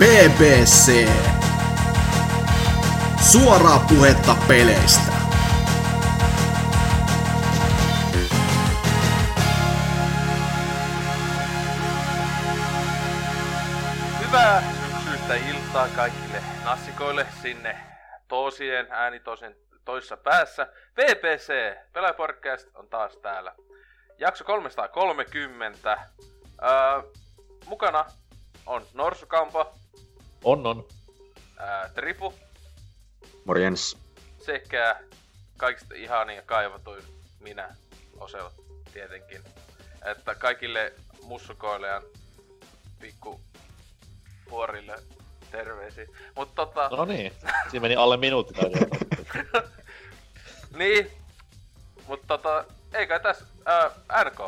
BBC. Suoraa puhetta peleistä. Hyvää syksyistä iltaa kaikille nassikoille sinne toosien ääni toisen toissa päässä. VPC, Pelaajapodcast on taas täällä. Jakso 330. Öö, mukana on Norsukampa, On, on. öö, Trifu Morjens. sekä kaikista ihanin ja kaivatuin minä, Osel, tietenkin. Että kaikille mussukoille ja pikku puorille terveisiä. Mutta tota, No niin, siinä meni alle minuutti niin, mutta tota, ei kai tässä, ää, RK,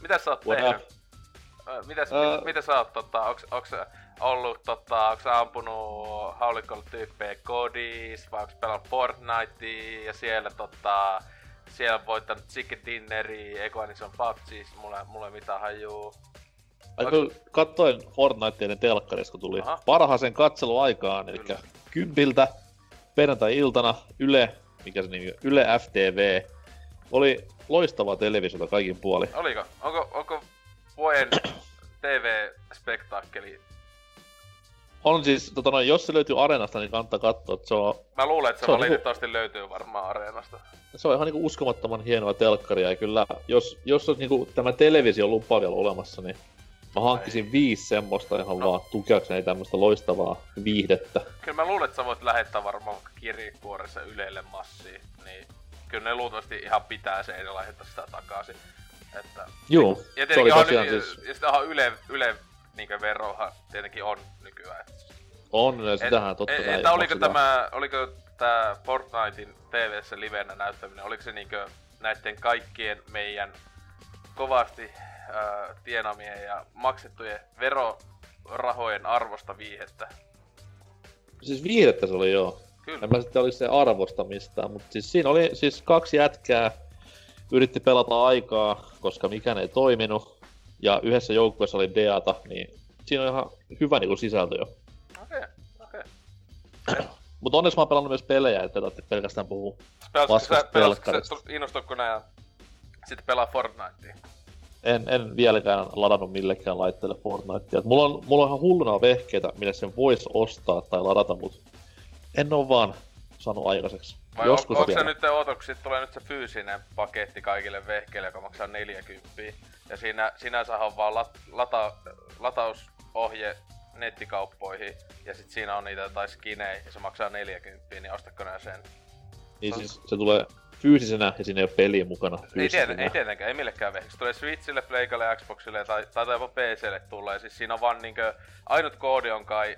mitä sä oot What tehnyt? up? Ää, Mitäs, Ää. mitä, mitä sä oot, tota, onks, onks ollut, tota, onks sä ampunut haulikolla tyyppejä kodis, vai onks pelannut Fortnitea, ja siellä tota, siellä voittanut chicken dinneri, eiku niin on PUBGs, mulle, mulle ei mitään hajuu. Ai kun katsoin Fortniteiden telkkarista, kun tuli Aha. parhaaseen katseluaikaan, eli Kyllä. kympiltä perjantai-iltana Yle, mikä se nimi on, Yle FTV, oli loistava televisiota kaikin puoli. Oliko? Onko, onko vuoden TV-spektaakkeli? On siis, tota noin, jos se löytyy Areenasta, niin kannattaa katsoa, että se on, Mä luulen, että se, Se on valitettavasti löytyy varmaan Areenasta. se on ihan niinku uskomattoman hienoa telkkaria, ja kyllä, jos, jos olisi niinku tämä televisio lupa vielä olemassa, niin mä hankkisin viisi semmoista ihan No. vaan tukeakseni tämmöistä loistavaa viihdettä. Kyllä mä luulen, että sä voit lähettää varmaan kirjekuoressa Ylelle massiin, niin kyllä ne luultavasti ihan pitää se ja lähettää sitä takaisin. Että, Juu, ja se oli tosiaan siis... siis, ja sitähän Yle, Yle niinkö verohan tietenkin on nykyään. on, ja sitähän totta et, kai että oliko maksetaan. tämä, oliko tää Fortnitein TVssä livenä näyttäminen, oliko se niinkö näiden kaikkien meidän kovasti äh, tienamien ja maksettujen verorahojen arvosta viihettä? Siis viihdettä se oli joo. Kyllä. En mä sitten olisi se arvosta mistään, mutta siis siinä oli siis kaksi jätkää, yritti pelata aikaa, koska mikään ei toiminut, ja yhdessä joukkueessa oli Deata, niin siinä on ihan hyvä niinku sisältö jo. Okei, okei. Mutta onneksi mä oon pelannut myös pelejä, että tarvitse pelkästään puhua. Paskasta sä, innostuiko nää ja sitten pelaa Fortnitea? En, en vieläkään ladannut millekään laitteelle Fortnitea. Et Mulla on, mulla on ihan hulluna vehkeitä, millä sen voisi ostaa tai ladata, mut en oo vaan saanut aikaiseksi. Vai Joskus on, onko se vielä. nyt odotuks, sit tulee nyt se fyysinen paketti kaikille vehkeille, joka maksaa 40 ja siinä sinänsä on vaan lat, lata, latausohje nettikauppoihin ja sit siinä on niitä jotain skinejä ja se maksaa 40, niin ostatko nää sen? Niin siis se tulee fyysisenä ja siinä ei ole peliä mukana Ei, fyysisenä. tiedä, ei tietenkään, ei millekään vehkeille. Se tulee Switchille, Pleikalle, Xboxille tai, tai jopa PClle tulee. Siis siinä on vaan niinkö, ainut koodi on kai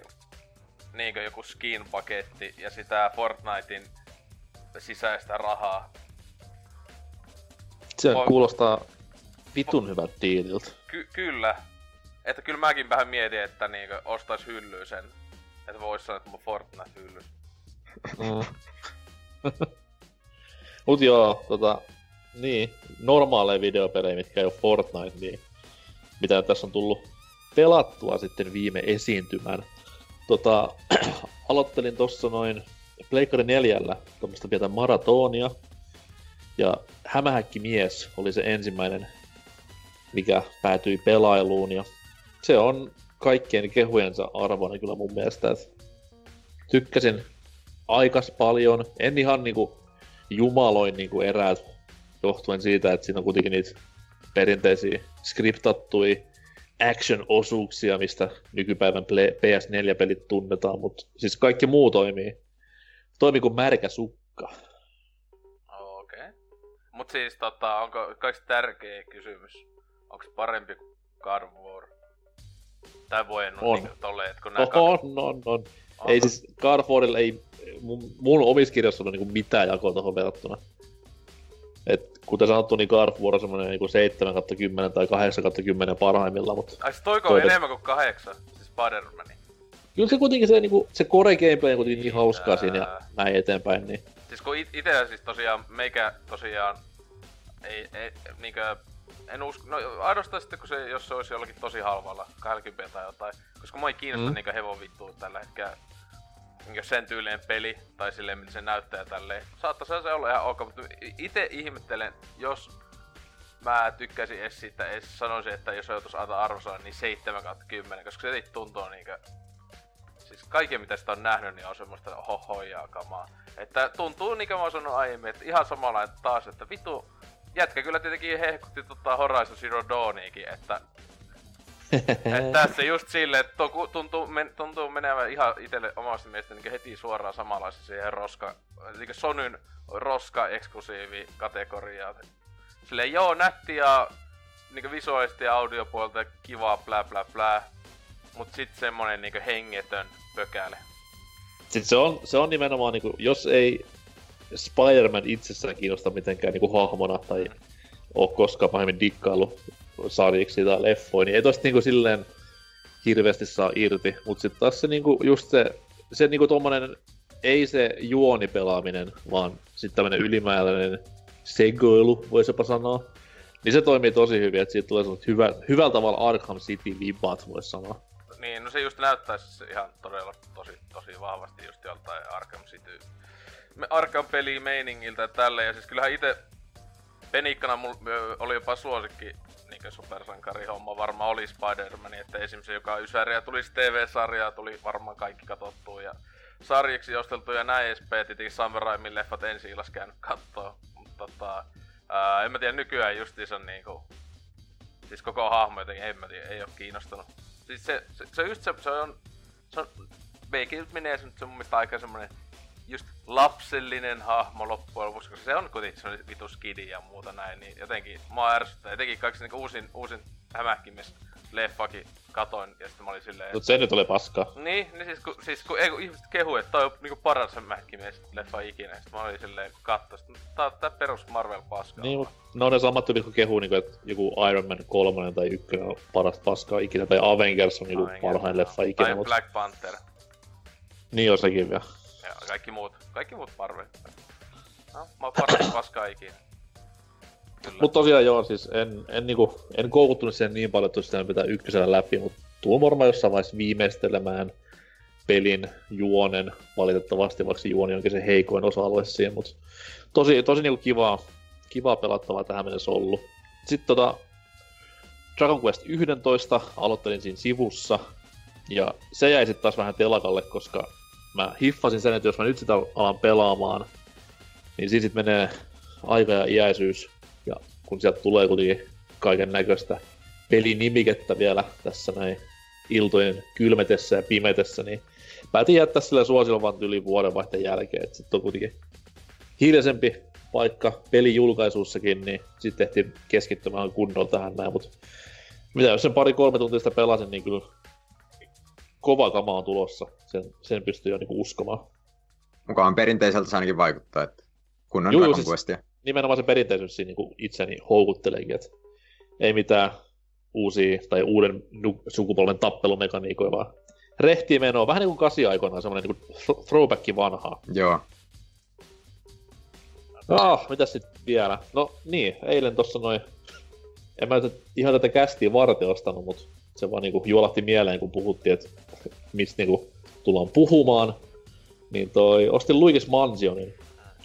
niinkö joku skin-paketti ja sitä Fortnitein sisäistä rahaa. Se Voi- kuulostaa vitun hyvältä diililtä. Ky- kyllä. Että kyllä mäkin vähän mietin, että niinkö ostais hyllyyn sen. Että vois sanoa, että mun Fortnite hyllys. Mm. Mut joo, tota, niin, normaaleja videopelejä, mitkä ei ole Fortnite, niin mitä tässä on tullut pelattua sitten viime esiintymän. Tota, aloittelin tossa noin Pleikkari neljällä tuommoista pientä maratonia. Ja Hämähäkki mies oli se ensimmäinen, mikä päätyi pelailuun. Ja se on kaikkien kehujensa arvoinen kyllä mun mielestä. Et tykkäsin aikas paljon. En ihan niinku jumaloin niinku eräät johtuen siitä, että siinä on kuitenkin niitä perinteisiä skriptattui action-osuuksia, mistä nykypäivän ple- PS4-pelit tunnetaan, mutta siis kaikki muu toimii. Toimii kuin märkä sukka. Okei. Okay. Mut siis tota, onko kaikista tärkeä kysymys? Onko se parempi kuin God of War? Tai voi en On. niinku tolleen, että kun nää On, on, on. Ei siis God of Warilla ei mun, mun omissa kirjoissa ole niinku mitään jakoa tuohon verrattuna. Et kuten sanottu, niin God of War on semmonen niinku 7 10 tai 8 10 parhaimmillaan, mutta Ai se toiko Toinen. enemmän kuin kahdeksan? Siis Spider-Mani. Kyllä se kuitenkin se, niinku, se core gameplay on kuitenkin niin hauskaa siinä ja näin eteenpäin, niin Siis kun it- ite siis tosiaan, meikä tosiaan ei, ei niinkö, en usko, no ainoastaan sitten kun se, jos se olisi jollakin tosi halvalla, 20 tai jotain, koska mua ei kiinnosta mm. niinkö hevon vittua tällä hetkellä niin sen tyylinen peli, tai silleen millä se näyttää tälleen. Saattaisi se olla ihan ok, mutta itse ihmettelen, jos mä tykkäisin edes siitä, edes sanoisin, että jos joutuisi antaa arvosana, niin 7 10, koska se ei tuntuu niinkö... Kaiken mitä sitä on nähnyt, niin on semmoista hohojaa kamaa. Että tuntuu niin kuin mä oon sanonut aiemmin, että ihan samalla että taas, että vitu... Jätkä kyllä tietenkin hehkutti tota Horizon Zero Dawniakin, että et tässä just silleen, että tuntuu, men, tuntuu menevän ihan itelle omasta mielestä niin heti suoraan samanlaisen siihen roska, niin Sonyn roska-eksklusiivi kategoriaan. Silleen joo, nätti ja niin visuaalisesti ja audiopuolta kivaa blä blä blä. Mut sit semmonen niin hengetön pökäle. Sitten se on, se on nimenomaan, niin kuin, jos ei Spider-Man itsessään kiinnosta mitenkään niin kuin hahmona tai mm. ole koskaan pahemmin dikkailu sarjiksi tai leffoja, niin ei tosta niinku silleen hirveästi saa irti. Mut sit taas se niinku just se, se niinku tommonen, ei se juonipelaaminen, vaan sitten tämmönen ylimääräinen segoilu, voisi jopa sanoa. Niin se toimii tosi hyvin, että siitä tulee hyvä, hyvällä tavalla Arkham City vibat, voisi sanoa. Niin, no se just näyttäisi ihan todella tosi, tosi vahvasti just joltain Arkham City Arkham peli meiningiltä tälle ja siis kyllähän itse penikkana oli jopa suosikki niin supersankarihomma varmaan oli Spider-Man, että esimerkiksi joka ysäriä tuli TV-sarjaa, tuli varmaan kaikki katsottua ja sarjiksi osteltu ja näin edespäin. Tietenkin Sam Raimin leffat ensi käynyt kattoo, mutta tota, ää, en mä tiedä nykyään justiinsa niinku, siis koko hahmo jotenkin, en mä tiedä, ei oo kiinnostunut. Siis se, se, se, just se, se on, se on, meikin menee se, se mun mielestä aika semmonen just lapsellinen hahmo loppujen lopuksi, koska se on kuitenkin se vitus kidi ja muuta näin, niin jotenkin mua ärsyttää. Etenkin kaikki niinku uusin, uusin hämähkimis leffakin katoin ja sitten mä olin silleen... Mut se nyt oli paskaa. Niin, niin siis kun, siis kun, ei, kun ihmiset kehu, että toi on niinku paras hämähkimies leffa ikinä. Sitten mä olin silleen, kun katso, tää on tää perus Marvel paskaa. Niin, mutta ne on ne samat tyypit, kun kehuu, niinku, että joku Iron Man 3 tai 1 on paras paskaa ikinä, tai Avengers on niinku parhain leffa ikinä. Tai mut... Black Panther. Niin on sekin vielä kaikki muut, kaikki muut Marvel. No, mä oon paras paskaa ikinä. Mut tosiaan joo, siis en, en, niinku, en koukuttunut sen niin paljon, että sitä pitää ykkösellä läpi, mutta tuo varmaan jossain vaiheessa viimeistelemään pelin juonen, valitettavasti, vaikka juoni onkin se heikoin osa-alue siihen, mutta tosi, tosi niinku kivaa, kivaa pelattavaa tähän mennessä ollut. Sitten tota, Dragon Quest 11 aloittelin siinä sivussa, ja se jäi sitten taas vähän telakalle, koska mä hiffasin sen, että jos mä nyt sitä alan pelaamaan, niin siinä sit menee aika ja iäisyys. Ja kun sieltä tulee kuitenkin kaiken näköistä pelinimikettä vielä tässä näin iltojen kylmetessä ja pimetessä, niin päätin jättää sille suosilla vaan yli vuodenvaihteen jälkeen, että sitten on kuitenkin hiljaisempi paikka pelijulkaisuussakin, niin sitten tehtiin keskittymään kunnolla tähän näin, mutta mitä jos sen pari-kolme tuntia pelasin, niin kyllä kova kama on tulossa. Sen, sen pystyy jo niinku uskomaan. Mukaan perinteiseltä se ainakin vaikuttaa, että kunnon Juu, Dragon siis Nimenomaan se perinteisyys siinä niinku itseni houkutteleekin, että ei mitään uusia tai uuden sukupolven tappelumekaniikoja, vaan rehtiä menoa. Vähän niin kuin kasi aikoinaan, semmoinen niin throwback vanhaa. Joo. Ah, mitä sitten vielä? No niin, eilen tossa noin... En mä ihan tätä kästiä varten ostanut, mutta se vaan niinku juolahti mieleen, kun puhuttiin, että mistä niinku tullaan puhumaan. Niin toi, ostin Luigi's Mansionin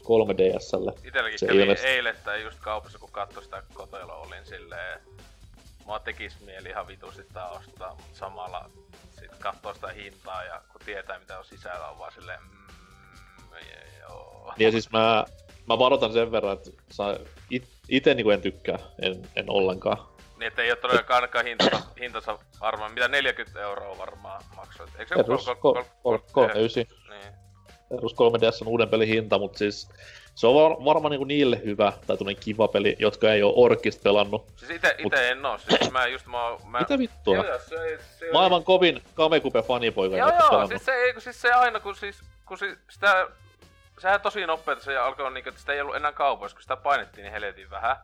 3DSlle. Itelläkin se kävi ilmest... eilen tai just kaupassa, kun katsoi sitä kotoilla, olin silleen, mua tekis mieli ihan vitusti tää ostaa, mutta samalla sit katsoo sitä hintaa ja kun tietää mitä on sisällä, on vaan silleen, mm, joo. Niin ja siis mä, mä varoitan sen verran, että saa, it, ite niinku en tykkää, en, en ollenkaan. Niin ettei oo todellakaan ainakaan hinta, hintansa varmaan, mitä 40 euroa varmaan maksoit. Eikö se Perus 39. Niin. Perus 3DS on uuden pelin hinta, mutta siis se on var, varmaan niinku niille hyvä tai tunnen kiva peli, jotka ei oo Orkista pelannut. Siis ite, mut... ite en oo, siis mä just mä... mä... Mitä vittua? Joo, se, se, Maailman oli... kovin Kamekupe fanipoika. Joo joo, pelannut. siis se, ei, siis se aina kun siis, kun siis sitä... Sehän tosi nopeeta se alkoi niinku, että sitä ei ollut enää kaupoissa, kun sitä painettiin niin helvetin vähän.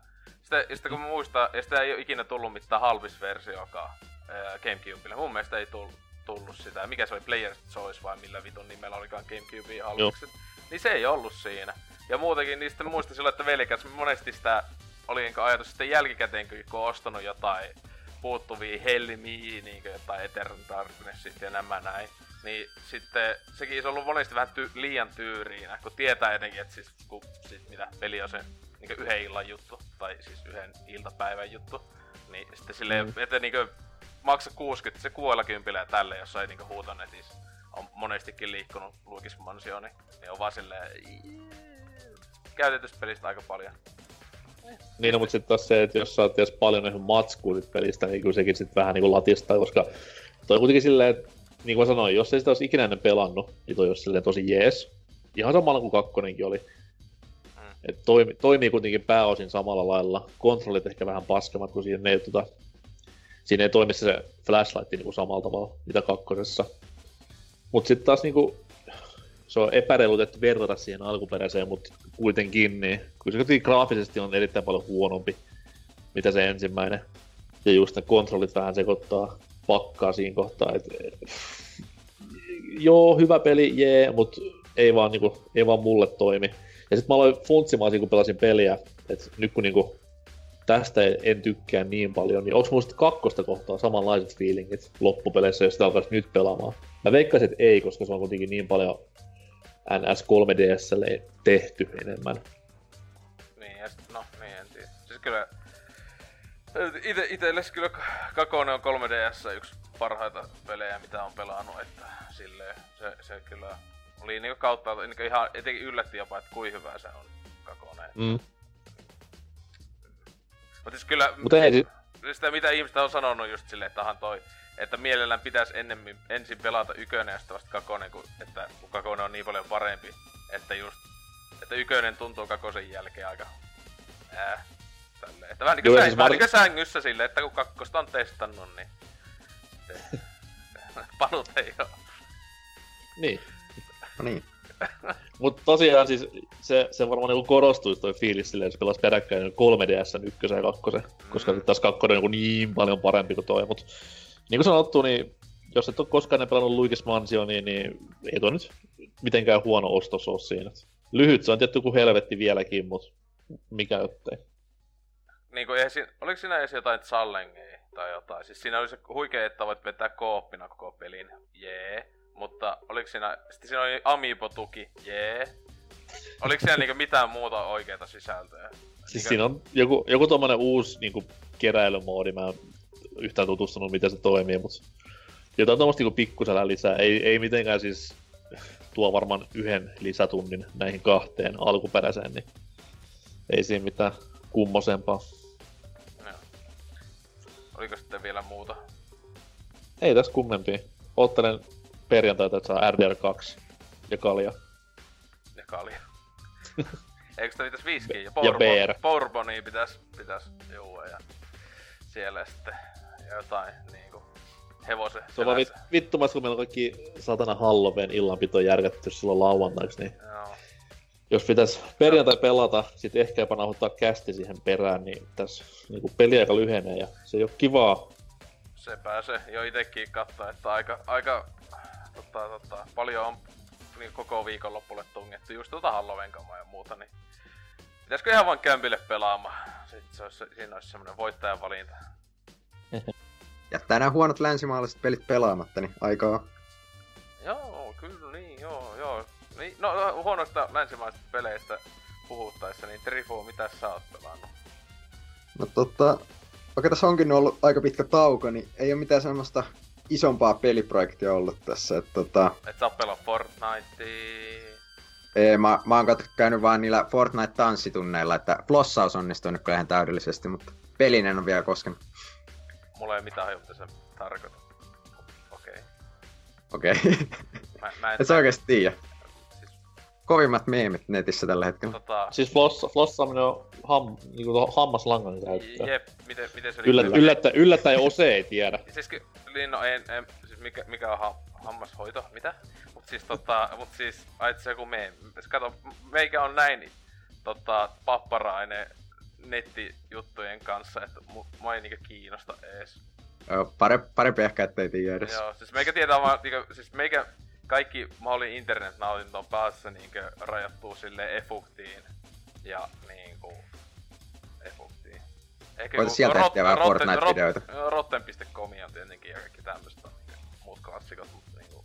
Sitten, ja sitten kun mä muistan, ja sitä ei ole ikinä tullut mitään halvis-versioakaan Gamecubelle. Mun mielestä ei tullut, tullut sitä. Mikä se oli, Player's Choice vai millä vitun nimellä olikaan Gamecube halvikset. Niin se ei ollut siinä. Ja muutenkin, niin sitten muistin silloin, että velikäs monesti sitä oli ajatus sitten jälkikäteen, kun on ostanut jotain puuttuvia helmiä, niinku jotain Eternal Darknessit ja nämä näin. Niin sitten sekin olisi ollut monesti vähän ty- liian tyyriinä, kun tietää jotenkin, että siis, kun, siis mitä, peli on se niin yhden illan juttu, tai siis yhden iltapäivän juttu. Niin sitten silleen, mm. että niinku maksa 60, se kuolla kympillä tälle jossain niinku huutonetissä on monestikin liikkunut Luikis Mansioni, niin on vaan silleen käytetystä pelistä aika paljon. Niin, no, mutta sitten taas se, että jos sä oot edes paljon nähnyt matskua pelistä, niin kyllä sekin sitten vähän niinku latistaa, koska toi kuitenkin silleen, että niin kuin sanoin, jos ei sitä olisi ikinä ennen pelannut, niin toi olisi silleen tosi jees. Ihan samalla kuin kakkonenkin oli. Mm. Et toimi, toimii kuitenkin pääosin samalla lailla. Kontrollit ehkä vähän paskemmat, kun siinä ei, tota, siinä ei toimi se flashlight niin kuin samalla tavalla, mitä kakkosessa. Mutta sitten taas niinku, se on epäreilutettu verrata siihen alkuperäiseen, mutta kuitenkin, niin kyllä se graafisesti on erittäin paljon huonompi, mitä se ensimmäinen. Ja just ne kontrollit vähän sekoittaa pakkaa siinä kohtaa. Et, joo, hyvä peli, jee, mutta ei vaan, niinku, ei vaan mulle toimi. Ja sitten mä aloin funtsimaan kun pelasin peliä, että nyt kun niinku, tästä en tykkää niin paljon, niin onko muista kakkosta kohtaa samanlaiset feelingit loppupeleissä, jos sitä alkaisi nyt pelaamaan? Mä veikkaisin, että ei, koska se on kuitenkin niin paljon NS 3DSlle tehty enemmän. Niin, ja sit, no niin, en tiedä. Siis kyllä, ite, itelles kyllä Kakone on 3DS yksi parhaita pelejä, mitä on pelannut, että silleen, se, se kyllä oli niinku kautta, niinku ihan etenkin yllätti jopa, että kuin hyvä se on Kakone. Mm. Mutta siis kyllä, Mut ei, sitä mitä ihmiset on sanonut just silleen, että toi, että mielellään pitäisi ennemmin, ensin pelata ykönen ja sitten vasta kakonen, kun, että kun kakonen on niin paljon parempi, että just, että ykönen tuntuu kakosen jälkeen aika ää, tälleen. Että vähän niinku, säng, siis vähän niinku sängyssä silleen, että kun kakkosta on testannut, niin palut ei oo. Niin. No niin. Mut tosiaan siis se, se varmaan niinku korostuisi toi fiilis silleen, jos pelas peräkkäin 3DS ykkösen ja kakkosen, koska taas kakkonen on niin paljon parempi kuin toi, mut niin kuin sanottu, niin jos et ole koskaan pelannut Luigi's Mansion, niin, niin ei toi nyt mitenkään huono ostos ole siinä. Lyhyt se on tietty kuin helvetti vieläkin, mutta mikä jottei. Niin kuin, oliko siinä edes jotain challengeja tai jotain? Siis siinä oli se huikea, että voit vetää kooppina koko pelin, jee. Yeah. Mutta oliko siinä, sitten siinä oli Amiibo-tuki, jee. Yeah. Oliko siellä niinku mitään muuta oikeaa sisältöä? Siis niinku... siinä on joku, joku tommonen uusi niinku keräilymoodi, mä en yhtään tutustunut, miten se toimii, mutta jotain tuommoista niin pikkusellä lisää. Ei, ei mitenkään siis tuo varmaan yhden lisätunnin näihin kahteen alkuperäiseen, niin ei siinä mitään kummosempaa. No. Oliko sitten vielä muuta? Ei tässä kummempia. Ottelen perjantaita, että saa RDR2 ja kalja. Ja kalja. Eikö sitä pitäisi viskiä? Ja, Bourbon, ja BR. Bourbonia pitäisi, pitäisi juua ja siellä sitten jotain niinku hevosen Se on vit, vittumais, kun meillä on kaikki satana Halloween illanpito järkätty silloin lauantaiksi, niin Joo. jos pitäis perjantai pelata, sit ehkä jopa nauhoittaa kästi siihen perään, niin tässä niinku peliaika lyhenee ja se ei oo kivaa. Se pääsee jo itekin katsoa, että aika, aika tota, tota, paljon on niin koko viikon loppulle tungettu just tota Halloween ja muuta, niin pitäisikö ihan vaan kämpille pelaamaan? Sitten se olisi, siinä olisi semmonen voittajan valinta. Jättää nämä huonot länsimaalaiset pelit pelaamatta, niin aikaa. Joo, kyllä niin, joo, joo. Niin, no, no huonoista länsimaisista peleistä puhuttaessa, niin Trifu, mitä sä oot pelannut? No tota, vaikka tässä onkin ollut aika pitkä tauko, niin ei ole mitään semmoista isompaa peliprojektia ollut tässä. Et, tota... Et sä oot Fortnitea? Ei, mä, mä oon käynyt vaan niillä Fortnite-tanssitunneilla, että flossaus onnistuu nyt ihan täydellisesti, mutta pelinen on vielä koskenut. Mulla ei mitään haju, mitä se tarkoittaa. Okei. Okay. Okei. Okay. Mä, mä en Et sä oikeesti tiedä. Siis... Kovimmat meemit netissä tällä hetkellä. Tota... Siis floss, flossaaminen on ham, niinku hammaslangan käyttöä. Jep, miten, miten se Yllät, yllättä, yllättäen Ose ei tiedä. Siis, niin no en, en siis mikä, mikä on ha, hammashoito, mitä? Mut siis tota, mut siis, ai se joku meemi. Kato, meikä on näin tota, papparainen nettijuttujen kanssa, että mua ei niinkö kiinnosta ees. Joo, parempi, parempi ehkä ettei tiedä edes. Joo, siis meikä tietää vaan, niinkö, siis meikä kaikki mahdollinen internetnautinto on päässä niinkö rajattuu sille efuktiin ja niinku efuktiin. Ehkä Voit sieltä etsiä vähän Fortnite-videoita. Rotten.com on tietenkin ja kaikki tämmöstä niinku, muut klassikot, mutta niinku...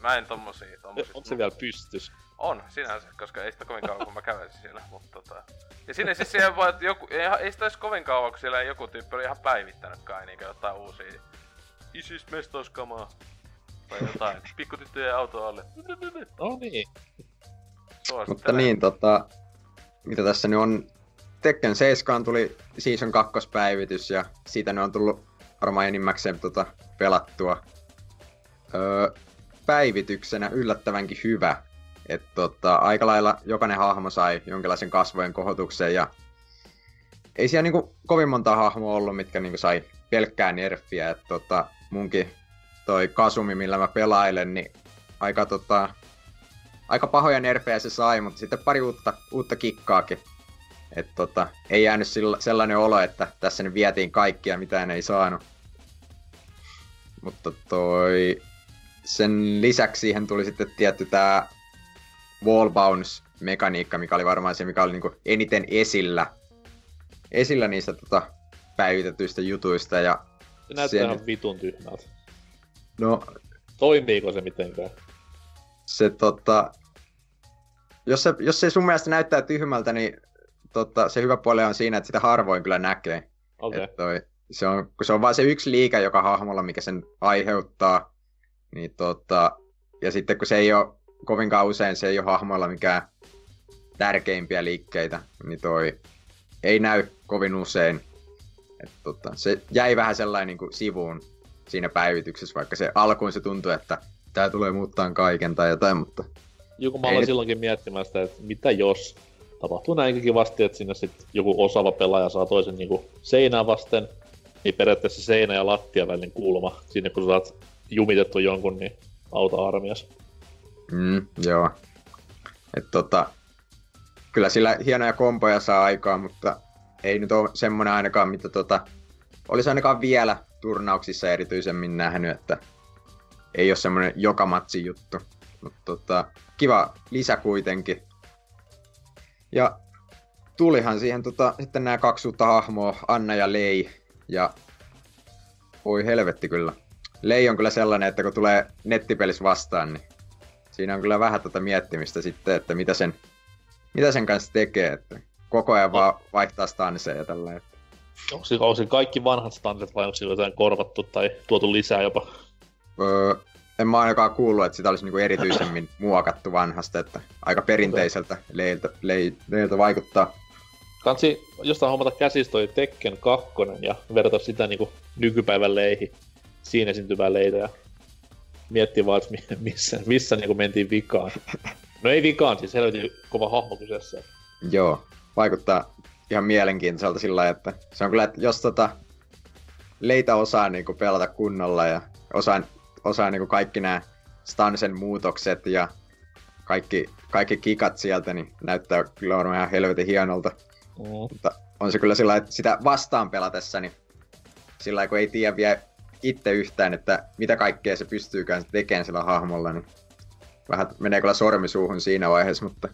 Mä en tommosia, tommosia... Onko se vielä pystys? On, sinänsä, koska ei sitä kovin kauan kun mä kävelisin siellä, mutta tota... Ja sinne siis siihen voi, että joku, ei, ei sitä edes kovin kauan, kun siellä joku tyyppi oli ihan päivittänyt kai niinkö jotain uusia isis mestauskamaa. Tai jotain, pikkutyttöjen auto alle. No niin. Mutta niin, tota, mitä tässä nyt on, Tekken 7 tuli Season 2 päivitys ja siitä ne on tullut varmaan enimmäkseen tota, pelattua. Öö, päivityksenä yllättävänkin hyvä. Et tota, aika lailla jokainen hahmo sai jonkinlaisen kasvojen kohotuksen ja ei siellä niinku kovin monta hahmoa ollut, mitkä niinku sai pelkkää nerfiä. Et tota, munkin toi Kasumi, millä mä pelailen, niin aika, tota, aika pahoja nerfejä se sai, mutta sitten pari uutta, uutta kikkaakin. Et tota, ei jäänyt sillä, sellainen olo, että tässä nyt vietiin kaikkia, mitään ei saanut. Mutta toi... Sen lisäksi siihen tuli sitten tietty tää wall bounce mekaniikka, mikä oli varmaan se, mikä oli niinku eniten esillä, esillä niistä tota, päivitetyistä jutuista. Ja se näyttää sen... ihan vitun tyhmältä. No... Toimiiko se mitenkään? Se tota... Jos se, jos se sun mielestä näyttää tyhmältä, niin tota, se hyvä puoli on siinä, että sitä harvoin kyllä näkee. Okay. toi, se on, kun se on vain se yksi liike joka hahmolla, mikä sen aiheuttaa, niin tota, ja sitten kun se ei ole kovinkaan usein, se ei ole hahmoilla mikään tärkeimpiä liikkeitä, niin toi ei näy kovin usein. Et tota, se jäi vähän sellainen niin kuin sivuun siinä päivityksessä, vaikka se alkuun se tuntui, että tämä tulee muuttaa kaiken tai jotain, mutta... Joku mä aloin silloinkin miettimään sitä, että mitä jos tapahtuu näinkin kivasti, että sinne sitten joku osaava pelaaja saa toisen niin seinää vasten, niin periaatteessa seinä ja lattia välin kulma, sinne kun saat jumitettu jonkun, niin auta armias. Mm, joo. Et tota, kyllä sillä hienoja kompoja saa aikaa, mutta ei nyt ole semmoinen ainakaan, mitä tota, olisi ainakaan vielä turnauksissa erityisemmin nähnyt, että ei ole semmoinen joka matsi juttu. Mutta tota, kiva lisä kuitenkin. Ja tulihan siihen tota, sitten nämä kaksi uutta hahmoa, Anna ja Lei. Ja voi helvetti kyllä. Lei on kyllä sellainen, että kun tulee nettipelissä vastaan, niin siinä on kyllä vähän tota miettimistä sitten, että mitä sen, mitä sen kanssa tekee. Että koko ajan vaan vaihtaa stanseja ja tällä. Että... Onko, onko kaikki vanhat stanset vai onko jotain korvattu tai tuotu lisää jopa? Öö, en mä ainakaan kuullut, että sitä olisi niinku erityisemmin muokattu vanhasta, että aika perinteiseltä leiltä, leiltä vaikuttaa. Kansi jostain hommata käsistä toi Tekken 2 ja verrata sitä niinku nykypäivän leihin, siinä esiintyvää leitä ja miettiä vaan, että missä, missä niinku mentiin vikaan. No ei vikaan, siis helvetin kova hahmo kyseessä. Joo, vaikuttaa ihan mielenkiintoiselta sillä lailla, että se on kyllä, että jos tota leitä osaa niinku pelata kunnolla ja osaa osaa niin kuin kaikki nämä stansen muutokset ja kaikki, kaikki kikat sieltä, niin näyttää kyllä varmaan ihan helvetin hienolta. Mm. Mutta on se kyllä sillä että sitä vastaan pelatessa, niin sillä kun ei tiedä vielä itse yhtään, että mitä kaikkea se pystyykään tekemään sillä hahmolla, niin vähän menee kyllä sormisuuhun siinä vaiheessa, mutta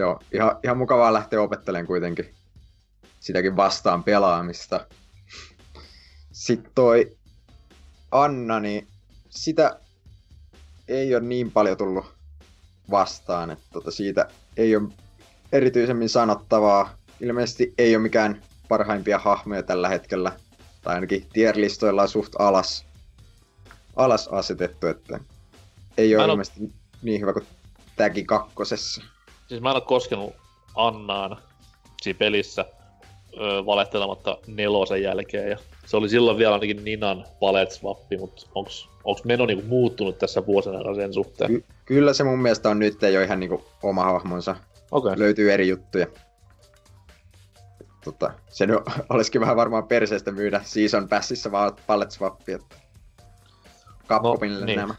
se on ihan, ihan mukavaa lähteä opettelemaan kuitenkin sitäkin vastaan pelaamista. Sitten toi Anna, niin sitä ei ole niin paljon tullut vastaan, että tota siitä ei ole erityisemmin sanottavaa. Ilmeisesti ei ole mikään parhaimpia hahmoja tällä hetkellä, tai ainakin tierlistoilla on suht alas, alas asetettu, että ei ole ilmeisesti niin hyvä kuin Tägi kakkosessa. Siis mä en ole koskenut Annaan siinä pelissä öö, valehtelematta nelosen jälkeen, ja se oli silloin vielä ainakin Ninan paletswappi, mutta onks, onks meno niinku muuttunut tässä vuosina sen suhteen? Ky- kyllä se mun mielestä on nyt jo ihan niinku oma hahmonsa. Okay. Löytyy eri juttuja. Tota, se nyt olisikin vähän varmaan perseestä myydä Season Passissa vaan että Capcomille no, niin. nämä.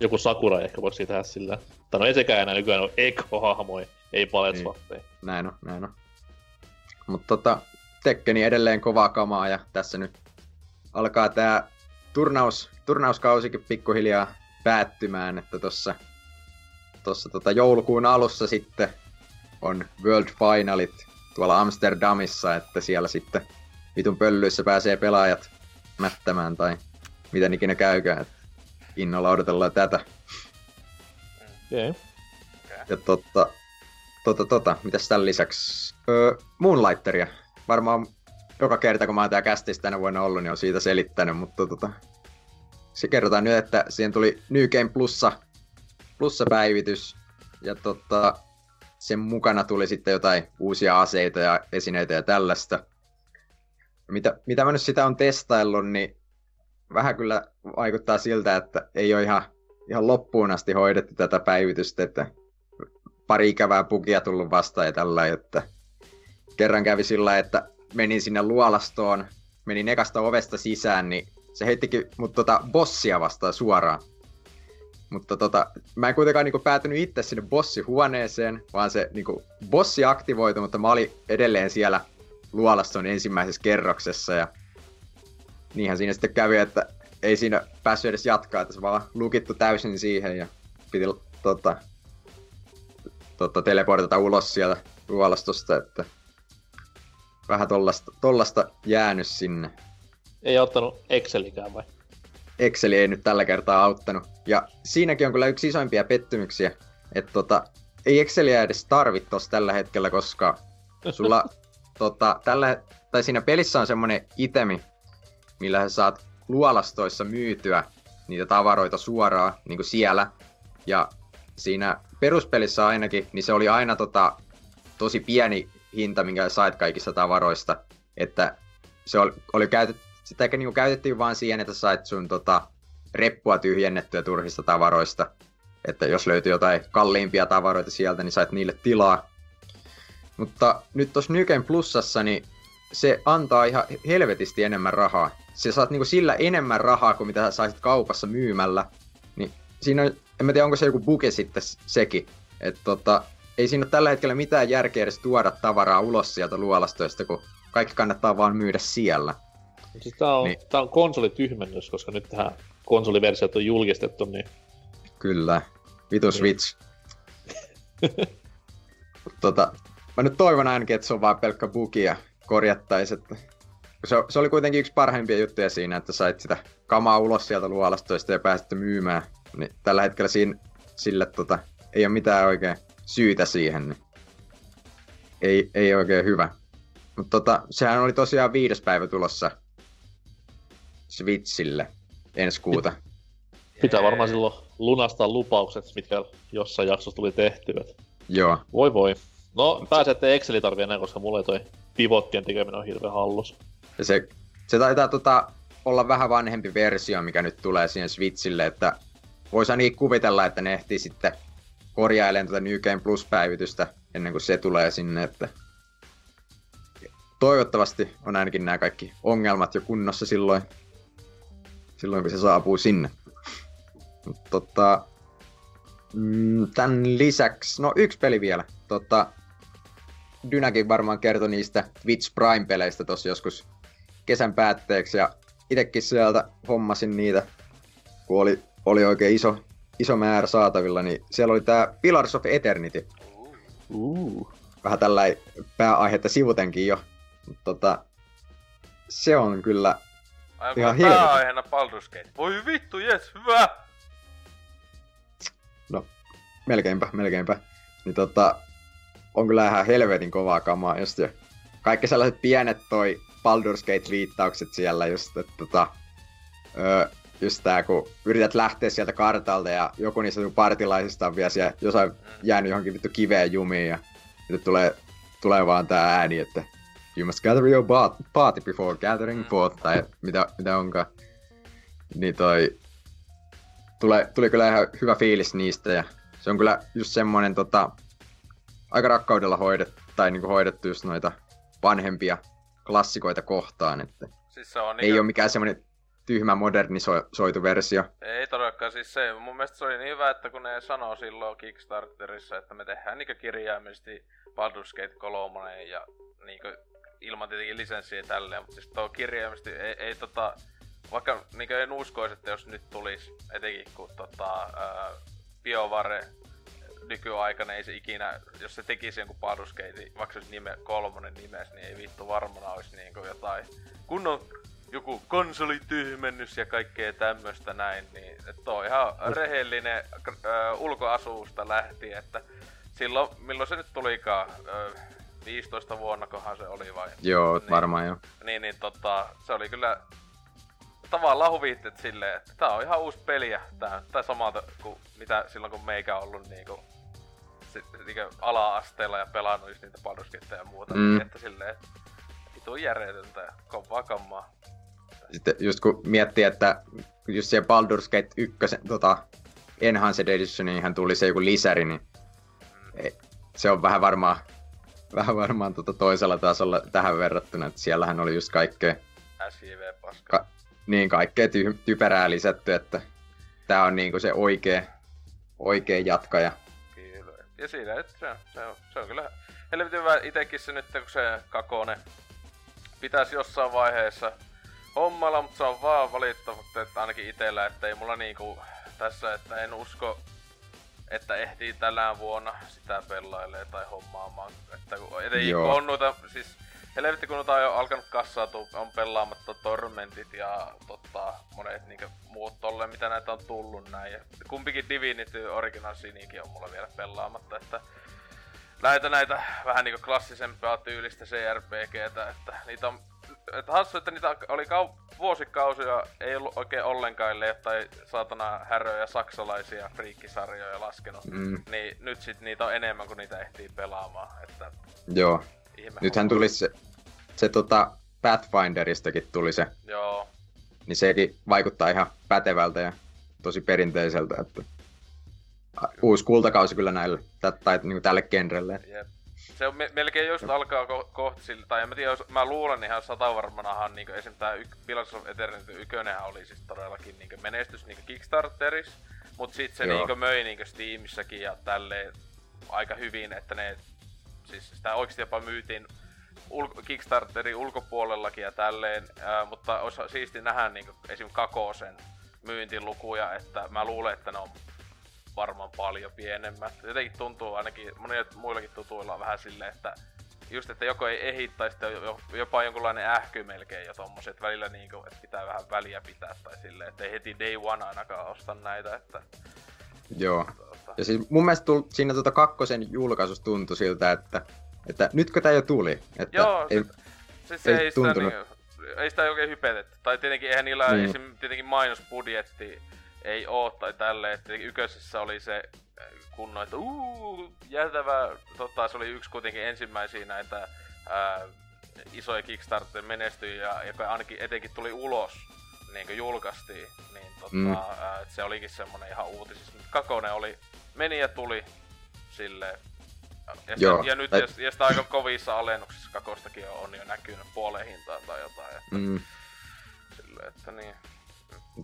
Joku Sakura ehkä voisi tehdä sillä. Tai no ei sekään enää nykyään ole Echo-hahmoja, ei pallet niin. Näin on, näin on. Mutta tota, Tekkeni edelleen kovaa kamaa ja tässä nyt alkaa tää turnaus, turnauskausikin pikkuhiljaa päättymään, että tuossa tossa tota joulukuun alussa sitten on World Finalit tuolla Amsterdamissa, että siellä sitten vitun pöllyissä pääsee pelaajat mättämään tai miten ikinä käykään. Että innolla odotellaan tätä. Okay. Ja totta, tota, tota, mitäs tämän lisäksi? Öö, Moonlighteria. Varmaan joka kerta, kun mä oon tää kästissä tänä vuonna ollut, niin on siitä selittänyt, mutta tota, se kerrotaan nyt, että siihen tuli New Game Plussa, plussa päivitys, ja tota, sen mukana tuli sitten jotain uusia aseita ja esineitä ja tällaista. Mitä, mitä mä nyt sitä on testaillut, niin vähän kyllä vaikuttaa siltä, että ei ole ihan, ihan loppuun asti hoidettu tätä päivitystä, että pari ikävää bugia tullut vastaan ja tällä, että kerran kävi sillä, että menin sinne luolastoon, menin ekasta ovesta sisään, niin se heittikin mut tota bossia vastaan suoraan. Mutta tota, mä en kuitenkaan niinku päätynyt itse sinne bossihuoneeseen, vaan se niinku, bossi aktivoitu, mutta mä olin edelleen siellä luolaston ensimmäisessä kerroksessa ja niinhän siinä sitten kävi, että ei siinä päässyt edes jatkaa, että se vaan lukittu täysin siihen ja piti tota, tota, teleportata ulos sieltä luolastosta, että vähän tollasta, tollasta jäänyt sinne. Ei ottanut Excelikään vai? Exceli ei nyt tällä kertaa auttanut. Ja siinäkin on kyllä yksi isoimpia pettymyksiä, että tota, ei Exceliä edes tarvittu tossa tällä hetkellä, koska sulla tota, tällä, tai siinä pelissä on semmonen itemi, millä sä saat luolastoissa myytyä niitä tavaroita suoraan niin kuin siellä. Ja siinä peruspelissä ainakin, niin se oli aina tota, tosi pieni hinta, minkä sait kaikista tavaroista. Että se oli, oli käytet, sitä niinku käytettiin vaan siihen, että sait sun tota, reppua tyhjennettyä turhista tavaroista. Että jos löytyy jotain kalliimpia tavaroita sieltä, niin sait niille tilaa. Mutta nyt tuossa Nyken plussassa, niin se antaa ihan helvetisti enemmän rahaa. Se saat niinku sillä enemmän rahaa kuin mitä sä saisit kaupassa myymällä. Niin siinä on, en mä tiedä onko se joku buke sitten sekin. Että tota, ei siinä ole tällä hetkellä mitään järkeä edes tuoda tavaraa ulos sieltä luolastoista, kun kaikki kannattaa vaan myydä siellä. Siis tää on, niin. tää on konsolityhmennys, koska nyt tähän konsoliversiot on julkistettu, niin... Kyllä. Vitu niin. Switch. tota, mä nyt toivon ainakin, että se on vaan pelkkä bugi ja korjattaisi, että se, se, oli kuitenkin yksi parhaimpia juttuja siinä, että sait sitä kamaa ulos sieltä luolastoista ja pääsitte myymään. Niin tällä hetkellä siinä, sille tota, ei ole mitään oikein syytä siihen. Niin ei, ei oikein hyvä. Mutta tota, sehän oli tosiaan viides päivä tulossa Switchille ensi kuuta. Pitää varmaan silloin lunastaa lupaukset, mitkä jossain jaksossa tuli tehtyä. Joo. Voi voi. No, pääsette Exceli tarvii enää, koska mulle toi pivottien tekeminen on hirveän hallus. Ja se, se taitaa tota, olla vähän vanhempi versio, mikä nyt tulee siihen Switchille, että voisi ainakin kuvitella, että ne ehtii sitten korjailemaan tuota New Game Plus-päivitystä ennen kuin se tulee sinne, että toivottavasti on ainakin nämä kaikki ongelmat jo kunnossa silloin, silloin kun se saapuu sinne. Tota, mm, tämän lisäksi, no yksi peli vielä. Tota, Dynakin varmaan kertoi niistä Twitch Prime-peleistä tossa joskus kesän päätteeksi ja itekin sieltä hommasin niitä, kun oli, oli oikein iso, iso määrä saatavilla, niin siellä oli tää Pillars of Eternity. Uh. Vähän tällä pääaihetta sivutenkin jo. Mutta tota, se on kyllä Aivan ihan hieno. pääaiheena Baldur's Gate. Voi vittu, jes, hyvä! No, melkeinpä, melkeinpä. Niin tota, on kyllä ihan helvetin kovaa kamaa just ja kaikki sellaiset pienet toi Baldur's Gate-viittaukset siellä just, että tota, öö, just tää, kun yrität lähteä sieltä kartalta ja joku niistä partilaisista on vielä siellä jossain jäänyt johonkin vittu kiveen jumiin ja nyt tulee, tulee vaan tää ääni, että you must gather your party before gathering mm. forth, tai mitä, mitä onkaan. Niin toi, tulee, tuli kyllä ihan hyvä fiilis niistä ja se on kyllä just semmonen tota, aika rakkaudella hoidettu, tai niinku hoidettu just noita vanhempia klassikoita kohtaan, että siis se on ei niin... ole mikään semmoinen tyhmä modernisoitu versio. Ei todellakaan, siis se, mun mielestä se oli niin hyvä, että kun ne sanoo silloin Kickstarterissa, että me tehdään niinku kirjaimellisesti Baldur's Gate 3 ja niinku ilman tietenkin lisenssiä tälleen, mutta siis tuo kirjaimellisesti ei, ei tota, vaikka niinku en uskoisi, että jos nyt tulisi, etenkin kun tota, ää, BioVare nykyaikana ei se ikinä, jos se tekisi jonkun Gate, vaikka se olisi nime, kolmonen nimes, niin ei vittu varmana olisi niinku jotain kunnon joku konsolityhmennys ja kaikkea tämmöstä näin, niin että on ihan rehellinen äh, ulkoasuusta lähti, että silloin, milloin se nyt tulikaan, äh, 15 vuonna kohan se oli vai? Joo, niin, varmaan joo. Niin, niin tota, se oli kyllä tavallaan huvittet silleen, että tää on ihan uusi peli ja tää, tää samalta kuin mitä silloin kun meikä on ollut niinku, sit, niinku ala-asteella ja pelannut just niitä Baldur's ja muuta, mm. että silleen, että vitu järjetöntä ja kovaa kammaa. Sitten just kun miettii, että just se Baldur's Gate 1 tota, Enhanced Editioniin tuli se joku lisäri, niin se on vähän varmaan vähän varmaan tota toisella tasolla tähän verrattuna, että siellähän oli just kaikkea... SJV-paska. Ka- niin, kaikkea ty- typerää lisätty, että tää on niinku se oikea, oikea jatkaja. Kyllä. Ja siinä, että se, se, on, se on kyllä helvetin hyvä itekin se nyt, kun se kakone pitäisi jossain vaiheessa hommalla, mutta se on vaan valitettavasti, että ainakin itellä, että ei mulla niinku tässä, että en usko että ehtii tänä vuonna sitä pelailee tai hommaamaan. Että kun etenkin kun on noita, siis helvetti kun noita on jo alkanut kassautua, on pelaamatta Tormentit ja totta, monet niinku muut tolle, mitä näitä on tullut näin. Ja kumpikin Divinity Original Sinikin on mulla vielä pelaamatta, että näitä näitä vähän niinku klassisempaa tyylistä CRPGtä, että niitä on että hassu, että niitä oli kau- vuosikausia, ei ollut oikein ollenkaan tai saatana häröjä saksalaisia friikkisarjoja laskenut. Mm. Niin nyt sit niitä on enemmän kuin niitä ehtii pelaamaan. Että Joo. Nythän tuli se, se tota Pathfinderistakin tuli se. Joo. Niin sekin vaikuttaa ihan pätevältä ja tosi perinteiseltä, että uusi kultakausi kyllä näille, tai niin tälle genrelle. Jep se on me- melkein just alkaa ko- kohta sillä, tai en mä tiedä, jos mä luulen ihan satavarmanahan niinku esim. tää y- Pillars of Eternity ykönenhän oli siis todellakin niinku menestys niinku Kickstarteris, mut sit se niinku möi niinku Steamissäkin ja tälleen aika hyvin, että ne siis sitä oikeesti jopa myytiin ul- Kickstarterin ulkopuolellakin ja tälleen, ää, mutta olisi siisti nähdä niinku esim. Kakosen myyntilukuja, että mä luulen, että ne on varmaan paljon pienemmät. Jotenkin tuntuu ainakin monilla muillakin tutuilla vähän silleen, että just, että joko ei ehi tai sitten jopa jonkunlainen ähky melkein jo tommoset välillä niinku, että pitää vähän väliä pitää tai silleen, että ei heti day one ainakaan osta näitä, että... Joo. Tuota. Ja siis mun mielestä tull, siinä tuota kakkosen julkaisussa tuntui siltä, että, että nytkö tää jo tuli? Että Joo, ei, siis ei, ei, sitä, niin, ei sitä oikein hypetetty. Tai tietenkin eihän niillä niin. esim, tietenkin mainosbudjetti ei oo tai tälle, että yköisessä oli se äh, kunno, että uuu, jäätävä, tota, se oli yksi kuitenkin ensimmäisiä näitä ää, isoja Kickstarter menestyjiä, joka ainakin etenkin tuli ulos, niin kuin julkaistiin, niin tota, mm. ää, se olikin semmonen ihan uutisissa. Kakone oli, meni ja tuli sille ja, Joo, sitä, ja nyt tai... ja, sitä aika kovissa alennuksissa kakostakin on, on jo näkynyt puoleen hintaan tai jotain. Että, mm. sille, että niin.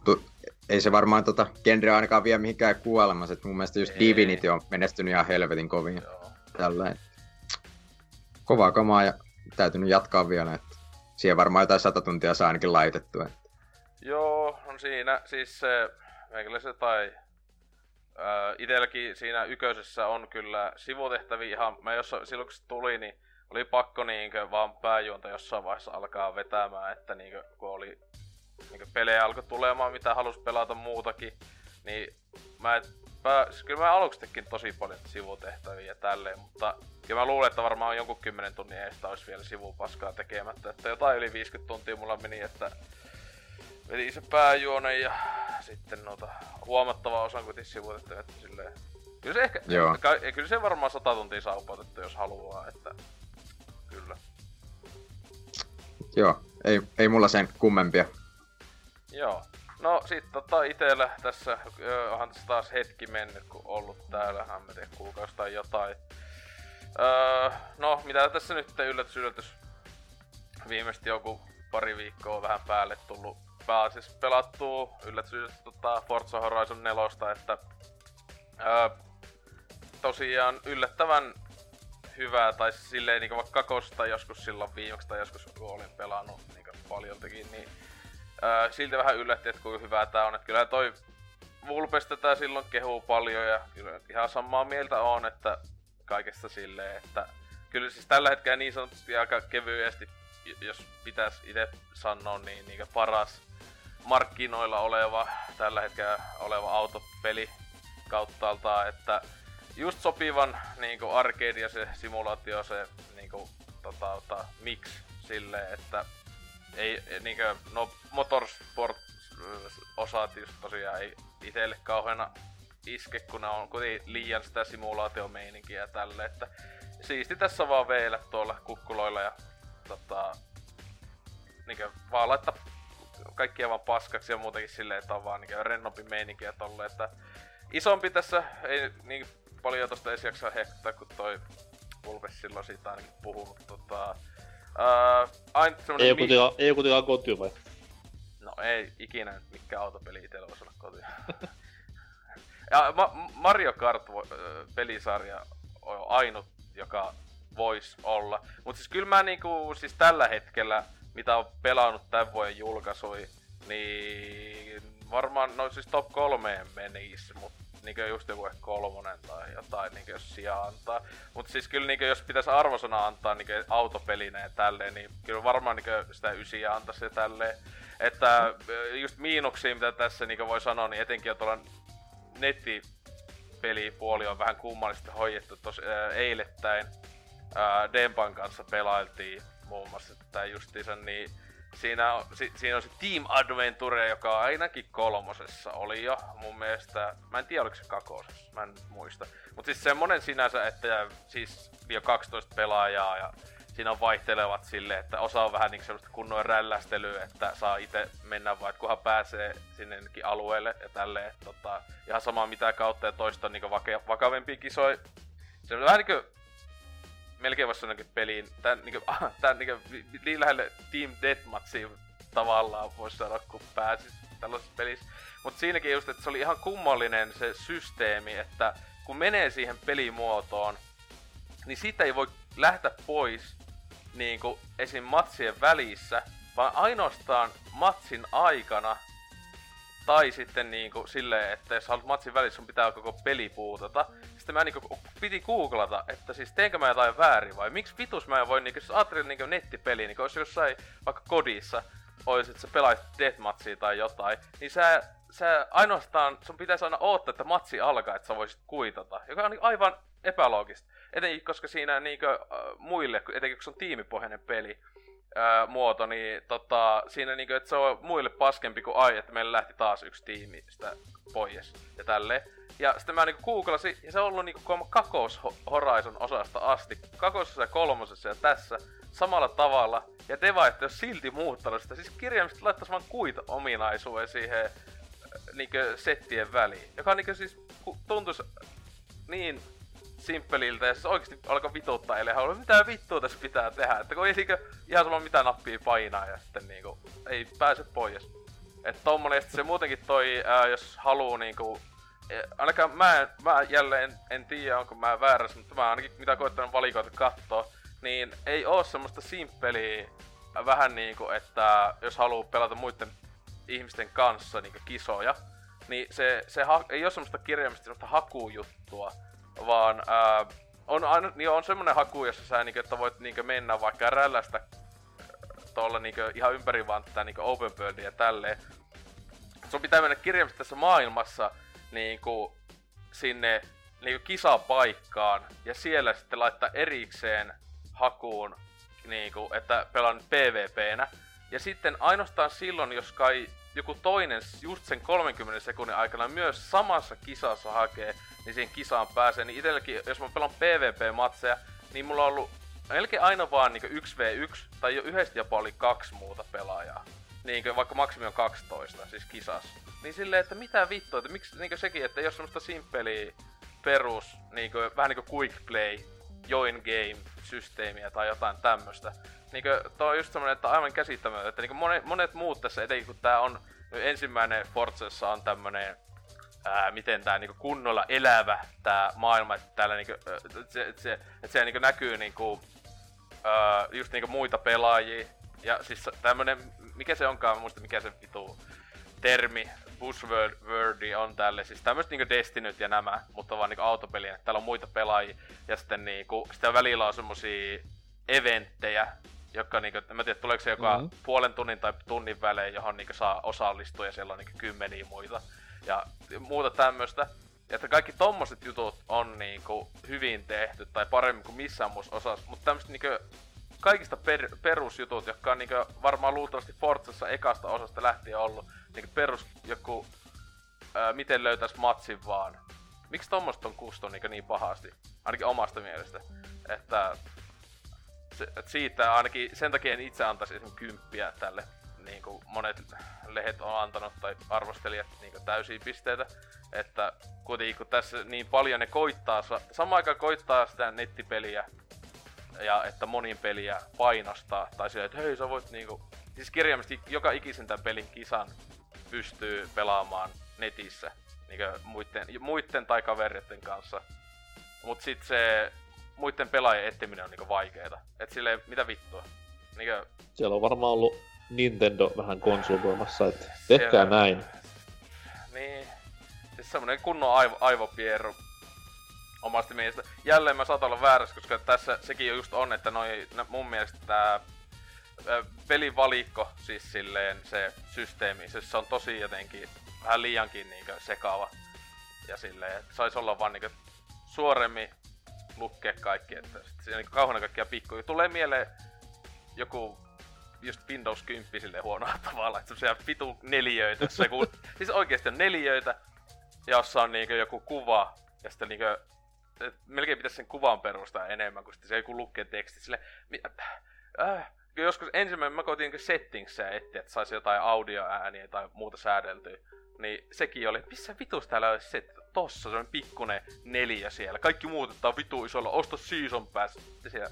Tu- ei se varmaan tota genre ainakaan vie mihinkään kuolemassa. Et mun mielestä just ei. Divinity on menestynyt ihan helvetin kovin. Tällä, kovaa kamaa ja täytynyt jatkaa vielä. Et siihen varmaan jotain sata tuntia saa ainakin laitettua. Et. Joo, on siinä siis se, se tai äh, itelläkin siinä yköisessä on kyllä sivutehtäviä ihan, mä jos silloin kun se tuli, niin oli pakko niinkö vaan pääjuonta jossain vaiheessa alkaa vetämään, että niinkö kun oli niin pelejä alkoi tulemaan, mitä halus pelata muutakin, niin mä mä, siis kyllä mä aluksi tekin tosi paljon sivutehtäviä ja tälleen, mutta ja mä luulen, että varmaan jonkun kymmenen tunnin eestä olisi vielä sivupaskaa tekemättä, että jotain yli 50 tuntia mulla meni, että veli se pääjuone ja sitten noita huomattava osan kuitenkin sivutehtäviä, että silleen Kyllä se ehkä, Joo. kyllä se varmaan 100 tuntia saa upotettu, jos haluaa, että kyllä. Joo, ei, ei mulla sen kummempia. Joo. No sit tota itellä tässä, onhan tässä taas hetki mennyt, kun ollut täällä, en mä tiedä, kuukausi tai jotain. Öö, no, mitä tässä nyt yllätys yllätys. Viimeisesti joku pari viikkoa vähän päälle tullut pääasiassa pelattuu yllätys yllätys tota Forza Horizon 4, että öö, tosiaan yllättävän hyvää, tai silleen niin vaikka kakosta joskus silloin viimeksi tai joskus kun olin pelannut niin paljoltakin, niin Öö, silti vähän yllätti, että kuinka hyvää tää on. Että kyllä toi Vulpes tätä silloin kehuu paljon ja kyllä ihan samaa mieltä on, että kaikesta silleen, että kyllä siis tällä hetkellä niin sanotusti aika kevyesti, jos pitäisi itse sanoa, niin, niin paras markkinoilla oleva, tällä hetkellä oleva autopeli kauttaaltaan, että just sopivan niinku arcade ja se simulaatio, se niinku tota, tota, mix silleen, että ei niinku, no motorsport osat just tosiaan ei itelle kauheena iske, kun on kuitenkin liian sitä simulaatiomeininkiä ja tälle, että siisti tässä vaan veillä tuolla kukkuloilla ja tota, niinkö vaan laittaa kaikkia vaan paskaksi ja muutenkin silleen, että on vaan niinkö rennompi meininki ja tolle, että isompi tässä ei niin paljon tosta edes hehkuttaa, kun toi Pulpes silloin siitä ainakin puhunut. Tota, uh, aina ei, joku mi- ei joku tiedä kotiin vai? No ei ikinä mikään autopeli itsellä voisi olla kotiin. ja Ma- Mario Kart pelisarja on ainut, joka voisi olla. Mutta siis kyllä mä niinku, siis tällä hetkellä, mitä on pelannut tämän vuoden julkaisui, niin varmaan, no siis top kolmeen menisi, mutta niinkö just joku ehkä kolmonen tai jotain niinkö jos sijaa antaa. Mut siis kyllä niinkö jos pitäisi arvosana antaa niinkö autopelinä ja tälleen, niin kyllä varmaan niinkö sitä ysiä antaisi ja tälleen. Että just miinuksia mitä tässä niinkö voi sanoa, niin etenkin on tuolla nettipelipuoli on vähän kummallisesti hoidettu tos ää, eilettäin. Ää, Dempan kanssa pelailtiin muun muassa tätä justiinsa, niin siinä on, si, siinä on se Team Adventure, joka ainakin kolmosessa oli jo mun mielestä. Mä en tiedä oliko se kakosessa, mä en muista. Mut siis semmonen sinänsä, että siis jo 12 pelaajaa ja siinä on vaihtelevat sille, että osa on vähän niinku semmoista kunnon rällästelyä, että saa itse mennä vaan, kunhan pääsee sinne alueelle ja tälleen. Tota, ihan sama mitä kautta ja toista on vake, vakavempia kisoja. Se on vähän niinku melkein voisi sanoa peliin, tän, niinku, tän niinku, niin lähelle Team Deathmatchiin tavallaan voisi sanoa, kun pääsis tällaisessa pelissä. Mutta siinäkin just, että se oli ihan kummallinen se systeemi, että kun menee siihen pelimuotoon, niin siitä ei voi lähteä pois niin kuin esim. matsien välissä, vaan ainoastaan matsin aikana tai sitten niinku silleen, että jos haluat matsin välissä, sun pitää koko peli puutata. Sitten mä niinku piti googlata, että siis teenkö mä jotain väärin vai miksi vitus mä en voi niinku, jos ajattelin niinku nettipeli, niinku jos jossain vaikka kodissa olisi, että sä pelait deathmatchia tai jotain, niin sä, sä ainoastaan, sun pitäisi aina odottaa, että matsi alkaa, että sä voisit kuitata. Joka on aivan epäloogista. Etenkin koska siinä niinkö äh, muille, etenkin kun se on tiimipohjainen peli, ää, muoto, niin tota, siinä niinku, että se on muille paskempi kuin ai, että meillä lähti taas yksi tiimi sitä pois ja tälle. Ja sitten mä niinku googlasin, ja se on ollut niinku Kakos Horizon osasta asti, kakosessa ja kolmosessa ja tässä, samalla tavalla. Ja Deva ette ole silti muuttanut sitä, siis kirjaimisesti laittaisi vaan kuita ominaisuuden siihen niinku settien väliin. Joka niinku siis tuntuisi niin simppeliltä ja siis oikeesti alkoi vituttaa eli haluaa, mitä vittua tässä pitää tehdä. Että kun ei niinkö ihan sama mitä nappia painaa ja sitten niinku ei pääse pois. Että tommonen, se muutenkin toi, ää, jos haluu niinku ainakaan mä, mä jälleen en tiedä onko mä väärässä, mutta mä ainakin mitä koittanut valikoita katsoa, niin ei oo semmoista simppeliä vähän niinku, että jos haluu pelata muiden ihmisten kanssa niinku kisoja, niin se, se ha- ei oo semmoista kirjaimista semmoista hakujuttua, vaan ää, on, aina, niin on semmonen haku, jossa sä niinku, että voit niinku mennä vaikka rällästä tuolla niinku ihan ympäri vaan tätä niinku open worldia ja tälleen. Sun pitää mennä kirjaimisesti tässä maailmassa niinku sinne niinku kisapaikkaan ja siellä sitten laittaa erikseen hakuun niinku, että pelaan PvPnä. Ja sitten ainoastaan silloin, jos kai joku toinen just sen 30 sekunnin aikana myös samassa kisassa hakee, niin siihen kisaan pääsee. Niin itselläkin, jos mä pelaan PvP-matseja, niin mulla on ollut melkein aina vaan niin 1v1, tai jo yhdessä jopa oli kaksi muuta pelaajaa. Niin vaikka maksimi on 12, siis kisas. Niin silleen, että mitä vittua, että miksi niin sekin, että jos semmoista simppeliä perus, niin kuin, vähän niinku quick play, join game systeemiä tai jotain tämmöstä. Niinkö, toi on just semmonen, että aivan käsittämätöntä, että niinku monet, monet muut tässä, etenkin kun tää on ensimmäinen Forzassa on tämmönen ää, miten tää niinku kunnolla elävä tää maailma, että täällä niinku, et se, et se, et se niinku näkyy niinku, ää, just niinku muita pelaajia. Ja siis tämmönen, mikä se onkaan, mä muista mikä se vitu termi buzzwordi on tälle, siis tämmöset niinku Destinyt ja nämä, mutta vaan niinku autopeliä, täällä on muita pelaajia, ja sitten niinku, sitä välillä on semmosia eventtejä, jotka niinku, en mä tiedä, tuleeko se joka mm-hmm. puolen tunnin tai tunnin välein, johon niinku saa osallistua, ja siellä on niinku kymmeniä muita, ja muuta tämmöstä. Ja että kaikki tommoset jutut on niinku hyvin tehty, tai paremmin kuin missään muussa osassa, mutta tämmöset niinku kaikista per, perusjutut, jotka on niinku varmaan luultavasti Forzassa ekasta osasta lähtien ollut, niinku perus joku, ää, miten löytäis matsin vaan. Miksi tommoset on kusto niinku niin pahasti? Ainakin omasta mielestä. Että se, et siitä ainakin sen takia en itse antaisi esimerkiksi kymppiä tälle. Niin kuin monet lehet on antanut tai arvostelijat niin täysiä pisteitä. Että kuitenkin kun tässä niin paljon ne koittaa, samaan aikaan koittaa sitä nettipeliä ja että monin peliä painostaa, tai silleen, että hei sä voit niinku... Siis kirjaimisesti joka ikisen tämän pelin kisan pystyy pelaamaan netissä, niinku muiden, muiden tai kavereiden kanssa. Mut sit se muiden pelaajien etsiminen on niinku vaikeeta. Et silleen, mitä vittua? Niinku... Siellä on varmaan ollut Nintendo vähän konsultoimassa, että tehkää siellä... näin. Niin. Siis semmonen kunnon aivo, aivopierru omasta mielestä. Jälleen mä saatan olla väärässä, koska tässä sekin just on, että noi, mun mielestä tää pelivalikko, siis silleen se systeemi, siis se on tosi jotenkin vähän liiankin niinkö sekaava. Ja silleen, että sais olla vaan niinkö suoremmin lukkea kaikki, että se niinku kauheena kaikkia pikkuja. Tulee mieleen joku just Windows 10 sille huonoa tavalla, että semmosia vitu neliöitä, se kun, siis oikeesti on neliöitä, jossa on niinkö joku kuva, ja sitten niinkö melkein pitäisi sen kuvan perustaa enemmän, kuin se joku lukee teksti. Sille, äh, joskus ensimmäinen mä koitin settingsä etsiä, että saisi jotain audioääniä tai muuta säädeltyä. Niin sekin oli, missä vitus täällä olisi se, tossa se on pikkunen neljä siellä. Kaikki muut, että on vitu isolla, osta season pass. Ja siellä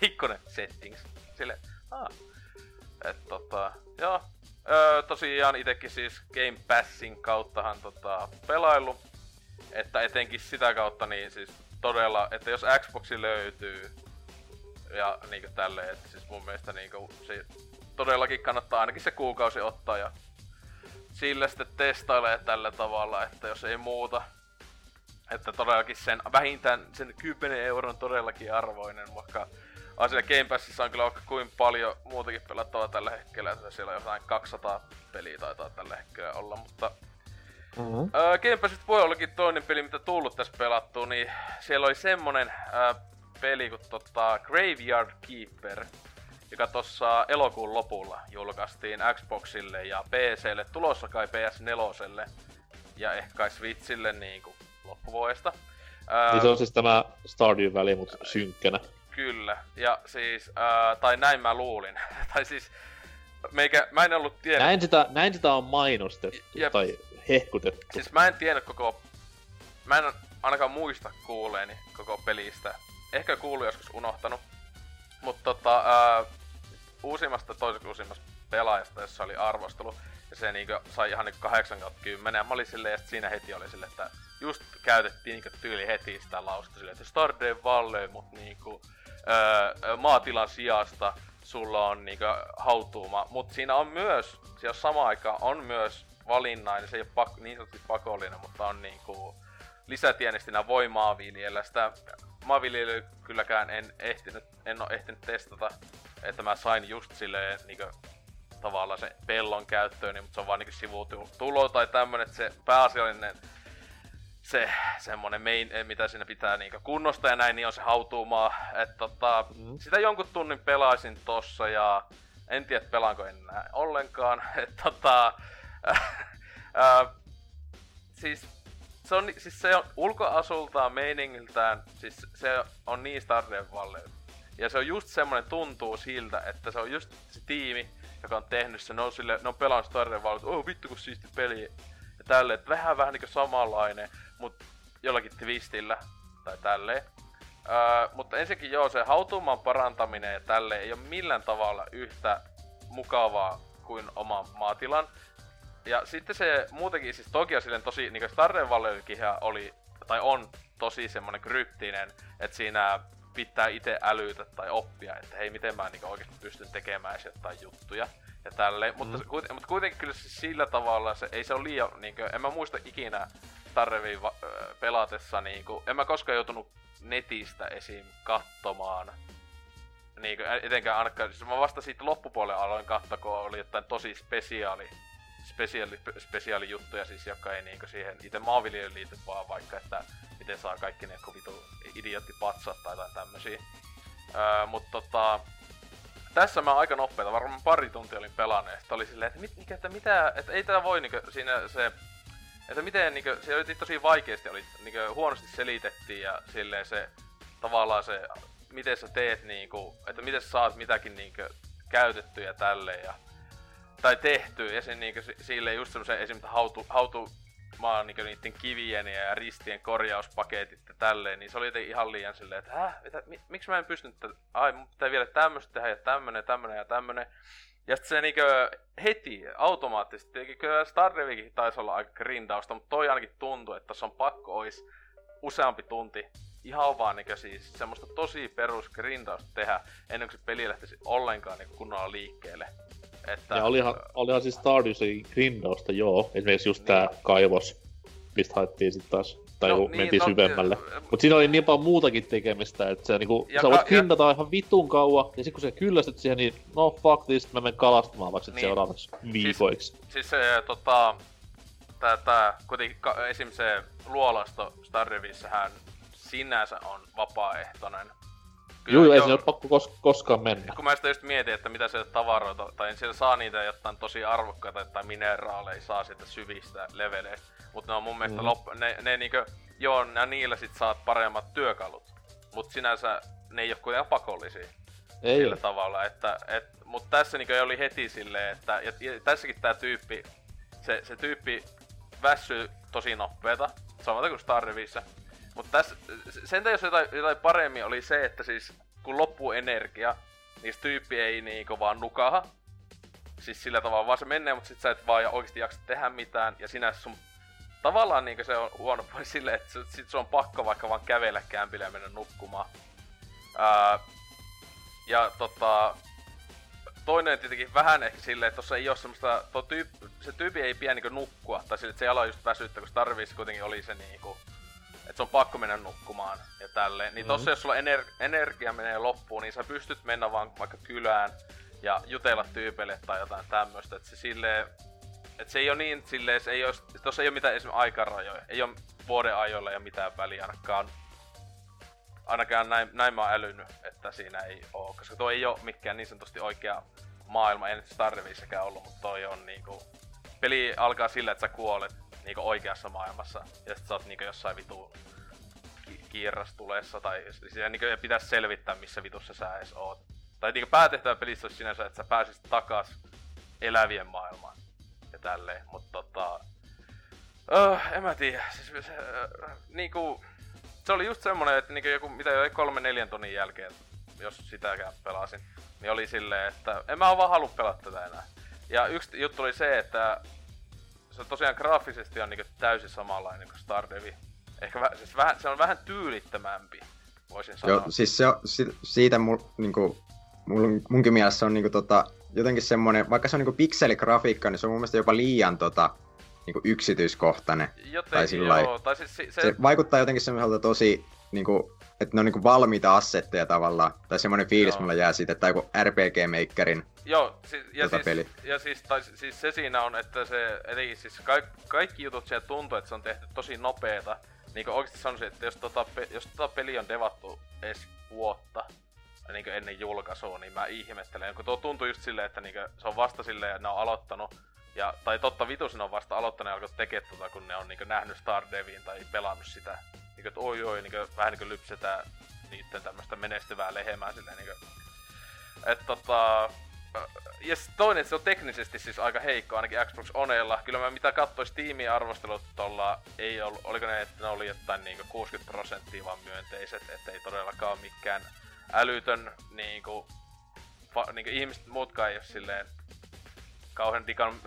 pikkunen settings. Sille, ah. Et tota, joo. Öö, tosiaan itekin siis Game Passin kauttahan tota, pelailu että etenkin sitä kautta niin siis todella, että jos Xboxi löytyy ja niinku tälleen, että siis mun mielestä niinku se todellakin kannattaa ainakin se kuukausi ottaa ja sillä sitten testailee tällä tavalla, että jos ei muuta, että todellakin sen vähintään sen 10 euron todellakin arvoinen, vaikka Asia Game Passissa on kyllä vaikka kuin paljon muutakin pelattavaa tällä hetkellä, että siellä on jotain 200 peliä taitaa tällä hetkellä olla, mutta Mm-hmm. Uh, Game Passista voi ollakin toinen peli, mitä tullut tässä pelattua, niin siellä oli semmonen uh, peli kuin tota Graveyard Keeper, joka tossa elokuun lopulla julkaistiin Xboxille ja PClle, tulossa kai PS4 ja ehkä kai Switchille niinku loppuvuodesta. Uh, niin se on siis tämä Stardew Valley, mutta synkkänä. Kyllä, ja siis, uh, tai näin mä luulin. tai siis, meikä, mä en ollut tiennyt... Näin sitä, näin sitä on mainostettu, Jep. tai hehkutettu. Siis mä en tiennyt koko... Mä en ainakaan muista kuuleeni koko pelistä. Ehkä kuulu joskus unohtanut. Mutta tota, ää, uusimmasta toiseksi uusimmasta pelaajasta, jossa oli arvostelu, ja se niinku sai ihan niinku 8 10. Ja mä olin silleen, ja siinä heti oli silleen, että just käytettiin niinku tyyli heti sitä lausta silleen, että Stardew Valley, mut niinku ää, maatilan sijasta sulla on niinku hautuuma. Mut siinä on myös, siellä samaan aikaan on myös valinnainen, se ei ole pak, niin sanotusti pakollinen, mutta on niinku lisätienestinä voi maanviljellä. Sitä maanviljelyä kylläkään en, ehtinyt, en ole ehtinyt testata, että mä sain just silleen niinku tavallaan se pellon käyttöön, niin, mutta se on vaan niinku sivutulo tai tämmönen, että se pääasiallinen se semmonen main, eh, mitä siinä pitää niinku kunnosta ja näin, niin on se hautuumaa. Et tota, mm. sitä jonkun tunnin pelaisin tossa ja en tiedä pelaanko enää ollenkaan. Et tota, äh, siis se on, siis se on ulkoasultaan, meiningiltään, siis se on niin Stardew Valley. Ja se on just semmonen tuntuu siltä, että se on just se tiimi, joka on tehnyt se, ne on, sille, ne on pelannut Stardew Valley, oh vittu kun siisti peli. Ja tälleen, että vähän vähän niinku samanlainen, mut jollakin twistillä, tai tälleen. Öö, mutta ensinnäkin joo, se hautuuman parantaminen ja tälleen ei ole millään tavalla yhtä mukavaa kuin oma maatilan. Ja sitten se muutenkin, siis toki on silleen tosi, niinku Stardew Valleykin oli, tai on tosi semmonen kryptinen, että siinä pitää itse älytä tai oppia, että hei, miten mä niin oikeasti pystyn tekemään jotain juttuja ja tälleen. Mm. Mutta, kuiten, mutta kuitenkin kyllä se sillä tavalla, se, ei se ole liian, niin kuin, en mä muista ikinä Starreviin va- pelatessa, niin kuin, en mä koskaan joutunut netistä esim. katsomaan niin kuin, etenkään ainakaan, siis mä vasta siitä loppupuolella aloin katsoa, kun oli jotain tosi spesiaali, spesiaali, spesiaali juttuja, siis joka ei niinku siihen itse maanviljelyyn liity, vaan vaikka, että miten saa kaikki ne vitu idioottipatsat tai jotain tämmösiä. Öö, mut tota, tässä mä aika nopeeta, varmaan pari tuntia olin pelannut, ja oli silleen, että, mit, että mitä, että ei tätä voi niinku siinä se, että miten niinku, se oli tosi vaikeasti, oli niinku huonosti selitettiin ja silleen se, tavallaan se, miten sä teet niinku, että miten sä saat mitäkin niinku käytettyä ja tälleen ja tai tehty, ja sen niinku sille just semmosen esimerkiksi hautu, hautu maan niinku niiden kivien ja ristien korjauspaketit ja tälleen, niin se oli jotenkin ihan liian silleen, että häh, mitä, mi, miksi mä en pystynyt, että ai mun pitää vielä tämmöstä tehdä ja tämmönen, tämmönen ja tämmönen. Ja sitten se niinku heti automaattisesti, kyllä Stardevikin taisi olla aika grindausta, mutta toi ainakin tuntui, että se on pakko ois useampi tunti ihan vaan niinku siis semmoista tosi perus grindausta tehdä ennen kuin se peli lähtisi ollenkaan niinku kunnolla liikkeelle. Että... Ja olihan, olihan siis Stardewsin grindausta, joo. Esimerkiksi just niin. tää kaivos, mistä haettiin sit taas, tai no, niin, mentiin no, syvemmälle. Mut siinä oli niin paljon muutakin tekemistä, että se niinku, ja sä voit grindata ja... ihan vitun kauan, ja sit kun sä kyllästyt siihen, niin no fuck this, mä menen kalastamaan vaikka niin. seuraavaksi siis- viikoiksi. Siis, siis se, tota, tää, tää, kuitenkin esim. se luolasto Stardewissähän sinänsä on vapaaehtoinen Kyllä, Joo, ei se ole pakko kos- koskaan mennä. Kun mä sitä just mietin, että mitä se tavaroita, tai siellä saa niitä jotain tosi arvokkaita tai mineraaleja, saa sieltä syvistä leveleistä. Mutta ne on mun mielestä mm. loppu, ne, ne niinkö, joo, nää niillä sit saat paremmat työkalut. Mut sinänsä ne ei oo kuitenkaan pakollisia. Ei sillä ole. tavalla, että, et, mut tässä niinkö oli heti silleen, että, ja, ja tässäkin tää tyyppi, se, se tyyppi väsyy tosi nopeeta, samaten kuin Stardevissä. Mutta tässä, sen jos jotain, jotain paremmin oli se, että siis kun loppuu energia, niin tyyppi ei niinku vaan nukaha. Siis sillä tavalla vaan se menee, mutta sit sä et vaan oikeasti jaksa tehdä mitään, ja sinä sun tavallaan niinku se on huono puoli silleen, että sit sun on pakko vaikka vaan kävellä kämpille ja mennä nukkumaan. Ää, ja tota, toinen tietenkin vähän ehkä silleen, että tossa ei oo semmoista, tuo se tyyppi ei pidä niinku nukkua, tai sille, että se ei ala just väsyttä, kun tarvii kuitenkin oli se niinku, että se on pakko mennä nukkumaan ja tälleen. Niin tossa mm. jos sulla ener- energia menee loppuun, niin sä pystyt mennä vaan vaikka kylään ja jutella tyypeille tai jotain tämmöstä. Että se silleen, että se ei ole niin silleen, se ei ole, tossa ei ole mitään esimerkiksi aikarajoja. Ei ole vuoden ajoilla ja mitään väliä ainakaan. Ainakaan näin, näin mä oon älynyt, että siinä ei oo. Koska toi ei ole mikään niin sanotusti oikea maailma. En Stardevissäkään ollut, mutta toi on niinku... Peli alkaa sillä, että sä kuolet niinku oikeassa maailmassa. Ja sit sä oot niinku jossain vitu ki- kiirrastulessa tai siellä niinku pitäisi selvittää missä vitussa sä edes oot. Tai niinku päätehtävä pelissä olisi sinänsä, että sä pääsisit takas elävien maailmaan. Ja tälleen, mutta tota... Öö, en mä tiedä, siis se, äh, niinku... Se oli just semmonen, että niinku joku, mitä jo kolme neljän tunnin jälkeen, jos sitäkään pelasin, niin oli silleen, että en mä vaan halua pelata tätä enää. Ja yksi juttu oli se, että se tosiaan graafisesti on niinku täysin samanlainen kuin Stardevi. Ehkä vä, siis vähän, se on vähän tyylittömämpi, voisin sanoa. Joo, siis se on, si, siitä mul, niinku, mul, munkin mielestä on niinku tota, jotenkin semmonen, vaikka se on niinku pikseligrafiikka, niin se on mun mielestä jopa liian tota, niinku yksityiskohtainen. Joten, tai joo, tai siis se, se... vaikuttaa jotenkin semmoiselta tosi niinku, että ne on niinku valmiita assetteja tavallaan. Tai semmoinen fiilis Joo. mulla jää siitä, että joku RPG Makerin Joo, siis, ja, tota siis, peli. ja siis, tai, siis se siinä on, että se, eli siis ka, kaikki jutut siellä tuntuu, että se on tehty tosi nopeeta. Niin oikeesti sanoisin, että jos tota, jos tota peli on devattu edes vuotta, niin ennen julkaisua, niin mä ihmettelen. Kun tuo tuntuu just silleen, että niin se on vasta silleen, että ne on aloittanut. Ja, tai totta vitus ne on vasta aloittanut ja alkoi tekemään tota, kun ne on niin nähnyt Stardeviin tai pelannut sitä niinku, että oi oi, niinku, vähän niinku lypsetään niitten tämmöstä menestyvää lehemää silleen niinku. Et tota... Ja toinen, että se on teknisesti siis aika heikko, ainakin Xbox Onella. Kyllä mä mitä katsoin Steamin arvostelut tuolla, ei ollut, oliko ne, että ne oli jotain niinku 60 prosenttia vaan myönteiset, että ei todellakaan mikään älytön niinku, fa, niinku ihmiset muutkaan ei ole silleen kauhean digan,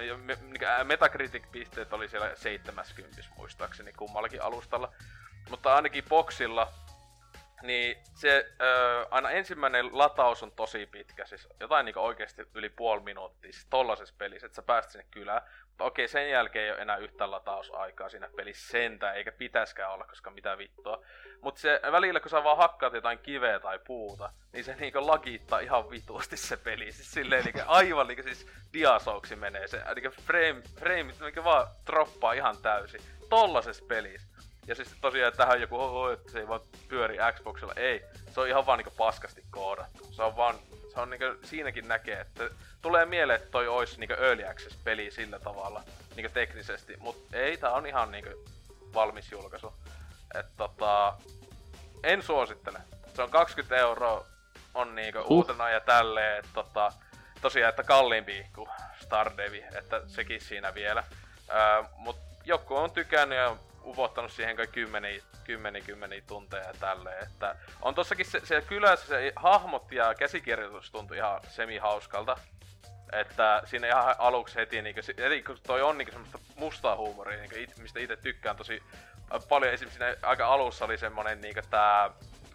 Metacritic-pisteet oli siellä 70 muistaakseni kummallakin alustalla. Mutta ainakin boksilla niin se ö, aina ensimmäinen lataus on tosi pitkä, siis jotain niinku oikeasti yli puoli minuuttia, siis tollasessa pelissä, että sä pääst sinne kylään. Mutta okei, sen jälkeen ei ole enää yhtä latausaikaa siinä pelissä sentään, eikä pitäskään olla, koska mitä vittua. Mutta se välillä, kun sä vaan hakkaat jotain kiveä tai puuta, niin se niinku lagittaa ihan vituasti se peli. Siis silleen niinku aivan niinku siis diasouksi menee se, niinku frame, frame niinku vaan droppaa ihan täysin. Tollasessa pelissä. Ja siis tosiaan tähän joku, oho, että se ei vaan pyöri Xboxilla. Ei, se on ihan vaan niinku paskasti koodattu. Se on vaan, se on niinku, siinäkin näkee, että tulee mieleen, että toi olisi niinku Early Access-peli sillä tavalla, niinku teknisesti. Mut ei, tää on ihan niinku valmis julkaisu. Et tota, en suosittele. Se on 20 euroa, on niinku uh. uutena ja tälleen, että tota, tosiaan, että kalliimpi kuin Stardevi, että sekin siinä vielä. Öö, mut joku on tykännyt ja uvottanut siihen kai kymmeniä, kymmeniä, kymmeniä tunteja ja tälleen. Että on tossakin se, se kylässä se hahmot ja käsikirjoitus tuntui ihan semi-hauskalta. Että siinä ihan aluksi heti, niin kuin, heti kun toi on niin semmoista mustaa huumoria, niin it, mistä itse tykkään tosi paljon. Esimerkiksi siinä aika alussa oli semmonen niin tää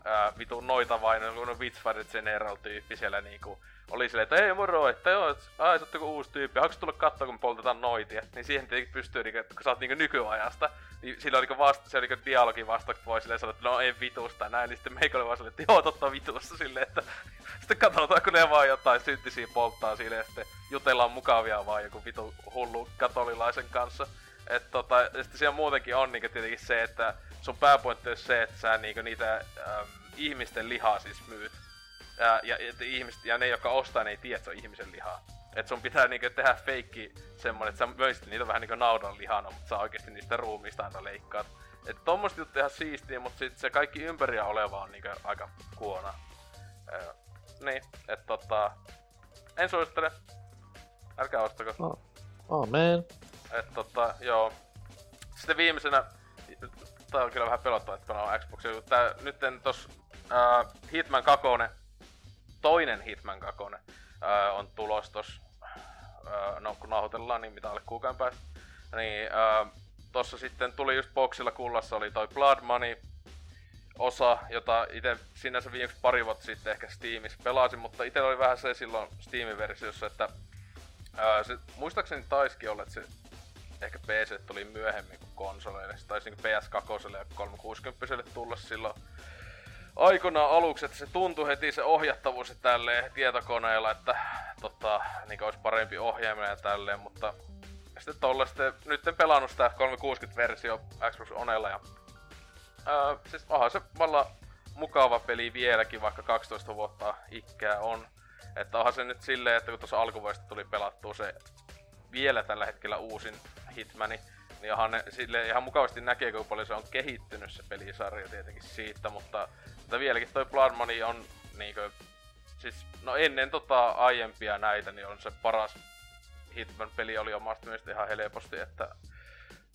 ää, vitu noitavainen, Witchfighter General tyyppi siellä niinku oli silleen, että ei moro, että joo, ai, sä uusi tyyppi, haluatko tulla katsoa, kun poltetaan noitia? Niin siihen tietenkin pystyy, niinku, kun sä oot niinku nykyajasta, niin sillä oli vasta, se oli dialogi vasta, kun voi silleen sanoa, että no ei vitusta näin, niin sitten meikä oli vaan silleen, että joo, totta vitusta silleen, että sitten katsotaan, kun ne vaan jotain syntisiä polttaa silleen, ja sitten jutellaan mukavia vaan joku vitu hullu katolilaisen kanssa. Et tota, ja sitten siellä muutenkin on niinku tietenkin se, että sun pääpointti on se, että sä niinku niitä äm, ihmisten lihaa siis myyt. Ja, ja, ja, ihmiset, ja ne, jotka ostaa, ne ei tiedä, että se on ihmisen lihaa. Et sun pitää niinku tehdä feikki semmonen, että sä möisit niitä vähän niinku naudan lihana, mutta sä oikeesti niistä ruumiista aina leikkaat. Et tommoset juttu ihan siistiä, mutta sit se kaikki ympäriä oleva on niinku aika kuona. Öö, niin, et tota... En suosittele. Älkää ostako. Oh. Amen. Et tota, joo. Sitten viimeisenä... Tää on kyllä vähän pelottavaa, että pelaa Xboxia. Tää nyt tos uh, Hitman 2, toinen Hitman 2 uh, on tulos tos uh, no kun nauhoitellaan, niin mitä alle kuukauden päästä. Niin uh, tossa sitten tuli just boxilla kullassa oli toi Blood Money osa, jota itse sinänsä viimeksi pari vuotta sitten ehkä Steamissa pelasin, mutta itse oli vähän se silloin Steam-versiossa, että ää, se, muistaakseni taisikin olla, että se ehkä PC tuli myöhemmin kuin konsoleille. Se taisi niin PS2 ja 360 tulla silloin aikoinaan aluksi, että se tuntui heti se ohjattavuus tälleen tietokoneella, että tota, niin olisi parempi ohjaaminen ja tälleen, mutta sitten tolle sitten, nyt en pelannut sitä 360-versio Xbox Onella ja ää, siis onhan se valla mukava peli vieläkin, vaikka 12 vuotta ikää on. Että onhan se nyt silleen, että kun tuossa alkuvuodesta tuli pelattua se vielä tällä hetkellä uusin Hitmani, niin onhan ne, sille ihan mukavasti näkee, kuinka paljon se on kehittynyt se pelisarja tietenkin siitä, mutta mutta vieläkin toi Blood Money on niinkö... Siis, no ennen tota aiempia näitä, niin on se paras Hitman-peli oli omasta mielestä ihan helposti, että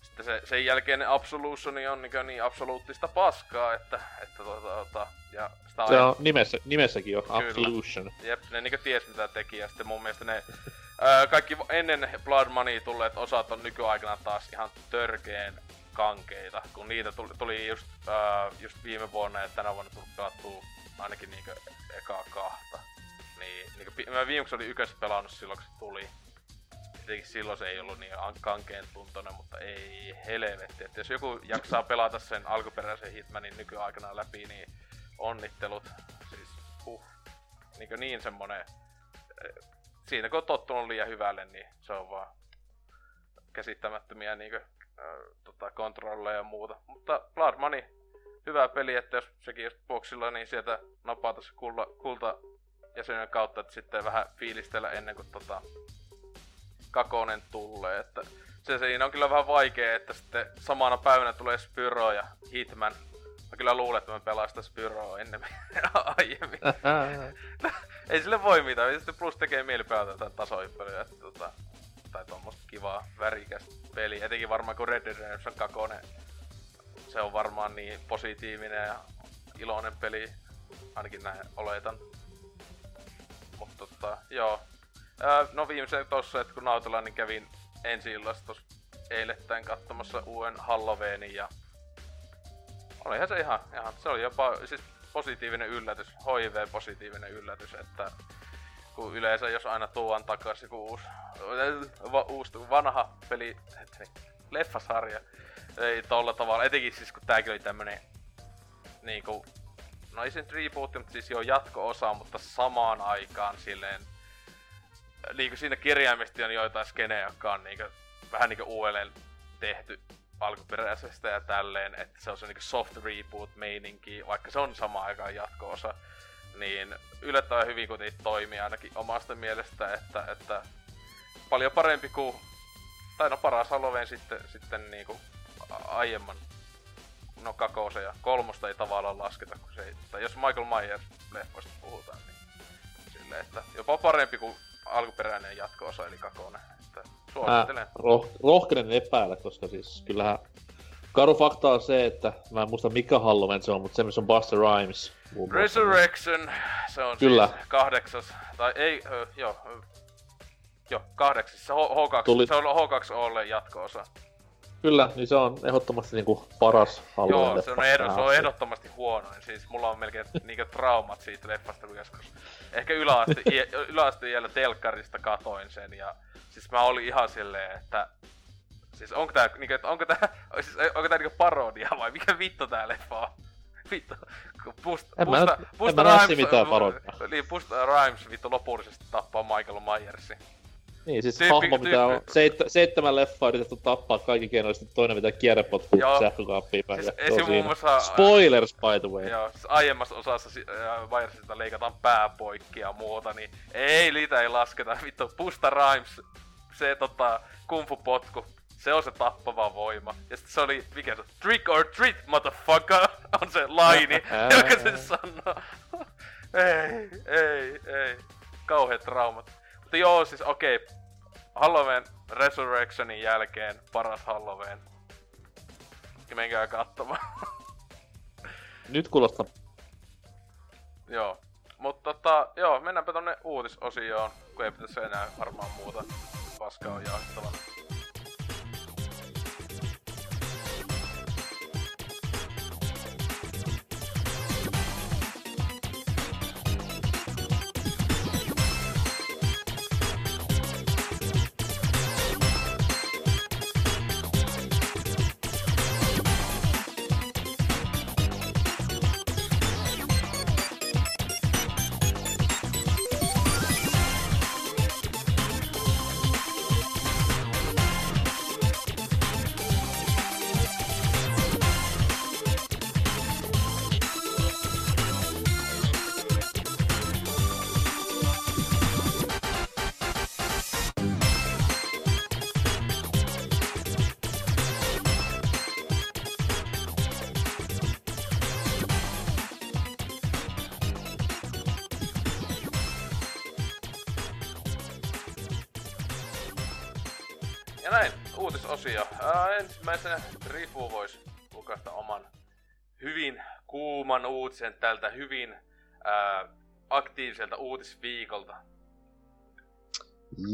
sitten se, sen jälkeen Absolution on niin, niin absoluuttista paskaa, että, että tota, tota, ja sitä se on nimessä, nimessäkin jo, Absolution. Jep, ne niin ties mitä teki, ja sitten mun mielestä ne ää, kaikki ennen Blood Money tulleet osat on nykyaikana taas ihan törkeen kankeita, kun niitä tuli, tuli just, uh, just viime vuonna ja tänä vuonna tuli pelattua ainakin niinku ekaa kahta. Niin, niinku, mä viimeksi olin ykössä pelannut silloin, kun se tuli. Tietenkin silloin se ei ollut niin kankeen tuntoinen, mutta ei helvetti. Että jos joku jaksaa pelata sen alkuperäisen Hitmanin nykyaikana läpi, niin onnittelut. Siis, huh. Niin, niin semmonen... Eh, siinä kun on tottunut liian hyvälle, niin se on vaan käsittämättömiä niinku tota, kontrolleja ja muuta. Mutta Blood Money, hyvä peli, että jos sekin just boxilla, niin sieltä napaa tässä kulta, kulta jäsenen kautta, että sitten vähän fiilistellä ennen kuin tota, kakonen tulee. Että se siinä on kyllä vähän vaikea, että sitten samana päivänä tulee Spyro ja Hitman. Mä kyllä luulen, että mä pelaan sitä Spyroa ennemmin aiemmin. ei sille voi mitään, sitten plus tekee mieli pelata jotain tasohyppelyä. Tota, tai tuommoista kivaa värikästä peli. Etenkin varmaan kun Red Dead Redemption 2, se on varmaan niin positiivinen ja iloinen peli. Ainakin näin oletan. Mutta tota, joo. Ää, no viimeisen tossa, että kun nautellaan, niin kävin ensi illasta eilettäin katsomassa uuden Halloweenin ja olihan se ihan, ihan, se oli jopa, siis positiivinen yllätys, HIV-positiivinen yllätys, että kun yleensä jos aina tuon takaisin joku uusi, va, uusi vanha peli, leffasarja, ei tolla tavalla, etenkin siis kun tääkin oli tämmönen niinku, no ei se nyt rebootti, mutta siis jo jatko-osa, mutta samaan aikaan silleen, niinku siinä kirjaimesti on joitain skenejä, jotka on niinku, vähän niinku uudelleen tehty alkuperäisestä ja tälleen, että se on se niinku soft reboot meininki, vaikka se on samaan aikaan jatko-osa, niin yllättävän hyvin kuitenkin toimii ainakin omasta mielestä, että, että paljon parempi kuin, tai no paras Halloween sitten, sitten niinku aiemman no kakose ja kolmosta ei tavallaan lasketa, kun se ei, tai jos Michael Myers leffoista puhutaan, niin silleen, että jopa parempi kuin alkuperäinen jatko-osa, eli kakone. Että suosittelen. Mä roh- rohkenen epäillä, koska siis kyllähän karu fakta on se, että mä en muista mikä Halloween se on, mutta se missä on Buster Rhymes. Resurrection, se on Kyllä. siis kahdeksas, tai ei, ö, joo, ö, joo, kahdeksas, se H- H2, Tuli... se on H2Olle jatko-osa. Kyllä, niin se on ehdottomasti niinku paras Halloween Joo, se on, ehdo, se on ehdottomasti huonoin. Siis mulla on melkein niinku traumat siitä leffasta, kun joskus ehkä yläaste, yläaste telkkarista katoin sen ja siis mä olin ihan silleen, että siis onko tää, niinku, että onko tää, siis, onko tää niinku parodia vai mikä vittu tää leffa on? Vittu. Pust, en pusta, mä, pusta en mä Rhymes, mitään parodia. Niin, Pusta Rhymes vittu lopullisesti tappaa Michael Myersin. Niin, siis tyyppi, hahmo, mitä on seit, seitsemän leffaa yritetty tappaa kaikki keinoista, toinen mitä kierrepotku sähkökaappiin päin. Siis esim. muun muassa... Spoilers, by the way. Joo, siis aiemmassa osassa äh, Wiresista leikataan pää poikki ja muuta, niin ei, liitä ei lasketa. Vittu, Pusta Rhymes, se tota, kumfu potku, se on se tappava voima. Ja sitten se oli, mikä se, trick or treat, motherfucker, on se laini, joka se sanoo. ei, ei, ei. Kauheat traumat. Mutta joo, siis okei. Okay. Halloween Resurrectionin jälkeen paras Halloween. Ja menkää katsomaan. Nyt kuulostaa. joo. Mutta tota, joo, mennäänpä tonne uutisosioon, kun ei pitäisi enää varmaan muuta paskaa jaettavana. Ensimmäisenä Rifu voisi lukasta oman hyvin kuuman uutisen tältä hyvin ää, aktiiviselta uutisviikolta.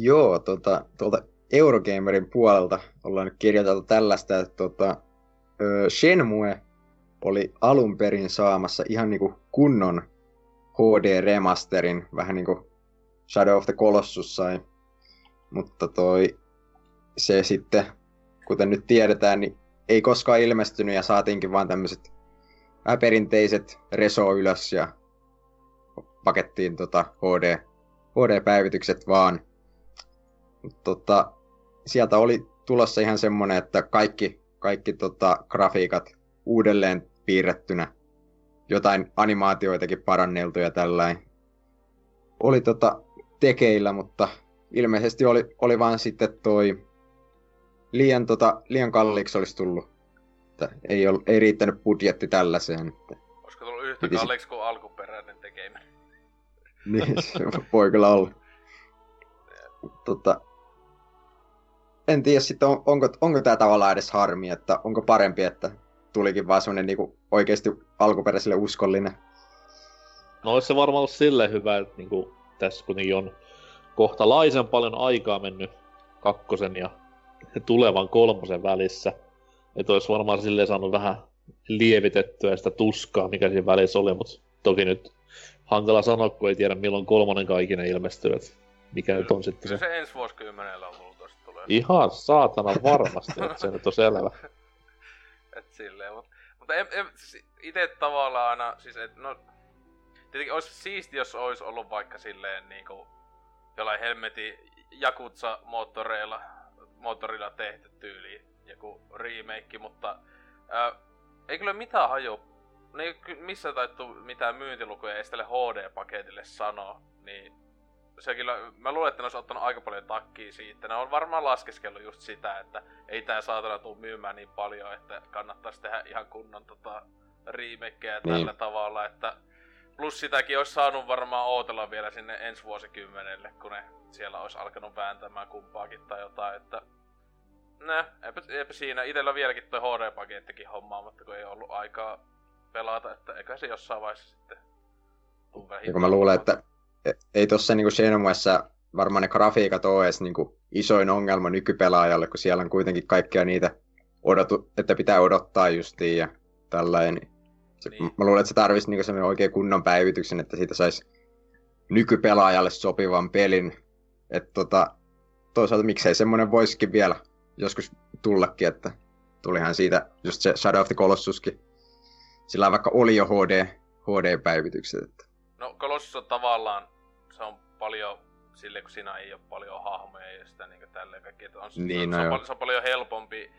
Joo, tota, tuolta Eurogamerin puolelta ollaan nyt kirjoiteltu tällaista, että tota, Shenmue oli alun perin saamassa ihan niinku kunnon HD-remasterin, vähän niinku Shadow of the Colossus sai. Mutta toi, se sitten kuten nyt tiedetään, niin ei koskaan ilmestynyt ja saatiinkin vaan tämmöiset perinteiset reso ylös ja pakettiin tota HD, HD-päivitykset vaan. Tota, sieltä oli tulossa ihan semmonen, että kaikki, kaikki tota, grafiikat uudelleen piirrettynä. Jotain animaatioitakin paranneltu ja tällainen. Oli tota tekeillä, mutta ilmeisesti oli, oli vaan sitten toi liian, tota, liian kalliiksi olisi tullut. Että ei, ol, ei riittänyt budjetti tällaiseen. Että Olisiko tullut yhtä Pitisi... kalliiksi kuin alkuperäinen tekeminen? niin, se voi kyllä olla. tota, en tiedä sitten, on, onko, onko tämä tavallaan edes harmi, että onko parempi, että tulikin vaan semmonen niinku oikeasti alkuperäiselle uskollinen. No olisi se varmaan ollut silleen hyvä, että niinku, tässä kuitenkin on kohtalaisen paljon aikaa mennyt kakkosen ja tulevan kolmosen välissä. Että olisi varmaan silleen saanut vähän lievitettyä sitä tuskaa, mikä siinä välissä oli, mutta toki nyt hankala sanoa, kun ei tiedä milloin kolmonen kaikinen ilmestyy, että mikä nyt on sitten se. se ensi vuosikymmenellä luultavasti tulee. Ihan saatana varmasti, että se nyt on selvä. et silleen, mutta, mutta en, en, siis itse tavallaan aina, siis et, no, tietenkin olisi siisti, jos olisi ollut vaikka silleen niinku jollain helmeti Jakutsa moottoreilla, moottorilla tehty tyyli joku remake, mutta ää, ei kyllä mitään haju. Ne ei missä taittu mitään myyntilukuja ei tälle HD-paketille sanoa, niin se kyllä, mä luulen, että ne olisi ottanut aika paljon takkiä siitä. Ne on varmaan laskeskellut just sitä, että ei tää saatana tuu myymään niin paljon, että kannattaisi tehdä ihan kunnon tota, remakeja niin. tällä tavalla, että plus sitäkin olisi saanut varmaan ootella vielä sinne ensi vuosikymmenelle, kun ne siellä olisi alkanut vääntämään kumpaakin tai jotain, että Nä, eipä, eipä siinä. Itellä vieläkin toi HD-pakettikin hommaamatta, kun ei ollut aikaa pelata, että eikä se jossain vaiheessa sitten ja kun mä luulen, että e- ei tossa niinku Shenmuessa varmaan ne grafiikat ole edes niinku isoin ongelma nykypelaajalle, kun siellä on kuitenkin kaikkia niitä odotu, että pitää odottaa justiin ja tällainen. Niin se, niin. Mä luulen, että se tarvitsisi niinku semmoinen oikein kunnon päivityksen, että siitä saisi nykypelaajalle sopivan pelin. Että tota, toisaalta miksei semmoinen voisikin vielä joskus tullakin, että tulihan siitä just se Shadow of the Colossuskin. Sillä vaikka oli jo HD, HD-päivitykset. Että... No Colossus on tavallaan, se on paljon sille, kun siinä ei ole paljon hahmoja ja sitä niin tälleen kaikki. Että on, niin, se, no se, on, paljon, se on paljon helpompi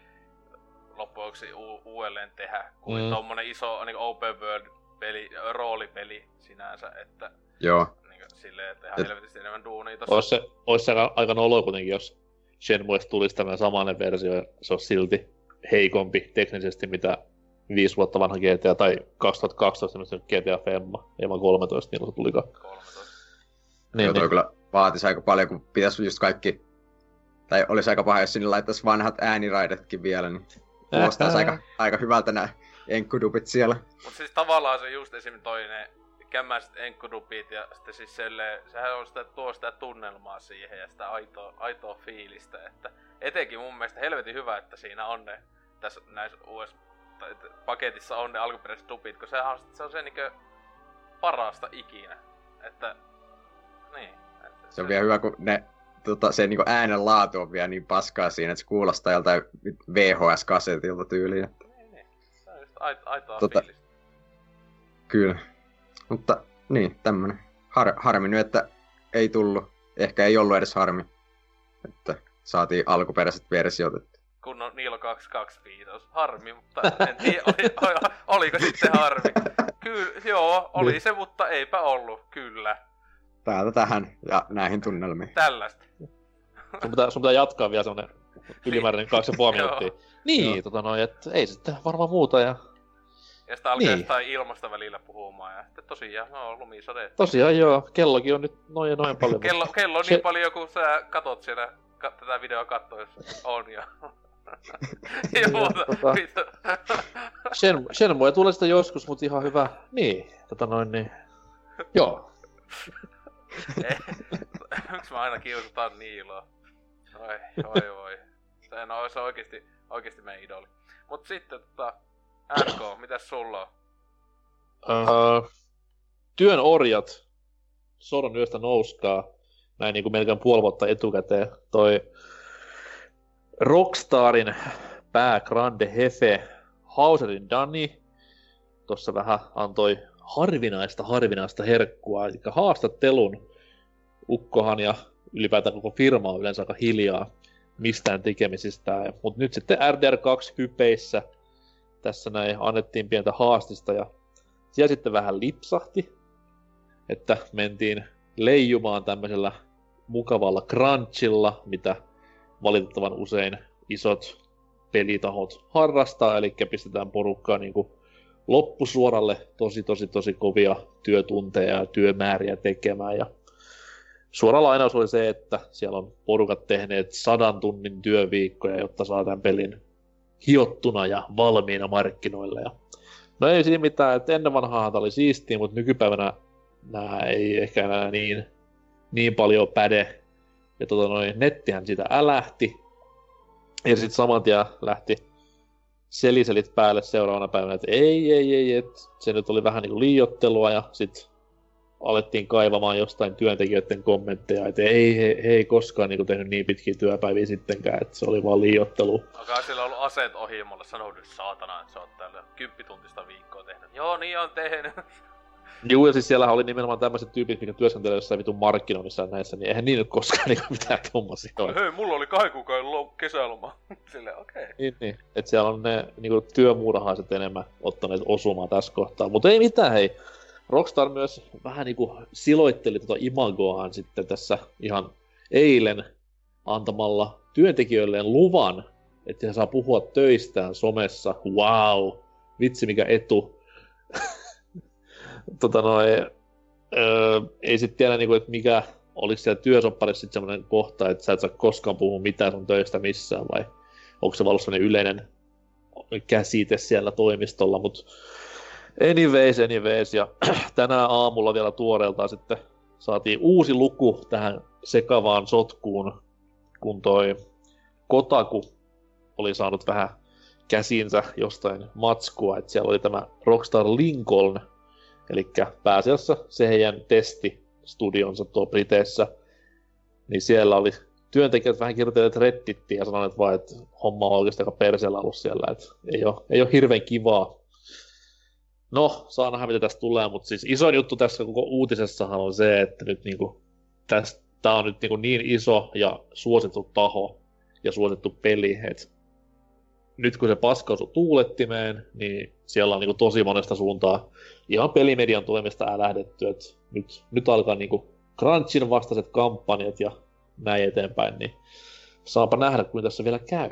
loppujen u- uudelleen tehdä kuin mm. tommonen iso niin open world peli, roolipeli sinänsä, että Joo. Silleen, että ihan Et... helvetisti enemmän duunia tossa. Olisi se, olisi se aika, aika nolo kuitenkin, jos Shenmuesta tulisi tämmöinen samainen versio, ja se on silti heikompi teknisesti, mitä viisi vuotta vanha GTA, tai 2012 GTA Femma, ei vaan 13, niin se tulikaan. 13. Niin, Joo, niin. kyllä vaatisi aika paljon, kun pitäisi just kaikki, tai olisi aika paha, jos sinne laittaisi vanhat ääniraidetkin vielä, niin kuulostaisi aika, aika hyvältä nämä enkkudupit siellä. Mutta siis tavallaan se just esim. toinen kämmäiset enkkudupit ja sitten siis selle, sehän on sitä, tuo sitä tunnelmaa siihen ja sitä aitoa, aitoa fiilistä, että etenkin mun mielestä helvetin hyvä, että siinä on ne tässä näissä US paketissa on ne alkuperäiset dupit, kun sehän on, se on se niinkö parasta ikinä, että niin. Että se, se on vielä hyvä, kun ne tota, se niinku äänen laatu on vielä niin paskaa siinä, että se kuulostaa joltain VHS-kasetilta tyyliin. Niin, niin. Se on just aitoa tota, fiilistä. Kyllä. Mutta niin, tämmönen. Har, harmi nyt, että ei tullut. Ehkä ei ollut edes harmi, että saatiin alkuperäiset versiot. Että... Kun on Niilo 225. Harmi, mutta en tiedä, oli, oli, oliko sitten harmi. Kyllä, joo, oli niin. se, mutta eipä ollut, kyllä. Täältä tähän ja näihin tunnelmiin. Tällaista. Sun pitää, sun pitää jatkaa vielä semmonen ylimääräinen kaksi ja minuuttia. Niin, tota noin, että ei sitten varmaan muuta ja ja sitten alkaa niin. jostain ilmasta välillä puhumaan. Ja sitten tosiaan, no lumisade. Tosiaan joo, kellokin on nyt noin ja noin paljon. kello, kello on se... niin paljon, kun sä katot siellä ka- tätä videoa kattoessa on ja... ja muuta. Tota... Shen, Shenmue tulee sitä joskus, mutta ihan hyvä. Niin, tota noin niin. Joo. Miksi mä aina kiusataan Niiloa? Oi, oi, oi. Se, no, se on oikeesti, oikeesti meidän idoli. Mut sitten tota, RK, mitäs sulla on? Uh, työn orjat, sodan yöstä nouskaa, näin niin kuin melkein puoli vuotta etukäteen. Toi Rockstarin pää Grande Hefe, Hauserin Dani, tuossa vähän antoi harvinaista, harvinaista herkkua, eli haastattelun Ukkohan ja ylipäätään koko firma on yleensä aika hiljaa mistään tekemisistä. Mutta nyt sitten RDR2 hypeissä – tässä näin annettiin pientä haastista ja siellä sitten vähän lipsahti, että mentiin leijumaan tämmöisellä mukavalla crunchilla, mitä valitettavan usein isot pelitahot harrastaa, eli pistetään porukkaa niin kuin loppusuoralle tosi tosi tosi kovia työtunteja ja työmääriä tekemään. Ja suora lainaus oli se, että siellä on porukat tehneet sadan tunnin työviikkoja, jotta saa tämän pelin hiottuna ja valmiina markkinoille. Ja... No ei siinä mitään, että ennen vanhaa oli siistiä, mutta nykypäivänä nämä ei ehkä enää niin, niin paljon päde. Ja tota noin, nettihän sitä älähti. Ja sitten saman tien lähti seliselit päälle seuraavana päivänä, että ei, ei, ei, että se nyt oli vähän niin kuin liiottelua ja sitten alettiin kaivamaan jostain työntekijöiden kommentteja, että ei, he, he ei koskaan niin tehnyt niin pitkiä työpäiviä sittenkään, että se oli vaan liiottelu. Onko sillä ollut aseet ohi mulle sanoo nyt saatana, että sä oot täällä kymppituntista viikkoa tehnyt. Joo, niin on tehnyt. Joo, ja siis siellä oli nimenomaan tämmöiset tyypit, mitkä työskentelee jossain vitun markkinoinnissa ja näissä, niin eihän niin nyt koskaan niinku mitään tommosia ole. Hei, mulla oli kahden kuukauden kesäloma. Silleen, okei. Okay. Niin, niin. Et siellä on ne niinku työmuurahaiset enemmän ottaneet osumaan tässä kohtaa. Mutta ei mitään, hei. Rockstar myös vähän niinku siloitteli tota imagoaan sitten tässä ihan eilen antamalla työntekijöilleen luvan, että he saa puhua töistään somessa. Wow! Vitsi mikä etu. tota noin, öö, ei sitten tiedä, niinku, että mikä oliko siellä työsopparissa sitten semmoinen kohta, että sä et saa koskaan puhua mitään sun töistä missään, vai onko se vaan yleinen käsite siellä toimistolla, mutta anyways, anyways, ja tänään aamulla vielä tuoreeltaan sitten saatiin uusi luku tähän sekavaan sotkuun, kun toi Kotaku oli saanut vähän käsinsä jostain matskua, että siellä oli tämä Rockstar Lincoln, Eli pääasiassa se heidän testistudionsa tuo Briteissä, niin siellä oli työntekijät vähän kirjoitelleet reddittiin ja sanoneet vaan, että homma on oikeasti aika perseellä ollut siellä, että ei ole, ei ole hirveän kivaa. No, saa nähdä mitä tästä tulee, mutta siis isoin juttu tässä koko uutisessahan on se, että nyt niinku, tää on nyt niinku niin iso ja suosittu taho ja suosittu peli, että nyt kun se paska osui tuulettimeen, niin siellä on niin kuin tosi monesta suuntaa ihan pelimedian toimesta lähdetty, että nyt, nyt alkaa niin kuin Crunchin vastaiset kampanjat ja näin eteenpäin, niin saapa nähdä, kuin tässä vielä käy.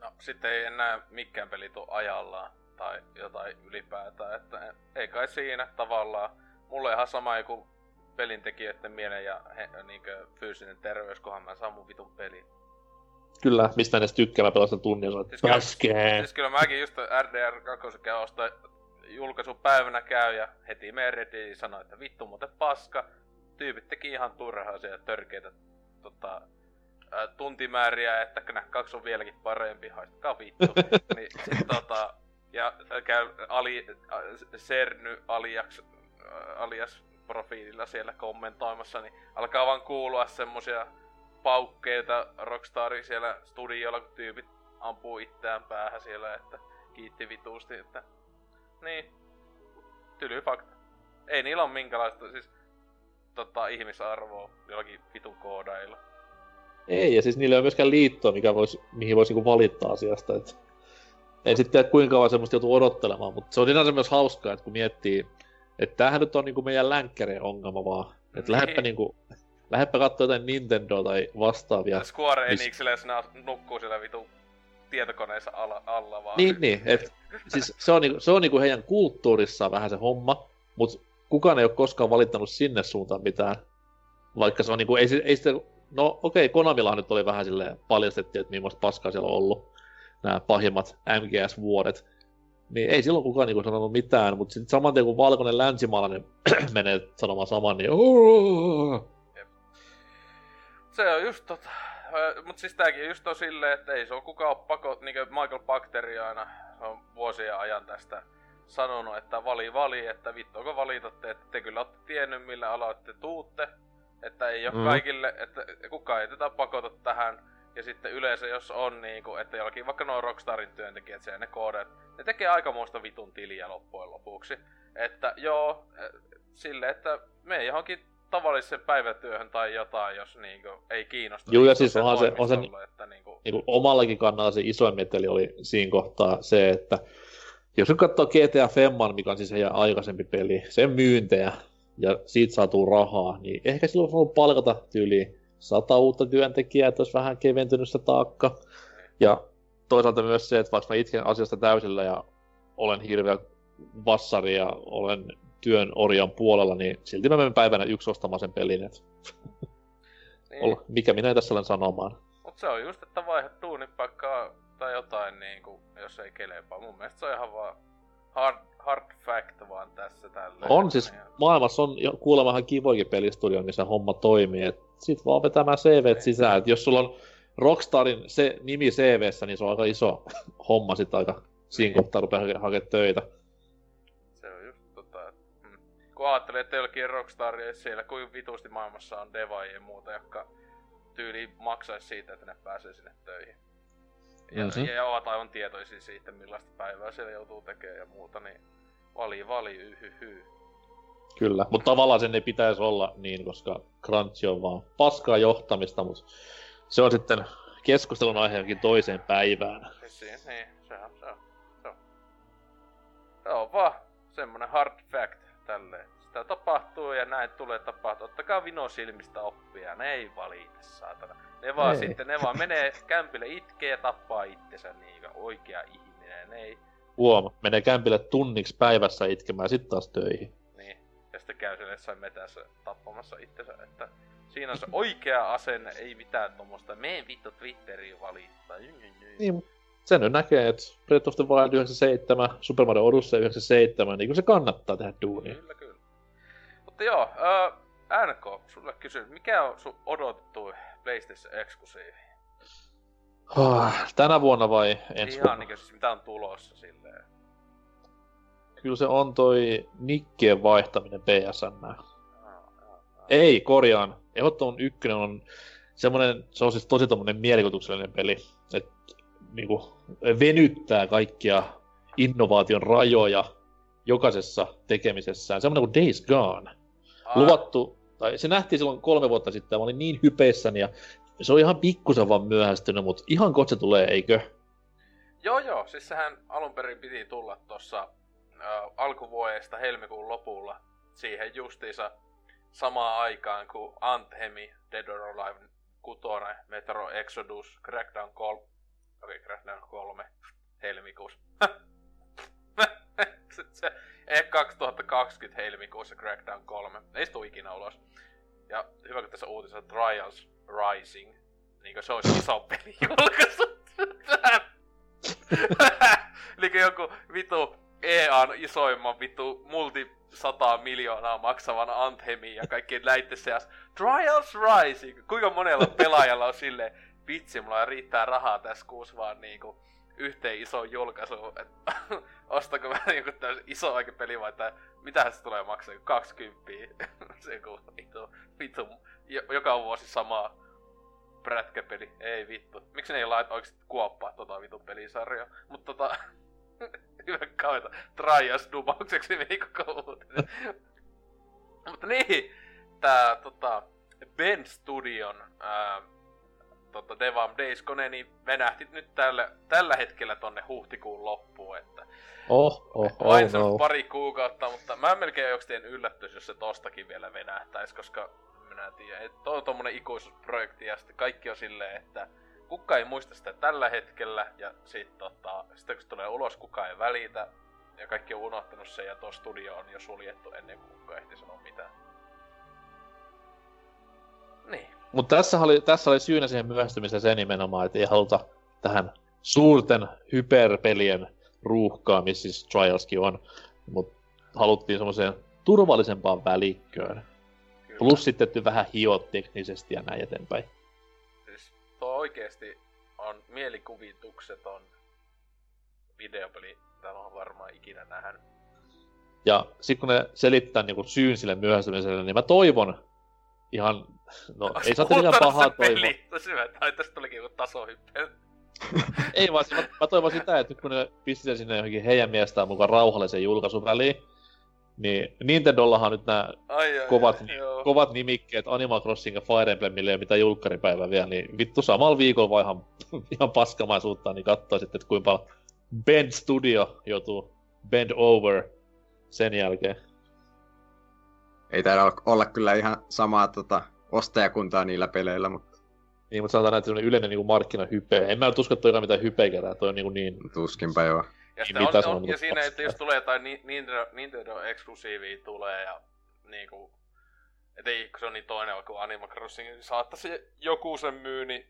No, sitten ei enää mikään peli tule ajallaan tai jotain ylipäätään, että ei kai siinä tavallaan. Mulle ihan sama joku pelintekijöiden mielen ja he, niin fyysinen terveys, kunhan mä saan mun vitun pelin. Kyllä, mistä edes tykkää, mä pelasin tunnin ja siis kyllä, siis kyllä mäkin just RDR 2 käy ostaa julkaisupäivänä käy ja heti Meredi sanoi, että vittu muuten paska. Tyypit teki ihan turhaa siellä törkeitä tota, ää, tuntimääriä, että nämä kaksi on vieläkin parempi, haistakaa vittu. niin, sit, tota, ja käy ali, äh, Serny alias, äh, alias profiililla siellä kommentoimassa, niin alkaa vaan kuulua semmosia paukkeita Rockstarin siellä studiolla, kun tyypit ampuu itseään päähän siellä, että kiitti vituusti, että niin, tyly fakta. Ei niillä ole minkälaista siis tota, ihmisarvoa jollakin vitun koodailla. Ei, ja siis niillä ei ole myöskään liittoa, mikä vois, mihin voisi niinku valittaa asiasta. Et en sitten tiedä, kuinka kauan semmoista joutuu odottelemaan, mutta se on sinänsä myös hauskaa, että kun miettii, että tämähän nyt on niinku meidän länkkäreen ongelma vaan. Että niin. lähdepä niinku Lähdepä katsoa jotain Nintendo tai vastaavia. Square Enixille, jos ne nukkuu siellä vitu tietokoneessa alla, alla vaan. Niin, niin. Et, siis se on, niinku, se on niinku heidän kulttuurissaan vähän se homma, mutta kukaan ei ole koskaan valittanut sinne suuntaan mitään. Vaikka se on niinku, ei, ei sitä, no okei, okay, Konamillahan nyt oli vähän silleen paljastettiin, että millaista paskaa siellä on ollut nämä pahimmat MGS-vuodet. Niin ei silloin kukaan niinku sanonut mitään, mutta sitten saman tien kun valkoinen länsimaalainen menee sanomaan saman, niin se on just tota. Mut siis tääkin just on silleen, että ei se on kukaan pako, niinku Michael Bacteri aina on vuosien ajan tästä sanonut, että vali vali, että vittuako valitatte, että te kyllä olette tiennyt millä aloitte tuutte, että ei ole mm. kaikille, että kukaan ei tätä pakota tähän, ja sitten yleensä jos on niinku, että jollakin vaikka nuo Rockstarin työntekijät, siellä ne koodet, ne tekee aikamoista vitun tiliä loppujen lopuksi. Että joo, sille, että me johonkin tavalliseen päivätyöhön tai jotain, jos niinku ei kiinnosta. Joo, ja siis onhan se, on se että niinku... Niinku omallakin kannalla se isoin meteli oli siinä kohtaa se, että jos nyt katsoo GTA Femman, mikä on siis heidän aikaisempi peli, sen myyntejä ja siitä saatuu rahaa, niin ehkä silloin on palkata tyyli sata uutta työntekijää, että olisi vähän keventynyt se taakka. Ja toisaalta myös se, että vaikka mä itken asiasta täysillä ja olen hirveä vassari ja olen työn orjan puolella, niin silti mä menen päivänä yksi ostamaan sen pelin, et... niin. mikä minä tässä olen sanomaan. Mut se on just, että vaihdat duunipaikkaa tai jotain niinku, jos ei kelepaa. Mun mielestä se on ihan vaan hard, hard fact vaan tässä tällä. On siis, ja... maailmassa on kuulemma ihan kivoikin pelistudio, missä homma toimii. Et sit vaan vetämään CV sisään. Et jos sulla on Rockstarin se nimi CVssä, niin se on aika iso homma sit aika siinä kohtaa rupeaa hake- hakemaan töitä. Se on just tota, mm. kun ajattelee, että jollakin Rockstaria siellä kuin vitusti maailmassa on devaajia ja muuta, jotka tyyli maksaisi siitä, että ne pääsee sinne töihin. Ja, Mhm. mm-hmm. ja ovat aivan tietoisia siitä, millaista päivää siellä joutuu tekemään ja muuta, niin vali vali yhyhy. Kyllä, mutta tavallaan sen ei pitäisi olla niin, koska Crunch on vaan paskaa johtamista, mutta se on sitten keskustelun aihe toiseen päivään. Niin, se on, se on, se on. Se on vaan semmonen hard fact tälleen. Sitä tapahtuu ja näin tulee tapahtua. Ottakaa vino silmistä oppia, ne ei valita, saatana. Ne vaan Ei. sitten, ne vaan menee kämpille itkee ja tappaa itsensä niin oikea ihminen. Ne ei, Huom, menee kämpille tunniksi päivässä itkemään sitten taas töihin. niin. Ja sitten käy siellä jossain metässä tappamassa itsensä, että siinä on se oikea asenne, ei mitään tommosta. Meen vittu Twitteriin valittaa. Niin, sen nyt näkee, että Breath of the Wild 97, Super Mario Odyssey 97, niin kuin se kannattaa tehdä duunia. Kyllä, kyllä. Mutta joo, äh, NK, sulle kysyn, mikä on sun odotettu PlayStation eksklusiivi? Oh, tänä vuonna vai ensi Ihan vuonna? niinku siis mitä on tulossa silleen. Kyllä se on toi nikkien vaihtaminen PSN. Aa, aa, aa. Ei, korjaan. Ehdottoman ykkönen on semmonen, se on siis tosi tommonen mielikuvituksellinen peli, että niinku venyttää kaikkia innovaation rajoja jokaisessa tekemisessään. Semmonen kuin Days Gone. Aa, Luvattu, tai se nähtiin silloin kolme vuotta sitten, mä olin niin hypeissäni, ja se on ihan pikkusen vaan myöhästynyt, mutta ihan kohta tulee, eikö? Joo joo, siis sehän alun perin piti tulla tossa äh, alkuvuodesta helmikuun lopulla siihen justiinsa samaan aikaan kuin Anthemi, Dead or Alive 6, Metro Exodus, Crackdown 3, okei okay, Crackdown 3 helmikuussa. se, eh 2020 helmikuussa Crackdown 3. Ei tuu ikinä ulos. Ja hyvä kun tässä uutisessa Trials Rising. Niinkö se olisi iso peli julkaisu. Eli joku vitu EAN isoimman vitu multi 100 miljoonaa maksavan Anthemin ja kaikkien näitten seas. Trials Rising! Kuinka monella pelaajalla on silleen, vitsi, mulla riittää rahaa tässä kuussa vaan niinku yhteen isoon julkaisuun, ostako mä joku täys iso aika peli vai tää, mitähän se tulee maksaa, 20 se kun vitu, vitu, joka vuosi sama prätkäpeli, ei vittu. Miksi ne ei laita oikeesti kuoppaa tota vitun pelisarjaa? Mutta tota, hyvä kaueta, Trias dumaukseksi meni koko uutinen. Mutta niin, tää tota, Ben Studion ää, tota, Devam Days Gone, niin venähti nyt tällä, tällä hetkellä tonne huhtikuun loppuun, että Oh, oh, oh vain se on no. pari kuukautta, mutta mä melkein jokseen yllättyis, jos se tostakin vielä venähtäis, koska minä en tiedä, toi on tommonen ikuisuusprojekti ja sitten kaikki on silleen, että kuka ei muista sitä tällä hetkellä ja sit tota, sitten kun se tulee ulos, kuka ei välitä ja kaikki on unohtanut sen ja tuo studio on jo suljettu ennen kuin kukaan ehti sanoa mitään. Niin. Mutta tässä oli, tässä oli syynä siihen myöhästymiseen se nimenomaan, että ei haluta tähän suurten hyperpelien ruuhkaan, missä siis Trialskin on, mutta haluttiin semmoiseen turvallisempaan välikköön. Plus sitten, että vähän hiot teknisesti ja näin eteenpäin. Siis tuo oikeesti on mielikuvitukseton videopeli, mitä oon varmaan ikinä nähnyt. Ja sitten kun ne selittää niinku syyn sille myöhästymiselle, niin mä toivon ihan, no ei saa tietenkään pahaa toivoa. Tosi hyvä, tai tästä tulikin joku tasohyppe. Ei vaan, siis mä, mä toivon sitä, että nyt kun ne pisti sen sinne johonkin heidän mielestään mukaan rauhallisen julkaisun väliin, niin Nintendollahan nyt nämä Ai, ai, Kovat- ai, joo. kovat nimikkeet Animal Crossing ja Fire Emblemille ja mitä julkkaripäivä vielä, niin vittu samalla viikolla vaan ihan, ihan paskamaisuutta, niin katsoo sitten, että kuinka paljon Bend Studio joutuu bend over sen jälkeen. Ei taida olla- kyllä ihan samaa tota, ostajakuntaa niillä peleillä, mutta Niin, mutta sanotaan, että semmoinen yleinen niin markkinahype. En mä nyt usko, että toi on mitään hypeä kerää, toi on niin, niin tuskinpä joo. Ja, Niin, mitä on, se on, on, ja mutta siinä, että jos tulee jotain Ni- Nintendo, Nintendo eksklusiivia tulee ja niinku, et ei, kun se on niin toinen kuin Animal Crossing, niin saattaisi joku sen myy, niin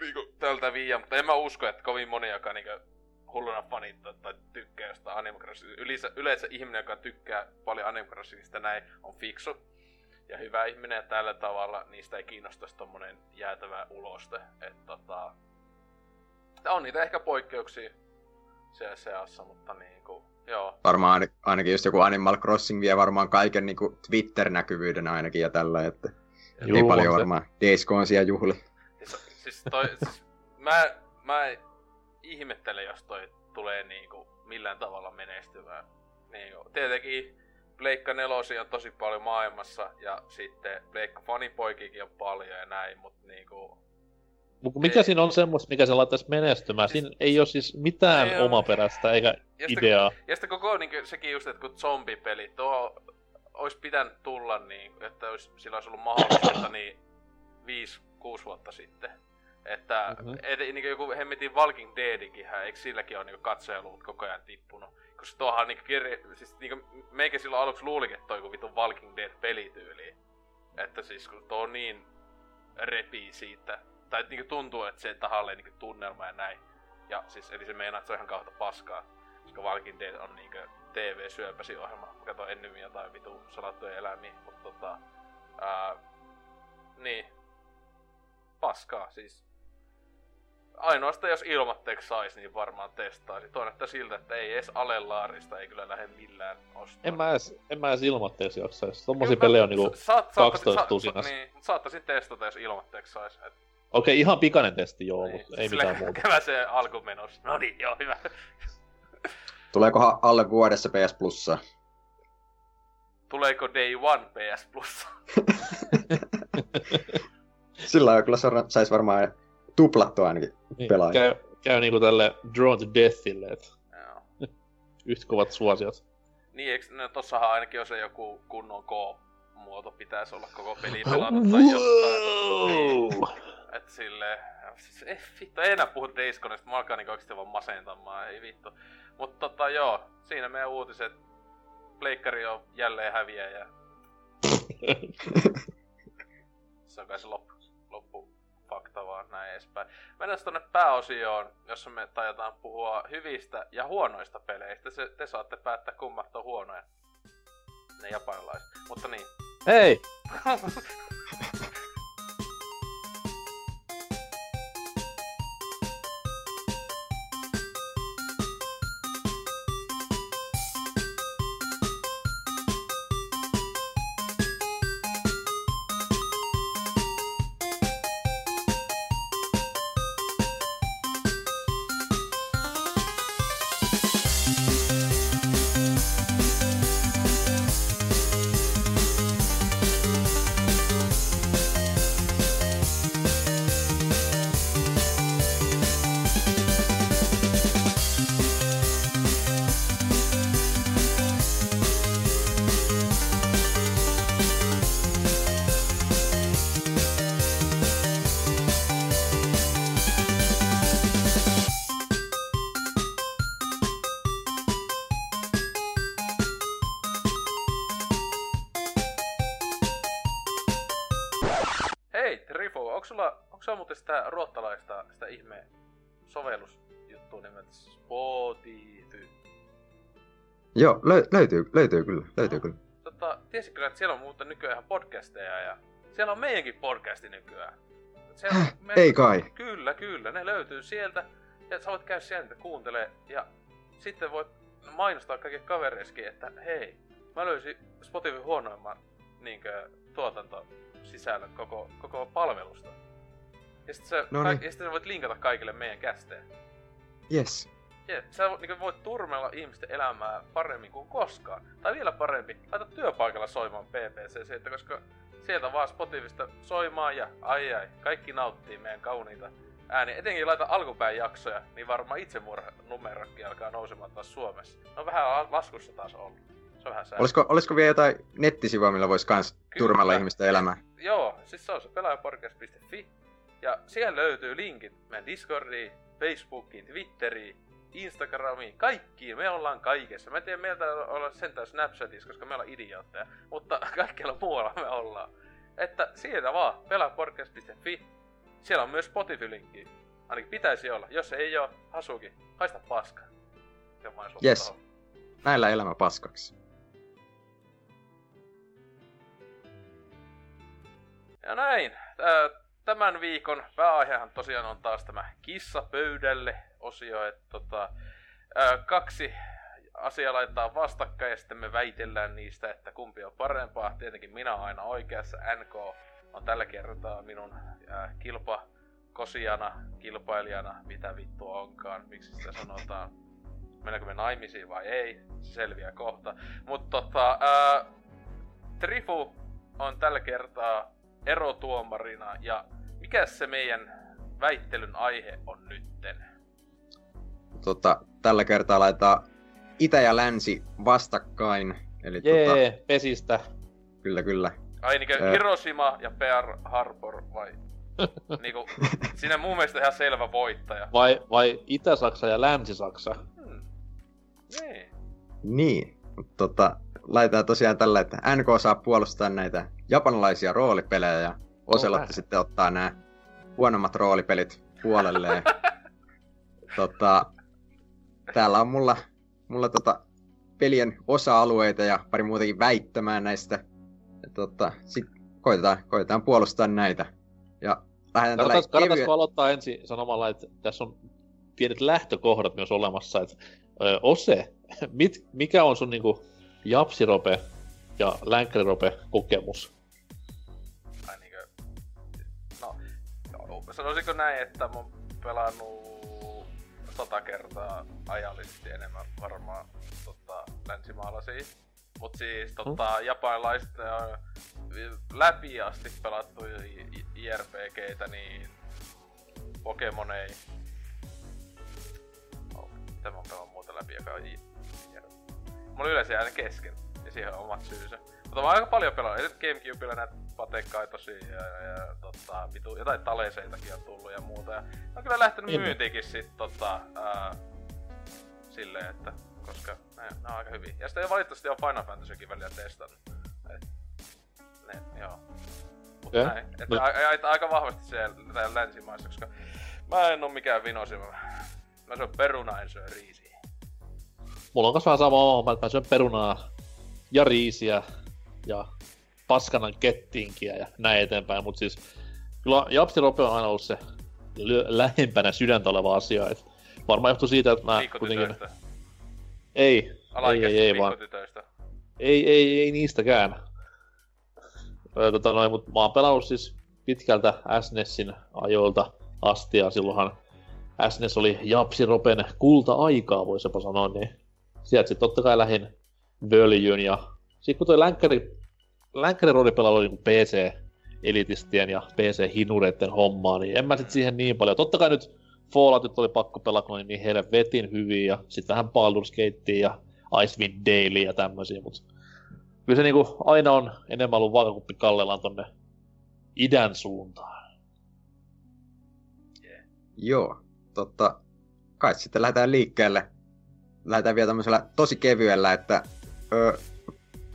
niinku tältä viiä, mutta en mä usko, että kovin moni, joka niinku hulluna fanittaa tai tykkää jostain Animal Crossing. Yleensä, yleensä ihminen, joka tykkää paljon Animal Crossingista näin, on fiksu ja hyvä ihminen ja tällä tavalla niistä ei kiinnostaisi tommonen jäätävä uloste. Että tota, on niitä ehkä poikkeuksia, siellä seassa, mutta niinku, joo. Varmaan ainakin just joku Animal Crossing vie varmaan kaiken niinku Twitter-näkyvyyden ainakin ja tällä, että Juu, ei paljon se. varmaan Days siellä juhli. Siis, siis, toi, siis mä, mä ihmettelen, jos toi tulee niinku millään tavalla menestymään. Niinku, tietenkin Pleikka nelosi on tosi paljon maailmassa ja sitten Pleikka fanipoikikin on paljon ja näin, mutta niinku... Mikä ei. siinä on semmoista, mikä se laittaisi menestymään? Siinä ei ole siis mitään ei omaperäistä eikä ja ideaa. Sitten, ja sitten koko niin, sekin just, että kun zombipeli, tuo olisi pitänyt tulla niin, että olisi, sillä olisi ollut mahdollista niin 5-6 vuotta sitten. Että mm-hmm. et, niin joku hemmetin Walking Deadikin, eikö silläkin ole niin katsojaluvut koko ajan tippunut? Koska tuohan niin kirja, siis niin meikä silloin aluksi luulikin, että toi joku vitun Walking Dead pelityyli. Että siis kun tuo on niin repii siitä, tai niin tuntuu, että se tahalleen niin tunnelma ja näin. Ja siis, eli se meinaa, että se on ihan kautta paskaa. Koska Walking Dead on niin TV-syöpäsi ohjelma. Mä katsoin ennen jotain vitu salattuja eläimiä, mutta tota... Ää, niin. Paskaa, siis ainoastaan jos ilmatteeksi sais, niin varmaan testaisi. Tuo näyttää siltä, että ei edes Alelaarista ei kyllä lähde millään ostamaan. En mä edes, en mä edes ilmatteeksi jaksaisi. Tommosia pelejä on niinku saat, 12 sa, tusinas. Niin, saattaisin testata, jos ilmatteeksi sais. Et... Okei, ihan pikainen testi joo, niin, mutta ei mitään muuta. Kävä se alkumenos. No niin, joo, hyvä. Tuleekohan alle vuodessa PS Plussa? Tuleeko Day One PS Plussa? Sillä on kyllä saisi varmaan tuplattua ainakin niin, pelaajia. Käy, käy niinku tälle Drawn to Deathille, et yhtä kovat suosiot. Niin, eikö, no tossahan ainakin on se joku kunnon K-muoto pitäisi olla koko peli pelannut tai jotain. Et sille, siis ei vittu, ei enää puhu Days Gonesta, mä alkaa niinku oikeesti vaan masentamaan, ei vittu. Mutta tota joo, siinä meidän uutiset. Pleikkari on jälleen häviäjä. se on kai se loppu, loppu fakta vaan näin edespäin. Mennään tonne pääosioon, jossa me tajataan puhua hyvistä ja huonoista peleistä. Se, te saatte päättää kummat on huonoja. Ne japanilaiset. Mutta niin. Hei! Joo, lö- löytyy, löytyy kyllä, löytyy no, kyllä. Tota, tiesitkö, että siellä on muuten nykyään ihan podcasteja ja siellä on meidänkin podcasti nykyään. Siellä on me... Ei kai. Kyllä, kyllä, ne löytyy sieltä ja sä voit käydä sieltä kuuntele ja sitten voit mainostaa kaikille kavereiskin, että hei, mä löysin Spotify huonoimman niinkö, tuotanto sisällön koko, koko palvelusta. Ja sitten, sä, no niin. ka- ja sitten sä voit linkata kaikille meidän kästeen. Yes. Yeah, sä niin voit turmella ihmisten elämää paremmin kuin koskaan. Tai vielä parempi, laita työpaikalla soimaan PPC, että koska sieltä vaan Spotifysta soimaan ja ai ai, kaikki nauttii meidän kauniita ääniä. Etenkin laita alkupään jaksoja, niin varmaan itsemurha numerokki alkaa nousemaan taas Suomessa. No vähän laskussa taas ollut. Se on vähän olisiko, olisiko vielä jotain nettisivua, millä voisi kans Kyllä. turmella ihmisten elämää? Joo, siis se on se pelaajaporkes.fi. Ja siellä löytyy linkit meidän Discordiin, Facebookiin, Twitteriin, Instagramiin, kaikkiin, me ollaan kaikessa. Mä en tiedä, meiltä olla sentään Snapchatissa, koska me ollaan idiootteja, mutta kaikkialla muualla me ollaan. Että siellä vaan, pelapodcast.fi. Siellä on myös Spotify-linkki. Ainakin pitäisi olla. Jos ei ole, Hasuki, haista paska. Yes. Näillä elämä paskaksi. Ja näin. Tämän viikon pääaihehan tosiaan on taas tämä kissa pöydälle osio, että tota, ö, kaksi asiaa laittaa vastakkain ja sitten me väitellään niistä, että kumpi on parempaa. Tietenkin minä olen aina oikeassa. NK on tällä kertaa minun äh, kilpa kosiana, kilpailijana, mitä vittu onkaan, miksi sitä sanotaan. Mennäänkö me naimisiin vai ei, se selviää kohta. Mutta tota, ää, Trifu on tällä kertaa erotuomarina ja mikä se meidän väittelyn aihe on nytten? Tota, tällä kertaa laitetaan itä ja länsi vastakkain. Eli Jee, tota, pesistä. kyllä, kyllä. Ai niinkö Ää. Hiroshima ja Pearl Harbor vai? niinku, siinä mun mielestä ihan selvä voittaja. Vai, vai Itä-Saksa ja Länsi-Saksa? Hmm. Niin. Niin, tota, laitetaan tosiaan tällä, että NK saa puolustaa näitä japanilaisia roolipelejä ja Oselotti sitten ottaa nämä huonommat roolipelit puolelleen. tota, täällä on mulla, mulla tota, pelien osa-alueita ja pari muutakin väittämää näistä. Ja tota, sit koitetaan, koitetaan puolustaa näitä. Ja lähdetään tällä kannattaisiko aloittaa ensin sanomalla, että tässä on pienet lähtökohdat myös olemassa, että ö, Ose, mit, mikä on sun niinku japsirope ja länkkärirope kokemus? Ai niinkö... No, no, sanoisinko näin, että mä oon pelannut sata kertaa ajallisesti enemmän varmaan tota, länsimaalaisia. Mut siis tota, japanilaiset on läpi asti pelattu IRPGtä, niin Pokemon ei... Oh, mitä mä oon pelannut muuta läpi, joka on IR... Mulla yleensä jää kesken, ja siihen on omat syysä. Mutta mä oon aika paljon pelannut. Esimerkiksi Gamecubella näitä patekaitosia ja, ja tota, vitu, jotain taleseitakin on tullut ja muuta. Ja mä oon kyllä lähtenyt Niin. myyntiinkin sit tota, ää, silleen, että koska ne, ne on aika hyviä. Ja sitten valitettavasti on Final Fantasykin välillä testannut. Et, ne, joo. Mut Okei. näin. Että No. a, a, aika vahvasti siellä täällä länsimaissa, koska mä en oo mikään vinosi. Mä, mä syön peruna, en syö riisiä. Mulla on kanssa vähän sama että mä syön perunaa ja riisiä ja paskanan kettinkiä ja näin eteenpäin, mutta siis kyllä japsirope on aina ollut se lähempänä sydäntä oleva asia, et varmaan johtuu siitä, että mä kuitenkin... Ei, ei, ei, ei, vaan ei, ei, ei niistäkään. Tota noin, mut mä oon pelannut siis pitkältä SNESin ajoilta asti ja silloinhan SNES oli Japsiropen kulta-aikaa, voisi jopa sanoa, niin sieltä sitten totta kai lähin Völjyn ja sitten kun toi länkkäri, länkkäri roolipelailu oli niinku PC-elitistien ja PC-hinureiden hommaa, niin en mä sit siihen niin paljon. Totta kai nyt Falloutit oli pakko pelata, kun oli niin helvetin hyviä ja sitten vähän Baldur's Gatea ja Icewind Dale ja tämmösiä, mut kyllä se niinku aina on enemmän ollut vaakakuppi kallellaan tonne idän suuntaan. Joo, totta. Kai sitten lähdetään liikkeelle. Lähdetään vielä tämmöisellä tosi kevyellä, että ö,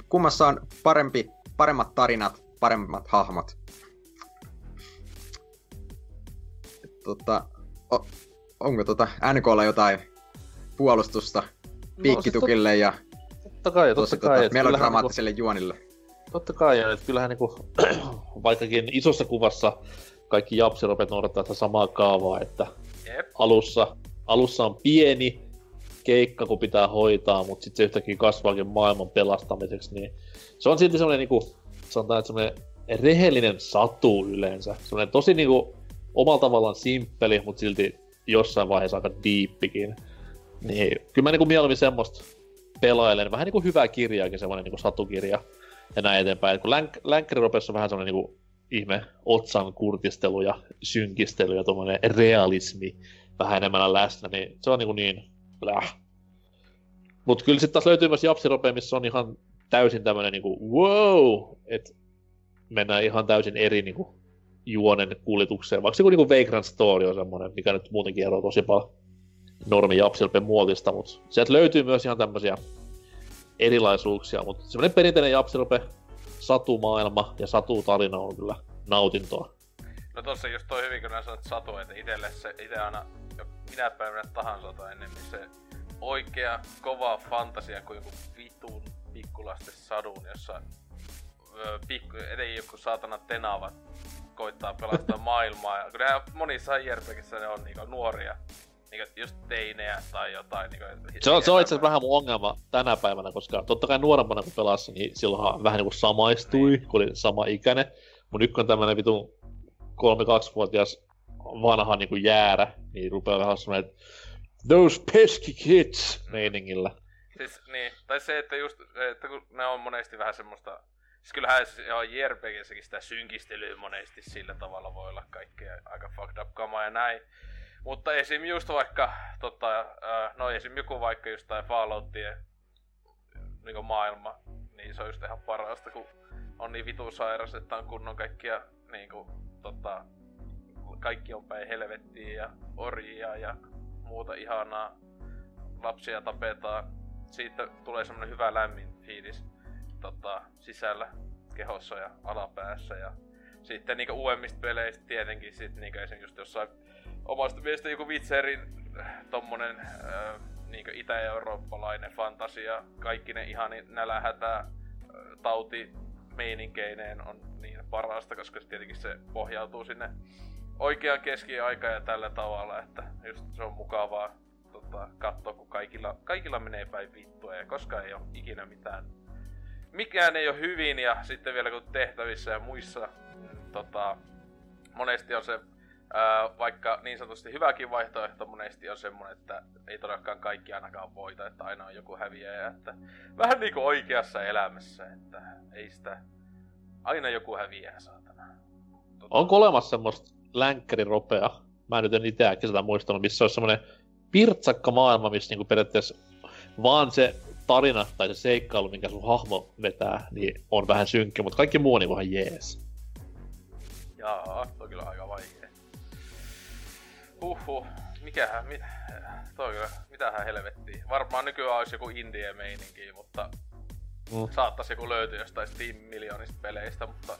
kummassa on parempi, paremmat tarinat, paremmat hahmot. Tota, o, onko tota NKlla jotain puolustusta piikkitukille ja Totta kai, totta tosi kai. tota, melodramaattiselle juonille? Niinku, totta kai, että kyllähän niinku, vaikkakin isossa kuvassa kaikki japsiropet noudattaa sitä samaa kaavaa, että Jep. alussa, alussa on pieni keikka, kun pitää hoitaa, mutta sitten se yhtäkkiä kasvaakin maailman pelastamiseksi, niin se on silti semmoinen niinku, sanotaan, että semmoinen rehellinen satu yleensä. Semmoinen tosi niinku omalla tavallaan simppeli, mutta silti jossain vaiheessa aika diippikin. Niin, kyllä mä niinku mieluummin semmoista pelailen. Vähän niinku hyvää kirjaakin, semmoinen niinku satukirja ja näin eteenpäin. Et kun länk- länkkäriropessa on vähän semmoinen niinku ihme otsan kurtistelu ja synkistely ja tuommoinen realismi vähän enemmän läsnä, niin se on niinku niin läh. Mut kyllä sitten taas löytyy myös japsirope, missä on ihan täysin tämmönen niinku wow, että mennään ihan täysin eri niinku juonen kuljetukseen. Vaikka se kun niinku Vagrant Story on semmonen, mikä nyt muutenkin eroaa tosi paljon normi japsiropen muotista, mut sieltä löytyy myös ihan tämmösiä erilaisuuksia, mutta semmoinen perinteinen japsirope, satumaailma ja satutarina on kyllä nautintoa. No tossa just toi hyvin, kun nää sanot satu, että itelle se, ite aina, minä päivänä tahansa tai ennen, niin se oikea, kova fantasia kuin joku vitun pikkulasten sadun, jossa ö, pikku, eteen joku saatana tenavat koittaa pelastaa maailmaa. Ja kun nämä monissa JRPGissä ne on niinku nuoria niinku just teinejä tai jotain. Niinku, se on, se on itse asiassa vähän mun ongelma tänä päivänä, koska totta kai nuorempana kun pelasi, niin silloinhan vähän niinku samaistui, niin. kun oli sama ikäinen. Mun nyt on tämmönen vitun 3-2-vuotias vanha niinku jäärä, niin rupeaa vähän semmonen, että those pesky kids meiningillä. Siis niin, tai se, että just, että kun ne on monesti vähän semmoista, siis kyllähän joo, JRPGssäkin sitä synkistelyä monesti sillä tavalla voi olla kaikkea aika fucked up kamaa ja näin. Mutta esim. just vaikka, tota, no esim. joku vaikka just tai Falloutien niin maailma, niin se on just ihan parasta, kun on niin vitu sairas, että on kunnon kaikkia niin kuin, tota, kaikki on päin helvettiin ja orjia ja muuta ihanaa. Lapsia tapetaan. Siitä tulee semmonen hyvä lämmin fiilis tota, sisällä kehossa ja alapäässä. Ja sitten niinku uudemmista peleistä tietenkin sit niinku esim. just jossain omasta mielestä joku Witcherin tommonen äh, niinku itä-eurooppalainen fantasia, kaikki ne ihan nälähätä tauti meininkeineen on niin parasta, koska tietenkin se pohjautuu sinne oikeaan keskiaikaan ja tällä tavalla, että just se on mukavaa tota, katsoa, kun kaikilla, kaikilla menee päin vittua ja koska ei ole ikinä mitään. Mikään ei ole hyvin ja sitten vielä kun tehtävissä ja muissa mm, tota, monesti on se ää, vaikka niin sanotusti hyväkin vaihtoehto monesti on semmonen, että ei todellakaan kaikki ainakaan voita, että aina on joku häviäjä, että vähän niinku oikeassa elämässä, että ei sitä aina joku häviää saatana. Tota... Onko olemassa semmoista länkkäri ropea. Mä nyt en itse äkkiä muistanut, missä olisi semmoinen pirtsakka maailma, missä niinku periaatteessa vaan se tarina tai se seikkailu, minkä sun hahmo vetää, niin on vähän synkkä, mutta kaikki muu on niinku ihan jees. Jaa, toi on kyllä aika vaikea. Huhhuh, mikähän, mi... toi kyllä, mitähän helvettiä. Varmaan nykyään olisi joku indie meininki, mutta mm. saattaisi joku löytyä jostain Steam miljoonista peleistä, mutta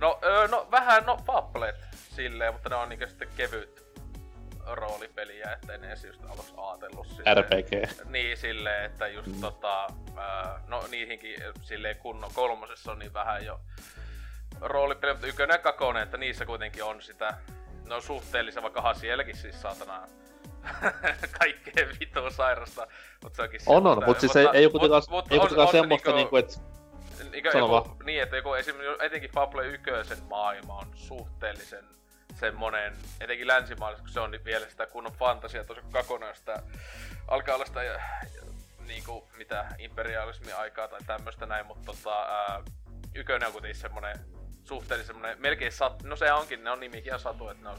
No, öö, no vähän, no Fablet silleen, mutta ne on niinku sitten kevyt roolipeliä, että en edes just aluksi ajatellut silleen. RPG. Niin, silleen, että just mm. tota, öö, no niihinkin silleen kunnon kolmosessa on niin vähän jo roolipeliä, mutta ykkönen ja kakonen, että niissä kuitenkin on sitä, no suhteellisen, vaikka sielläkin siis saatana kaikkea vittua sairasta, mutta se onkin On, on, mutta siis ei, ei kuitenkaan, mut, ei kuitenkaan semmoista niinku, niinku että niin, joku, niin, että joku esimerkiksi etenkin Fable 1 maailma on suhteellisen semmonen, etenkin länsimaalaisessa, kun se on niin vielä sitä kunnon fantasia, tosi sitä alkaa olla sitä ja, niinku, mitä imperialismi aikaa tai tämmöstä näin, mutta tota, ää, ykönen on kuitenkin semmonen suhteellisen semmonen, melkein sat, no se onkin, ne on nimikin ihan satu, että ne on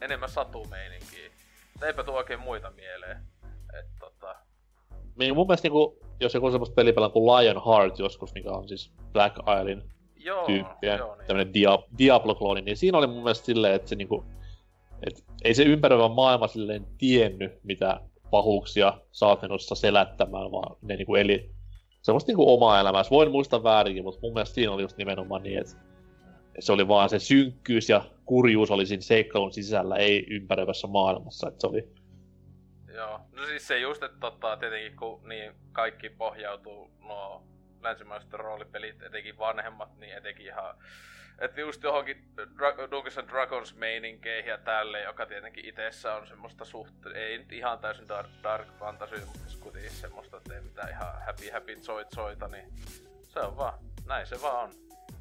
enemmän satumeininkiä. Eipä tuo oikein muita mieleen. Et, tota, niin mun mielestä niinku, jos joku semmoista pelipelaa kuin Lion Heart joskus, mikä on siis Black Islein joo, tyyppiä, joo, niin. tämmönen Dia- Diablo-klooni, niin siinä oli mun mielestä silleen, että se niinku, et ei se ympäröivä maailma silleen tiennyt, mitä pahuuksia sä oot menossa selättämään, vaan ne niinku eli semmoista niinku omaa elämää. Voin muistaa väärinkin, mutta mun mielestä siinä oli just nimenomaan niin, että se oli vaan se synkkyys ja kurjuus oli siinä seikkailun sisällä, ei ympäröivässä maailmassa. Että se oli Joo, no siis se just, että tota, tietenkin kun niin kaikki pohjautuu nuo länsimaiset roolipelit, etenkin vanhemmat, niin etenkin ihan että just johonkin Dra- Dungeons Dragons meininkeihin ja tälle, joka tietenkin itsessä on semmoista suht... Ei nyt ihan täysin dark, dark fantasy, mutta kuitenkin semmoista, että ei mitään ihan happy happy soit soita, niin se on vaan. Näin se vaan on.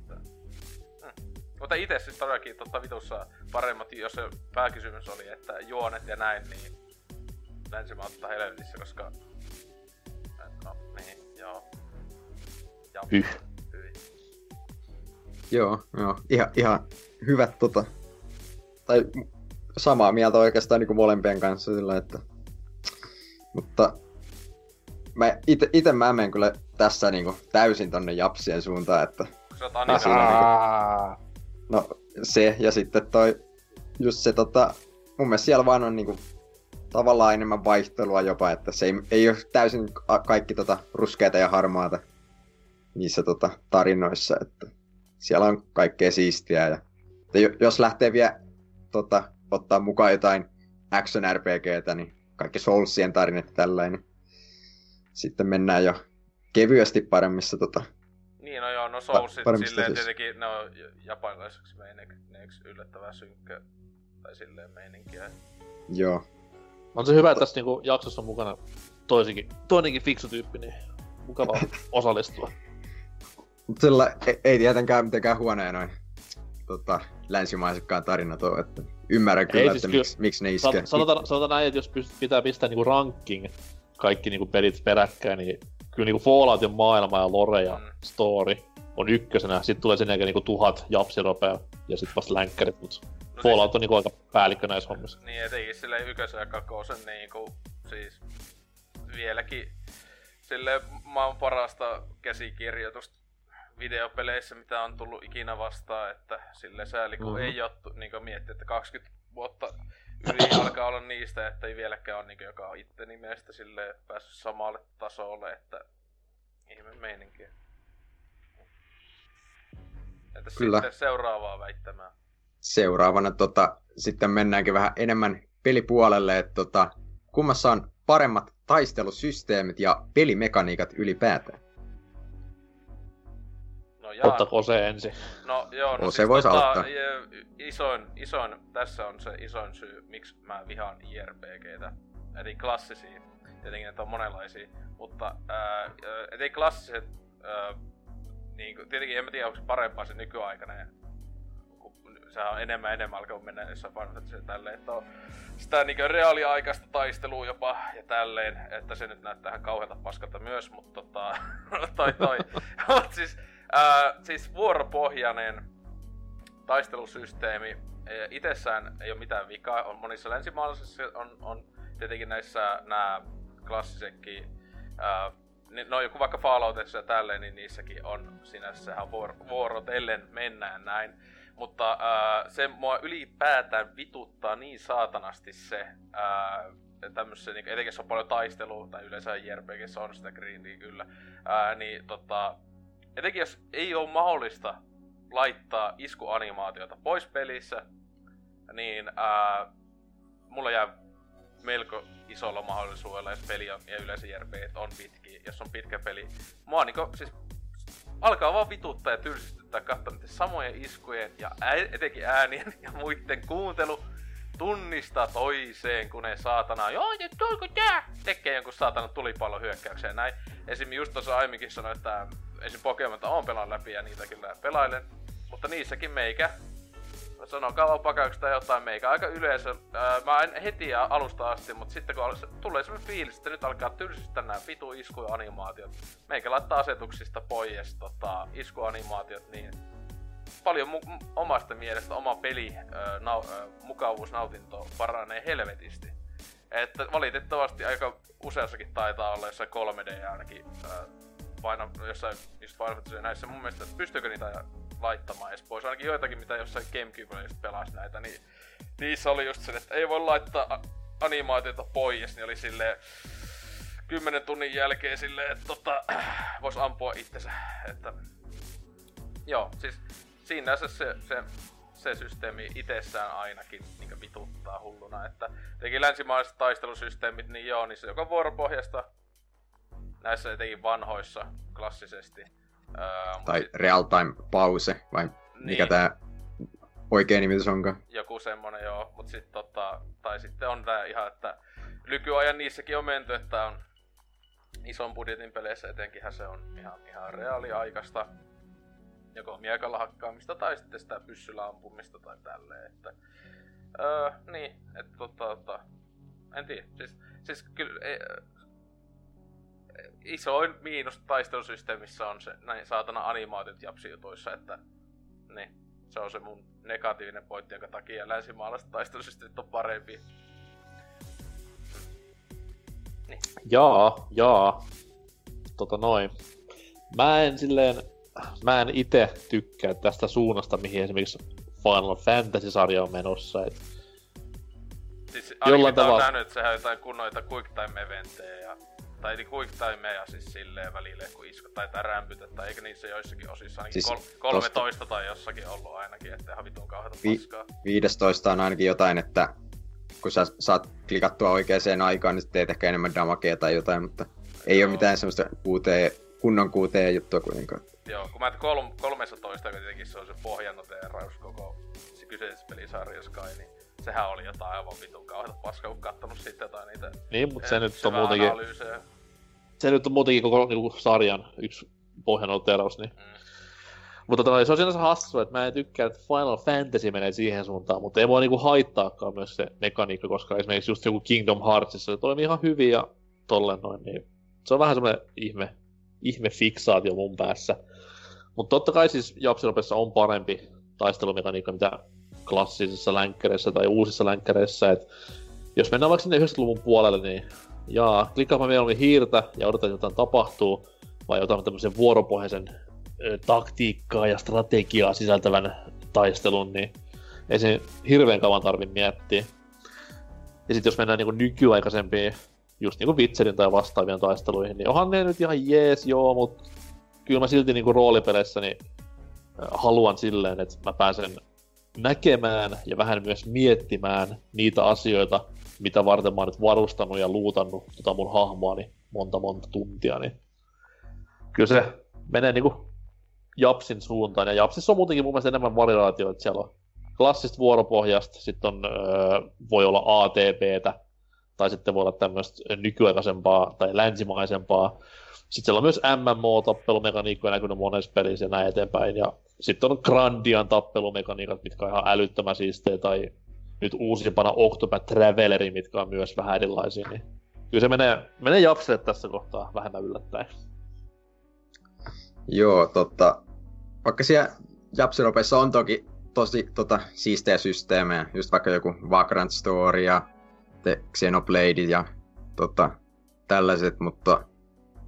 Hmm. Mutta itse siis todellakin totta vitussa paremmat, jos se pääkysymys oli, että juonet ja näin, niin länsimautta helvetissä, koska... No, niin, joo. Ja, Hyh. Joo, joo. Ihan, ihan hyvät tota... Tai samaa mieltä oikeastaan niin kuin molempien kanssa sillä, että... Mutta mä ite, ite mä menen kyllä tässä niinku täysin tonne japsien suuntaan, että... Sä oot niinku... No se, ja sitten toi... Just se tota... Mun mielestä siellä vaan on niinku tavallaan enemmän vaihtelua jopa, että se ei, ei ole täysin kaikki tota ruskeita ja harmaata niissä tota, tarinoissa, että siellä on kaikkea siistiä. Ja, että jos lähtee vielä tota, ottaa mukaan jotain action RPGtä, niin kaikki Soulsien tarinat tällainen. Sitten mennään jo kevyesti paremmissa tota, niin, no joo, no Soulsit silleen siis. tietenkin, ne on japanilaiseksi meininki, yllättävän synkkä, tai silleen meininkiä. Joo, On se hyvä, että tässä niinku jaksossa on mukana toisikin, toinenkin fiksu tyyppi, niin mukava osallistua. Mutta sillä ei, ei tietenkään mitenkään huoneen noin tota, länsimaisetkaan tarinat ole, että ymmärrän kyllä, siis että kyllä, miksi, miksi ne iskee. Sanotaan, sanotaan näin, että jos pyst, pitää pistää niinku ranking kaikki niinku pelit peräkkäin, niin kyllä niinku Falloutin maailma ja lore ja mm. story on ykkösenä. Sitten tulee sen jälkeen niinku tuhat japsiropea ja sitten vasta länkkärit, mutta no Fallout siis, on niinku aika päällikkö näissä hommissa. Niin, etenkin silleen ykkösen ja kakosen niinku, siis vieläkin sille maan parasta käsikirjoitusta videopeleissä, mitä on tullut ikinä vastaan, että sille sääli, kun mm-hmm. ei ole niin miettiä, että 20 vuotta yli alkaa olla niistä, että ei vieläkään ole niin joka on itse nimestä sille päässyt samalle tasolle, että ihme meininki. Entä Kyllä. sitten seuraavaa väittämään? Seuraavana tota, sitten mennäänkin vähän enemmän pelipuolelle, että tota, kummassa on paremmat taistelusysteemit ja pelimekaniikat ylipäätään? No jaa. Ottako se ensin? No joo, no, no siis, voisi tota, Isoin, isoin, tässä on se isoin syy, miksi mä vihaan IRPGtä. Eli klassisia. Tietenkin että on monenlaisia. Mutta ää, eli klassiset, ää, niin kuin, tietenkin en mä tiedä onko se parempaa se nykyaikainen sehän on enemmän enemmän alkanut mennä jossain Final Fantasy tälleen, että on sitä niinku reaaliaikaista taistelua jopa ja tälleen, että se nyt näyttää ihan kauhealta paskalta myös, mutta tota, toi toi. Mut siis, ää, siis vuoropohjainen taistelusysteemi, e, itsessään ei ole mitään vikaa, on monissa länsimaalaisissa on, on tietenkin näissä nämä klassisetkin ää, no joku vaikka Falloutissa ja tälleen, niin niissäkin on sinänsä vuor- vuorotellen mennään näin. Mutta äh, se mua ylipäätään vituttaa niin saatanasti se, äh, tämmössä, niin, etenkin se on paljon taistelua, tai yleensä JRPGssä on sitä grindia kyllä, äh, niin tota, etenkin jos ei ole mahdollista laittaa iskuanimaatiota pois pelissä, niin äh, mulla jää melko isolla mahdollisuudella, jos peli on, ja yleensä JRPG on pitki, jos on pitkä peli. Mua niinku, siis alkaa vaan vituttaa ja tylsistyttää katsoa niiden samojen iskujen ja ää, etenkin äänien ja muiden kuuntelu tunnistaa toiseen, kun ne saatana, joo, nyt tulko tää, tekee jonkun saatana tulipallon hyökkäykseen näin. Esim. just tuossa aiemminkin sanoi, että esim. Pokemon on pelaan läpi ja niitä kyllä pelailen. Mutta niissäkin meikä sanokaa pakaksi tai jotain meikä aika yleensä. Ää, mä en heti alusta asti, mutta sitten kun tulee semmoinen fiilis, että nyt alkaa tylsistä nämä vitu iskuanimaatiot. Meikä laittaa asetuksista pois tota, iskuanimaatiot, niin paljon mu- omasta mielestä oma peli nau- mukavuusnautinto paranee helvetisti. Että valitettavasti aika useassakin taitaa olla jossain 3D ainakin ää, paina jossain just Final näissä mun mielestä, että pystyykö niitä laittamaan edes pois. Ainakin joitakin, mitä jossain Gamecube just pelasi näitä, niin niissä oli just se, että ei voi laittaa animaatiota pois, niin oli silleen kymmenen tunnin jälkeen silleen, että tota, vois ampua itsensä. Että, joo, siis siinä se, se, se, se systeemi itsessään ainakin niin vituttaa hulluna, että teki länsimaiset taistelusysteemit, niin joo, niin se joka vuoropohjasta näissä etenkin vanhoissa klassisesti Öö, tai sit... real time pause, vai niin. mikä tää oikea nimitys onkaan? Joku semmonen joo, mut sit tota, tai sitten on tää ihan, että nykyajan niissäkin on menty, että on ison budjetin peleissä etenkinhän se on ihan, ihan reaaliaikaista joko miekalla hakkaamista tai sitten sitä pyssyllä ampumista tai tälleen, että öö, niin, että tota, tota, en tiedä, siis, siis kyllä, ei, isoin miinus taistelusysteemissä on se näin saatana animaatit japsijutuissa, että niin, se on se mun negatiivinen pointti, jonka takia länsimaalaiset taistelusysteemit on parempi. Niin. Jaa, jaa. Tota noin. Mä en silleen, mä en itse tykkää tästä suunnasta, mihin esimerkiksi Final Fantasy-sarja on menossa. Et siis jollain tavalla... nähnyt, että sehän on jotain kunnoita quick time eventtejä ja tai niin quick timea siis silleen välille, kun isku tai rämpytä, tai eikö niissä joissakin osissa ainakin siis kol- 13 tosta... tai jossakin ollut ainakin, että ihan vitun kauheata Vi- paskaa. 15 on ainakin jotain, että kun sä saat klikattua oikeaan aikaan, niin teet ehkä enemmän damakea tai jotain, mutta ei Joo. ole mitään semmoista kuuteen, kunnon kuuteen juttua kuitenkaan. Joo, kun mä kol- 13, kun tietenkin se on se pohjanoteeraus koko se kyseisessä pelisarjassa kai, niin sehän oli jotain aivan vitun kauheita paskaa, kun kattonut sitten jotain niitä Niin, mutta se nyt on muutenkin, analyysejä. Se nyt on muutenkin koko niinku, sarjan yksi pohjanoteraus, niin Mm. Mutta tota, se on sinänsä hassu, että mä en tykkää, että Final Fantasy menee siihen suuntaan, mutta ei voi niinku haittaakaan myös se mekaniikka, koska esimerkiksi just joku Kingdom Heartsissa se toimii ihan hyvin ja tolleen noin, niin se on vähän semmoinen ihme, ihme fiksaatio mun päässä. Mutta totta kai siis Japsiropessa on parempi taistelumekaniikka, mitä klassisissa länkkäreissä tai uusissa länkkäreissä, että jos mennään vaikka sinne 90-luvun puolelle, niin jaa, klikkaapa mieluummin hiirtä ja odotan, että jotain tapahtuu, vai jotain tämmöisen vuoropohjaisen ö, taktiikkaa ja strategiaa sisältävän taistelun, niin ei se hirveän kauan tarvi miettiä. Ja sitten jos mennään niinku nykyaikaisempiin, just niinku Witcherin tai vastaavien taisteluihin, niin onhan ne nyt ihan jees, joo, mutta kyllä mä silti niinku roolipeleissä niin haluan silleen, että mä pääsen näkemään ja vähän myös miettimään niitä asioita, mitä varten mä oon nyt varustanut ja luutannut tota mun hahmoani monta monta tuntia, niin kyllä se menee niinku Japsin suuntaan. Ja Japsissa on muutenkin mun mielestä enemmän variaatioita. Siellä on klassista vuoropohjasta, sitten on, öö, voi olla ATPtä, tai sitten voi olla tämmöistä nykyaikaisempaa tai länsimaisempaa. Sitten siellä on myös MMO-tappelumekaniikkoja näkynyt monessa pelissä ja näin eteenpäin. Ja sitten on Grandian tappelumekaniikat, mitkä on ihan älyttömän siistejä, tai nyt uusimpana Octopath Traveleri, mitkä on myös vähän erilaisia. Niin kyllä se menee, menee Japsille tässä kohtaa vähemmän yllättäen. Joo, totta. Vaikka siellä Japsiropeissa on toki tosi tota, siistejä systeemejä, just vaikka joku Vagrant Story ja The Xenoblade ja tota, tällaiset, mutta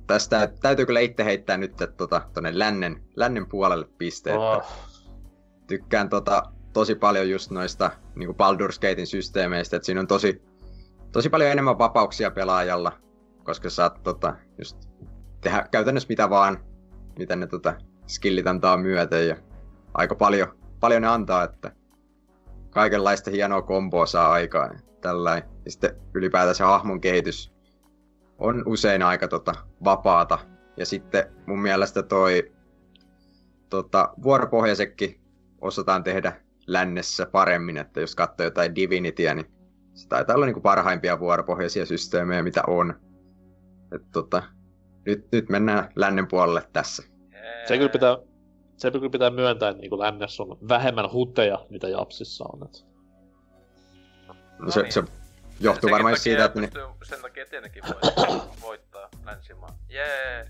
tästä täytyy kyllä itse heittää nyt tota, tonne lännen, lännen puolelle pisteet. Oh, Tykkään tota, tosi paljon just noista niin Baldur's Gatein systeemeistä, että siinä on tosi, tosi paljon enemmän vapauksia pelaajalla, koska saat tota, just tehdä käytännössä mitä vaan, mitä ne tota, skillit antaa myöten ja aika paljon, paljon ne antaa, että kaikenlaista hienoa komboa saa aikaan tällainen. Ja sitten ylipäätään se hahmon kehitys on usein aika tota, vapaata. Ja sitten mun mielestä toi tota, vuoropohjaisekin osataan tehdä lännessä paremmin, että jos katsoo jotain Divinityä, niin se taitaa olla niinku parhaimpia vuoropohjaisia systeemejä, mitä on. Et tota, nyt, nyt mennään lännen puolelle tässä. se kyllä pitää, se kyllä pitää myöntää, että niin lännessä on vähemmän huteja, mitä Japsissa on. Et. No se, niin. se johtuu varmaan takia siitä, että ne, pystyy, Sen takia tietenkin voittaa, voittaa länsimaa. Jee!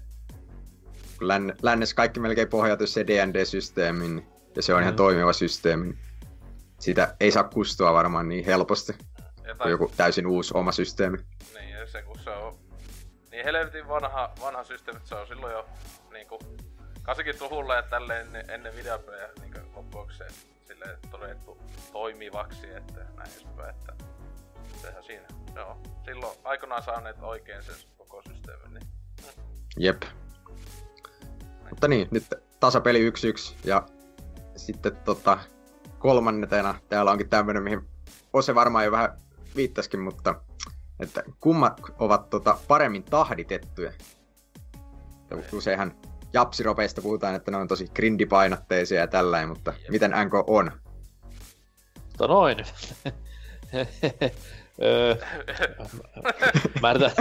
länne, lännessä kaikki melkein pohjautuu se D&D-systeemiin, niin- ja se on ihan Mm. toimiva systeemi. Sitä ei saa kustua varmaan niin helposti Ja joku täysin uusi oma systeemi. Niin, ja se kun se on niin helvetin vanha, vanha systeemi, se on silloin jo niinku 80-luvulla ja tälleen ennen, videopelejä niinku loppuakseen silleen todettu toimivaksi, että näin edespäin, että sehän siinä. Joo, silloin aikanaan saaneet oikein sen koko systeemin, niin Jep. Mutta niin, nyt tasapeli 1-1 ja sitten tota, kolmannetena täällä onkin tämmönen, mihin Ose varmaan jo vähän viittaskin, mutta että kummat ovat tota, paremmin tahditettuja. Ja Useinhan japsiropeista puhutaan, että ne on tosi grindipainotteisia ja tällainen, mutta Jep. miten NK on? Mutta noin. Öö, mä yritän,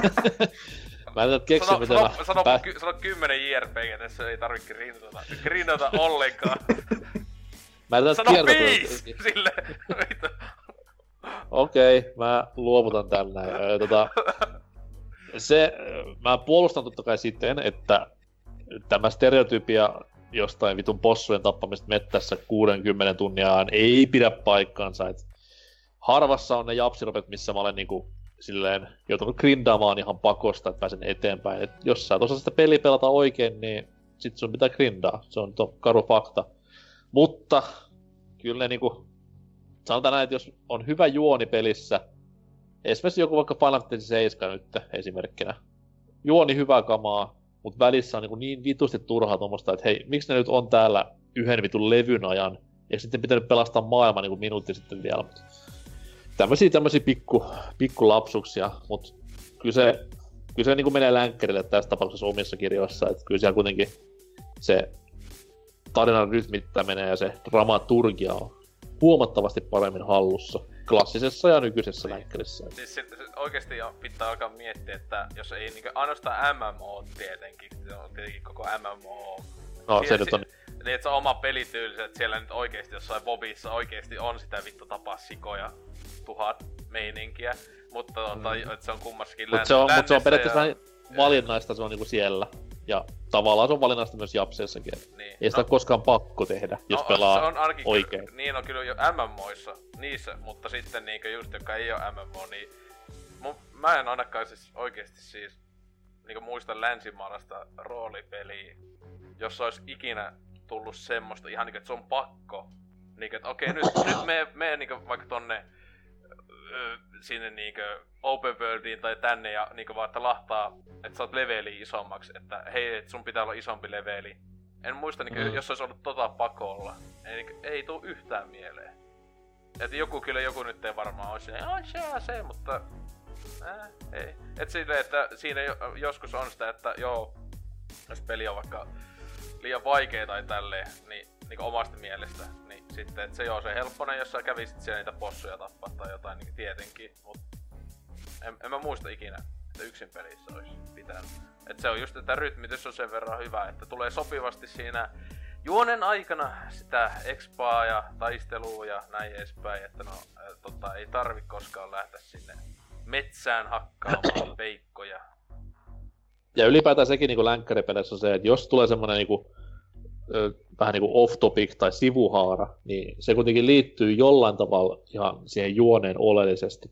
mä yritän keksiä, sano, miten sano, mä sano, pää- ky, sano 10 JRPG, tässä ei tarvitse grindata, grindata ollenkaan. mä yritän Sano kertoa- viisi! Sille. Okei, mä luovutan näin. Öö, tota, se, mä puolustan totta kai sitten, että tämä stereotypia jostain vitun possujen tappamista mettässä 60 tunniaan ei pidä paikkaansa. Et harvassa on ne japsiropet, missä mä olen niinku silleen joutunut grindaamaan ihan pakosta, että pääsen eteenpäin. Et jos sä et osaa sitä peliä pelata oikein, niin sit sun pitää grindaa. Se on karu fakta. Mutta kyllä ne niinku, sanotaan näin, että jos on hyvä juoni pelissä, esimerkiksi joku vaikka Final Fantasy 7 nyt esimerkkinä, juoni hyvää kamaa, mutta välissä on niin, niin vitusti turhaa tuommoista, että hei, miksi ne nyt on täällä yhden vitun levyn ajan, ja sitten pitänyt pelastaa maailma niin kuin minuutti sitten vielä. Mut tämmöisiä, tämmöisiä pikku, pikku lapsuksia, mutta kyllä se, kyllä se niin kuin menee länkkärille tässä tapauksessa omissa kirjoissa, että kyllä siellä kuitenkin se tarinan rytmittäminen ja se dramaturgia on huomattavasti paremmin hallussa. klassisessa ja nykyisessä niin. länkkärissä. Siis se, se oikeesti pitää alkaa miettiä, että jos ei niinku ainoastaan MMO tietenkin, se on tietenkin koko MMO. No se nyt on... Niin, että se oma pelityyli, että siellä nyt oikeesti jossain Bobissa oikeesti on sitä vittu tapaa sikoja tuhat meininkiä. Mutta tota, mm. että se on kummassakin Mutta se on, mut se on periaatteessa ja... valinnaista, se on niinku siellä. Ja tavallaan se on valinnaista myös Japsessakin. Niin. Ei sitä no, koskaan pakko tehdä, jos no, pelaa se on ainakin oikein. Kyllä, niin on kyllä jo MMOissa, niissä, mutta sitten niinkö just joka ei ole MMO, niin mun, mä en ainakaan siis oikeesti siis niinku muista länsimaalaista roolipeliä, jos olisi ikinä tullut semmoista ihan niinku, että se on pakko. Niinku, että okei, nyt, nyt me, me niinku vaikka tonne sinne niinkö open worldiin tai tänne ja niinkö vaan, että lahtaa, että sä oot leveli isommaksi, että hei, et sun pitää olla isompi leveli. En muista, niinkö, mm. jos se olisi ollut tota pakolla, ei, niinkö, ei tuu yhtään mieleen. Että joku kyllä joku nyt ei varmaan olisi, ai se se, mutta äh, ei. Et silleen, että siinä joskus on sitä, että joo, jos peli on vaikka liian vaikea tai tälleen, niin, niin omasta mielestä, sitten, että se joo, se helpponen, jos sä kävisit siellä niitä possuja tappaa tai jotain, niin tietenkin, mutta en, en mä muista ikinä, että yksin pelissä olisi pitänyt. Että se on just, että rytmitys on sen verran hyvä, että tulee sopivasti siinä juonen aikana sitä expaa ja taistelua ja näin edespäin, että no, tota, ei tarvi koskaan lähteä sinne metsään hakkaamaan peikkoja ja ylipäätään sekin niin länkkäripeleissä on se, että jos tulee semmoinen niin vähän niin kuin off-topic tai sivuhaara, niin se kuitenkin liittyy jollain tavalla ihan siihen juoneen oleellisesti.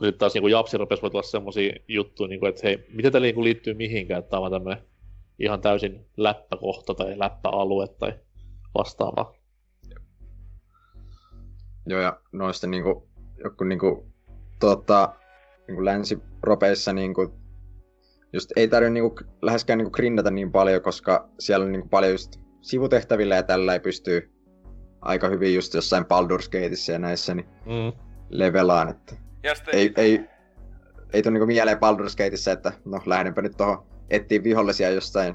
Nyt taas niin Japsi rupesi voi tulla semmoisia juttuja, niin kuin, että hei, miten tämä niin liittyy mihinkään, että tämä on tämmöinen ihan täysin läppäkohta tai läppäalue tai vastaava. Joo, ja noista niinku, joku niinku, tota, niinku länsiropeissa niinku, just ei tarvitse niinku, läheskään niinku grindata niin paljon, koska siellä on niinku paljon just sivutehtävillä ja tällä ei pystyy aika hyvin just jossain Baldur's Gateissa ja näissä niin mm. levelaan, että sitten... ei, ei, ei tule niinku mieleen Baldur's Gateissa, että no lähdenpä nyt tuohon etsiä vihollisia jostain,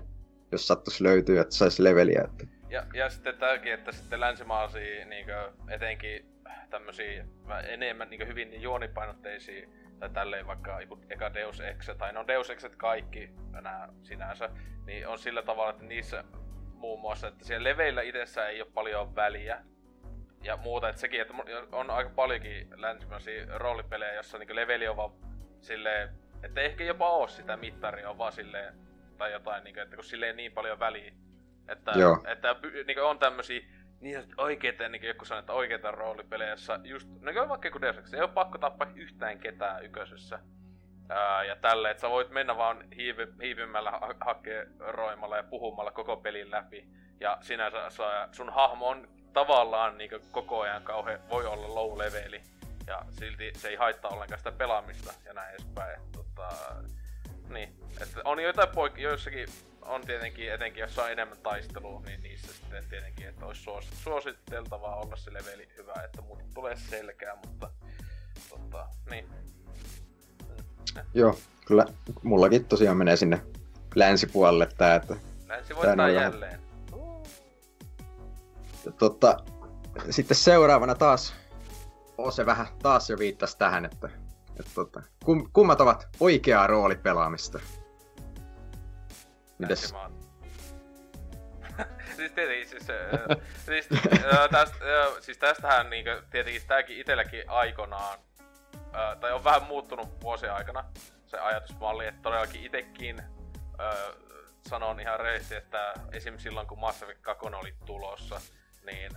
jos sattuisi löytyä, että saisi leveliä. Että... Ja, ja sitten tämäkin, että sitten länsimaalaisia niin etenkin tämmöisiä enemmän niin hyvin juonipainotteisia tai tälleen vaikka joku eka Deus Ex, tai no Deus Exet kaikki nämä sinänsä, niin on sillä tavalla, että niissä muun muassa, että siellä leveillä itsessä ei ole paljon väliä. Ja muuta, että sekin, että on aika paljonkin länsimäisiä roolipelejä, jossa niinku leveli on vaan silleen, että ehkä jopa oo sitä mittaria, on vaan silleen, tai jotain, niinku, että kun silleen niin paljon väliä. Että, Joo. että niinku on tämmösiä niin oikeita, niin kuin joku sanoo, että oikeita roolipelejä, jossa just, no vaikka kun Deus ei ole pakko tappaa yhtään ketään yköisessä. Ää, ja tälle, että sä voit mennä vaan hiivi, hiivimällä, ha- hakkeroimalla ja puhumalla koko pelin läpi. Ja sinänsä sun hahmo on tavallaan niin koko ajan kauhean, voi olla low leveli. Ja silti se ei haittaa ollenkaan sitä pelaamista ja näin edespäin. Tota, niin, että on joitain poik- joissakin on tietenkin, etenkin jos on enemmän taistelua, niin niissä sitten tietenkin, että olisi suos, suositeltavaa olla se leveli hyvä, että muut tulee selkää, mutta tota, niin. Joo, kyllä mullakin tosiaan menee sinne länsipuolelle tää, että... Länsi voittaa jälleen. Totta, sitten seuraavana taas Ose vähän taas jo viittasi tähän, että, että tota, kum, kummat ovat oikeaa roolipelaamista. Mites? siis tietenkin, siis, äh, siis, äh, tästä, äh, siis tästähän niinku, tietenkin tääkin itelläkin aikanaan, äh, tai on vähän muuttunut vuosien aikana se ajatusmalli, että todellakin itekin äh, sanon ihan reisesti, että esim. silloin kun Mass Effect 2 oli tulossa, niin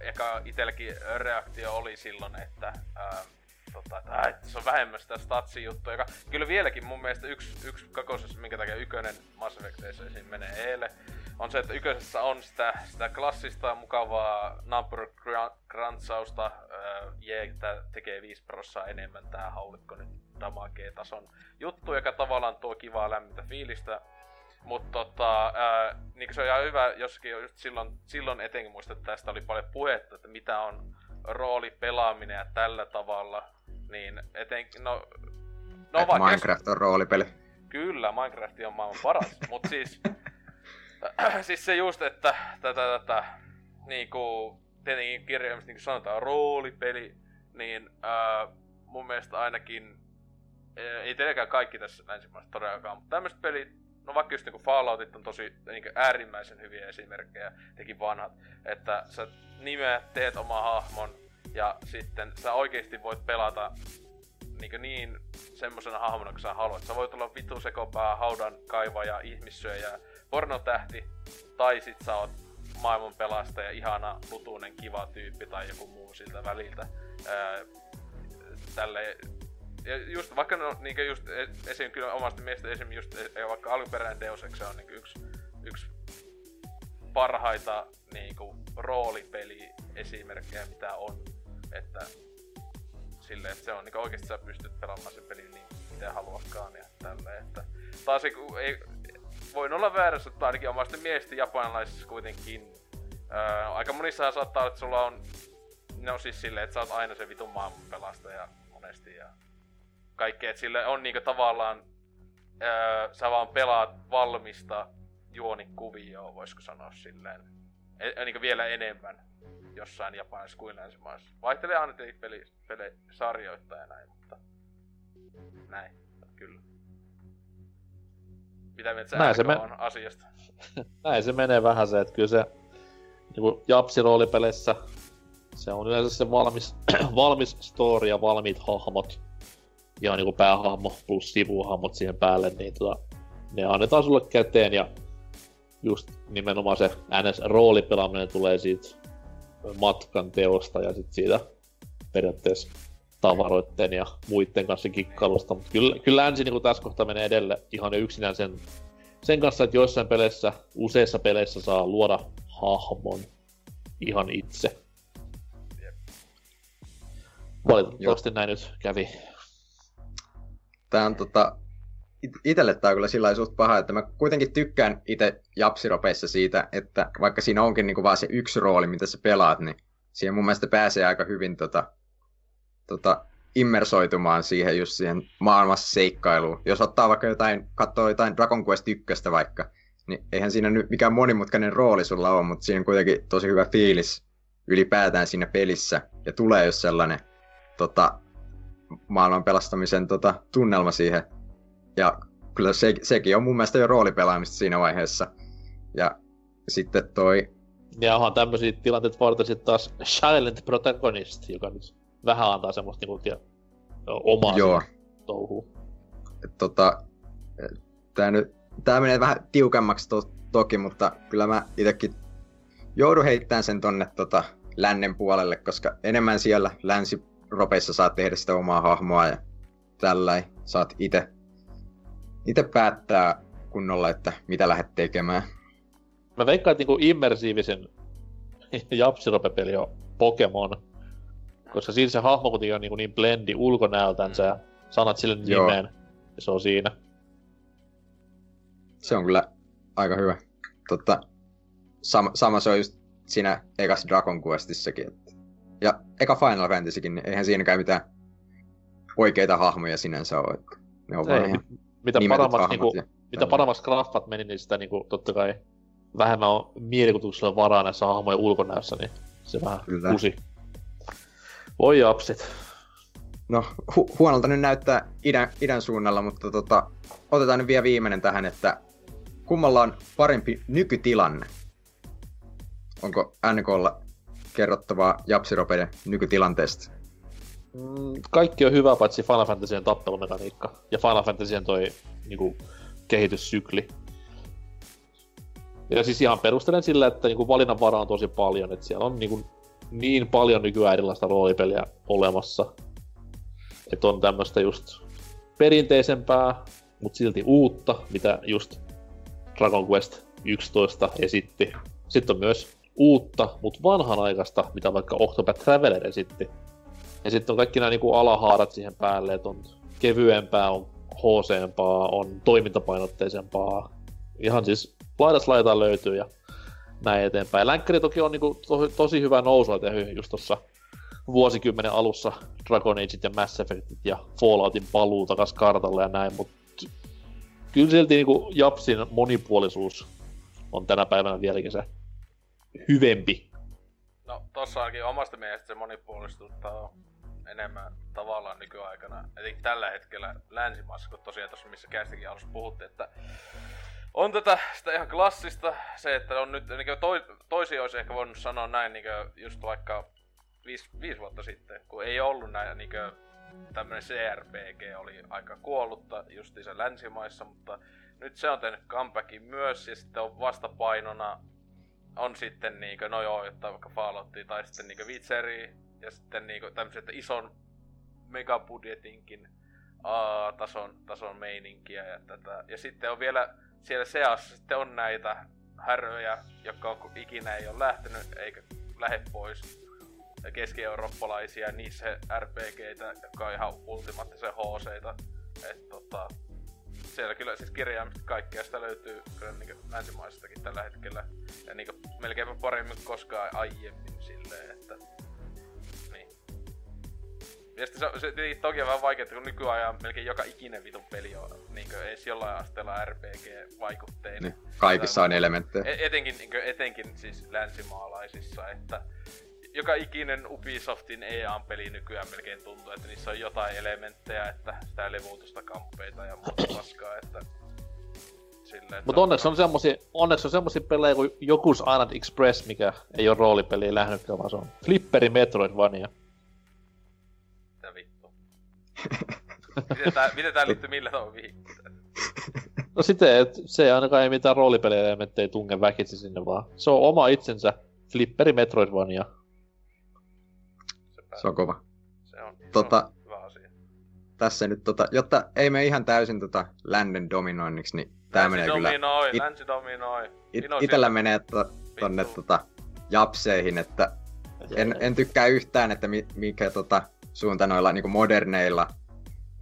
eka itelläkin reaktio oli silloin, että äh, tota, että, että se on vähemmän sitä statsi juttua, joka kyllä vieläkin mun mielestä yksi, yksi kakosessa, minkä takia ykönen Mass Effectissa esim. menee eelle, on se, että yköisessä on sitä, sitä klassista mukavaa number grantsausta, äh, jee, tää tekee 5 prossaa enemmän tää haulikko nyt damagee tason juttu, joka tavallaan tuo kivaa lämmintä fiilistä. Mutta tota, ää, niin se on ihan hyvä, jossakin just silloin, silloin etenkin muista, että tästä oli paljon puhetta, että mitä on roolipelaaminen ja tällä tavalla niin etenkin, no... no Minecraft on roolipeli. Kyllä, Minecraft on maailman paras, mut siis... siis se just, että tätä, tätä, niinku, tietenkin kirjaimista niin sanotaan roolipeli, niin ää, mun mielestä ainakin, ei tietenkään kaikki tässä länsimaissa todellakaan, mutta tämmöiset pelit, no vaikka just niinku Falloutit on tosi niin äärimmäisen hyviä esimerkkejä, teki vanhat, että sä nimeät, teet oma hahmon, ja sitten sä oikeasti voit pelata niin, niin semmosena hahmona kuin sä haluat. Sä voit olla vitu sekopää, haudan kaivaja, ihmissyöjä, pornotähti, tai sit sä oot maailman pelastaja, ihana, lutuinen, kiva tyyppi tai joku muu siltä väliltä. Ää, tälle ja just vaikka no, niin just e, esim. kyllä omasta mielestä esim. just e, vaikka alkuperäinen Deus on niin yksi, yksi parhaita niin kuin, roolipeli esimerkkejä mitä on. Että silleen, että se on niin oikeesti sä pystyt pelaamaan sen pelin niin miten haluakaan ja tälleen, että taas ei voin olla väärässä, että ainakin omasta mielestä japanilaisissa kuitenkin ää, aika monissa saattaa olla, että sulla on ne on siis silleen, että sä oot aina se vitun maailman pelastaja monesti ja kaikkea, että sille on niinku tavallaan ää, sä vaan pelaat valmista juonikuvioa, voisiko sanoa silleen. E, niinku vielä enemmän jossain Japanissa kuin länsimaissa. Vaihtelee aina peli, peli, sarjoittaa ja näin, mutta näin. Mitä mieltä näin se on asiasta? näin se menee vähän se, että kyllä se niin Japsi roolipeleissä se on yleensä se valmis, valmis story ja valmiit hahmot. Ja niinku päähahmo plus sivuhahmot siihen päälle, niin tota, ne annetaan sulle käteen ja just nimenomaan se NS-roolipelaaminen tulee siitä matkan teosta ja sitten siitä periaatteessa tavaroitten ja muiden kanssa kikkailusta. Mutta kyllä, kyllä länsi niin tässä kohtaa menee edelle ihan yksinään sen, sen kanssa, että joissain peleissä, useissa peleissä saa luoda hahmon ihan itse. Valitettavasti Joo. näin nyt kävi. Tää on tota, itelle tää on kyllä sillä suht paha, että mä kuitenkin tykkään itse japsiropeissa siitä, että vaikka siinä onkin niinku vaan se yksi rooli, mitä sä pelaat, niin siihen mun mielestä pääsee aika hyvin tota, tota, immersoitumaan siihen just siihen maailmassa seikkailuun. Jos ottaa vaikka jotain, katsoo jotain Dragon Quest 1 vaikka, niin eihän siinä nyt mikään monimutkainen rooli sulla ole, mutta siinä on kuitenkin tosi hyvä fiilis ylipäätään siinä pelissä. Ja tulee jos sellainen tota, maailman pelastamisen tota, tunnelma siihen. Ja kyllä se, sekin on mun mielestä jo roolipelaamista siinä vaiheessa. Ja sitten toi... Ja onhan tämmöisiä tilanteita varten sitten taas Silent Protagonist, joka nyt vähän antaa semmoista niinku, tia, omaa Joo. touhua. Tota, tää, nyt, tää menee vähän tiukemmaksi to, toki, mutta kyllä mä itekin joudun heittämään sen tonne tota, lännen puolelle, koska enemmän siellä länsi ropeissa saat tehdä sitä omaa hahmoa ja tällä saat itse itse päättää kunnolla, että mitä lähdet tekemään. Mä veikkaan, että niinku immersiivisen japsirope-peli on Pokemon, koska siinä se hahmo kuitenkin on niin, niin blendi ulkonäöltänsä ja sanat sille nimeen, ja se on siinä. Se on kyllä aika hyvä. Totta, sama, sama se on just siinä ekas Dragon Questissakin. Että. Ja eka Final Fantasykin, niin eihän siinäkään mitään oikeita hahmoja sinänsä ole. Että ne on Ei, vaan mitä paremmat, niinku, ja, mitä graffat meni, niin sitä niinku, totta kai vähemmän on mielikuvituksella varaa näissä hahmojen ulkonäössä, niin se vähän Kyllä. kusi. Voi japsit. No, hu- huonolta nyt näyttää idän, idän suunnalla, mutta tota, otetaan nyt vielä viimeinen tähän, että kummalla on parempi nykytilanne? Onko NKlla kerrottavaa Japsiropeiden nykytilanteesta? Mm, kaikki on hyvä, paitsi Final Fantasyn tappelumekaniikka ja Final Fantasyn toi niinku, kehityssykli. Ja siis ihan perustelen sillä, että niinku, valinnanvara on tosi paljon, että siellä on niinku, niin paljon nykyään erilaista roolipeliä olemassa. Että on tämmöistä just perinteisempää, mutta silti uutta, mitä just Dragon Quest 11 esitti. Sitten on myös uutta, mutta vanhanaikaista, mitä vaikka Octopath Traveler esitti. Ja sitten on kaikki nämä niinku alahaarat siihen päälle, että on kevyempää, on hooseempaa, on toimintapainotteisempaa. Ihan siis laidas laitaan löytyy ja näin eteenpäin. Länkkäri toki on niinku to, tosi hyvä nousu tehnyt just tuossa vuosikymmenen alussa Dragon Ageit ja Mass Effectit ja Falloutin paluu takas kartalle ja näin, mutta kyllä silti niinku Japsin monipuolisuus on tänä päivänä vieläkin se hyvempi. No tossa ainakin omasta mielestä se monipuolistuttaa enemmän tavallaan nykyaikana, etenkin tällä hetkellä länsimaassa, kun tosiaan tuossa missä kästikin alussa puhuttiin, että on tätä sitä ihan klassista, se, että on nyt, niin toi, toisi olisi ehkä voinut sanoa näin niin just vaikka viisi, viisi vuotta sitten, kun ei ollut näin niin tämmönen CRPG oli aika kuollutta justiinsa länsimaissa, mutta nyt se on tehnyt comebackin myös, ja sitten on vastapainona on sitten niinkö, no joo, jotta vaikka Falloutia tai sitten niinkö Witcheri, ja sitten niinkö tämmöiset ison megabudjetinkin uh, tason, tason meininkiä ja tätä. Ja sitten on vielä siellä seassa sitten on näitä häröjä, jotka on, ikinä ei ole lähtenyt eikä lähde pois keski-eurooppalaisia niissä RPGitä, jotka on ihan ultimaattisen hc Et, tota, siellä kyllä siis kirjaimista kaikkea sitä löytyy kyllä niin länsimaistakin tällä hetkellä. Ja niin melkeinpä paremmin kuin koskaan aiemmin silleen, että. Ja sitten se, se, se toki on vähän vaikeaa, kun nykyään melkein joka ikinen vitun peli on niin edes jollain asteella RPG-vaikutteinen. Niin, kaikissa on elementtejä. E- etenkin, niin kuin, etenkin siis länsimaalaisissa, että joka ikinen Ubisoftin EA-peli nykyään melkein tuntuu, että niissä on jotain elementtejä, että sitä levuutusta kamppeita ja muuta paskaa, että mutta onneksi on semmosia, onneksi on semmosia pelejä kuin Jokus Island Express, mikä ei ole roolipeli lähnytkään, vaan se on Flipperi Metroidvania. Miten, tää, miten tää liittyy millä tavalla No siten, että se ainakaan ei mitään roolipelielementtejä tunge väkitsi sinne vaan. Se on oma itsensä Flipperi Metroidvania. Se on kova. Se on, tota, se on hyvä asia. Tässä nyt, tota, jotta ei me ihan täysin tota lännen dominoinniksi, niin tää länsi menee dominoi, kyllä... Länsi dominoi, it, Itellä menee to, tonne tota, japseihin, että en, en tykkää yhtään, että mi, mikä tota, suunta noilla niin moderneilla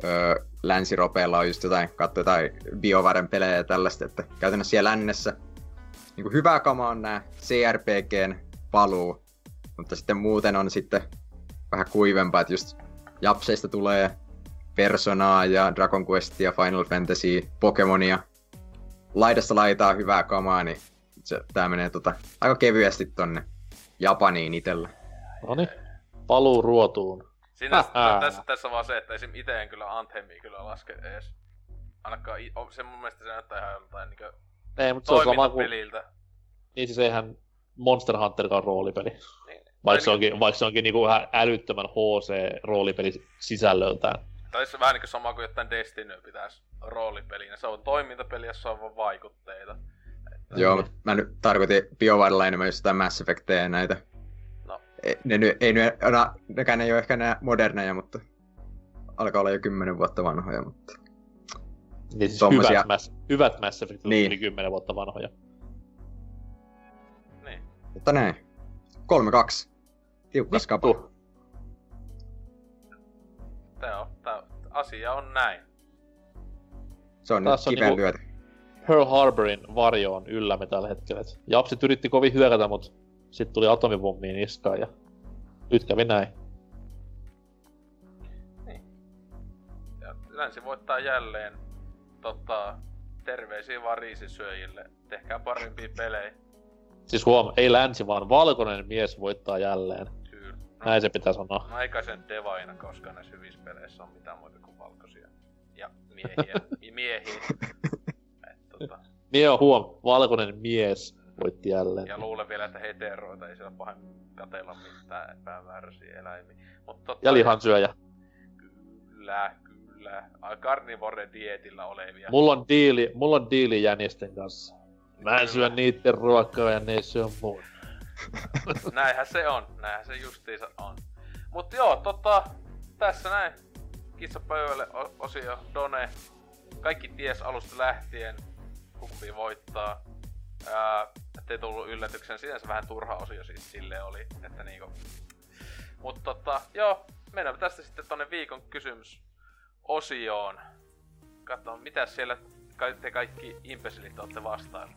öö, länsiropeilla on just jotain, katso jotain BioVaren pelejä ja tällaista, että käytännössä siellä lännessä niin hyvää kamaa on nämä CRPGn paluu, mutta sitten muuten on sitten vähän kuivempaa, että just Japseista tulee Personaa ja Dragon Questia, Final Fantasy, Pokemonia. Laidasta laitaa hyvää kamaa, niin se, tää menee tota, aika kevyesti tonne Japaniin itellä. Noni, paluu ruotuun. Siinä tässä, tässä vaan se, että esim. itse en kyllä Anthemia kyllä laske edes. Ainakaan, se mun mielestä se näyttää ihan jotain niinkö Ei, mutta se on sama kuin... Niin siis eihän Monster Hunterkaan roolipeli. Vaikka se onkin, vaikka se onkin niinku vähän älyttömän HC-roolipeli sisällöltään. Tai se vähän niinku sama kuin jotain Destiny pitäisi roolipelinä. Se on toimintapeli, jossa on vaan vaikutteita. Että... Joo, mutta mä nyt tarkoitin BioWarella enemmän just sitä Mass Effectia ja näitä. Ne, ne, ei, ne, nekään ei ole ehkä nää moderneja, mutta alkaa olla jo kymmenen vuotta vanhoja, mutta... Niin siis Tommosia... hyvät, Mass, hyvät Mass Effect niin. yli kymmenen vuotta vanhoja. Niin. Mutta näin. 3-2. Tiukka skapa. Tää on, tää, asia on näin. Se on Tässä nyt kiven niinku lyöty. Pearl Harborin varjo on yllämme tällä hetkellä. Japsit yritti kovin hyökätä, mut sitten tuli atomipommiin niskaan ja nyt kävi näin. Niin. Ja länsi voittaa jälleen. Tota, terveisiä vaan riisisyöjille. Tehkää parempia pelejä. Siis huom, ei länsi, vaan valkoinen mies voittaa jälleen. Kyllä. No, Näin se pitää sanoa. No eikä sen devaina, koska näissä hyvissä peleissä on mitään muuta kuin valkoisia. Ja miehiä. miehiä. Et, tota... Mie on huom, valkoinen mies voitti jälleen. Ja luulen vielä, että heteroita ei siellä pahemmin katella mitään epämääräisiä eläimiä. Mut tota... Ja lihansyöjä. Kyllä, kyllä. Carnivore dietillä olevia. Mulla on diili, mulla on diili jänisten kanssa. Mä en syö niitten ruokaa ja ne ei syö mun. näinhän se on, näinhän se justiinsa on. Mut joo, tota, tässä näin. Kissapöydälle osio Done. Kaikki ties alusta lähtien, kumpi voittaa. Ää, ettei tullut yllätyksen, sinänsä vähän turha osio siis sille oli, että niinku... Mut tota, joo, mennään tästä sitten tonne viikon kysymys osioon. Katsotaan, mitä siellä te kaikki impesilit olette vastaan.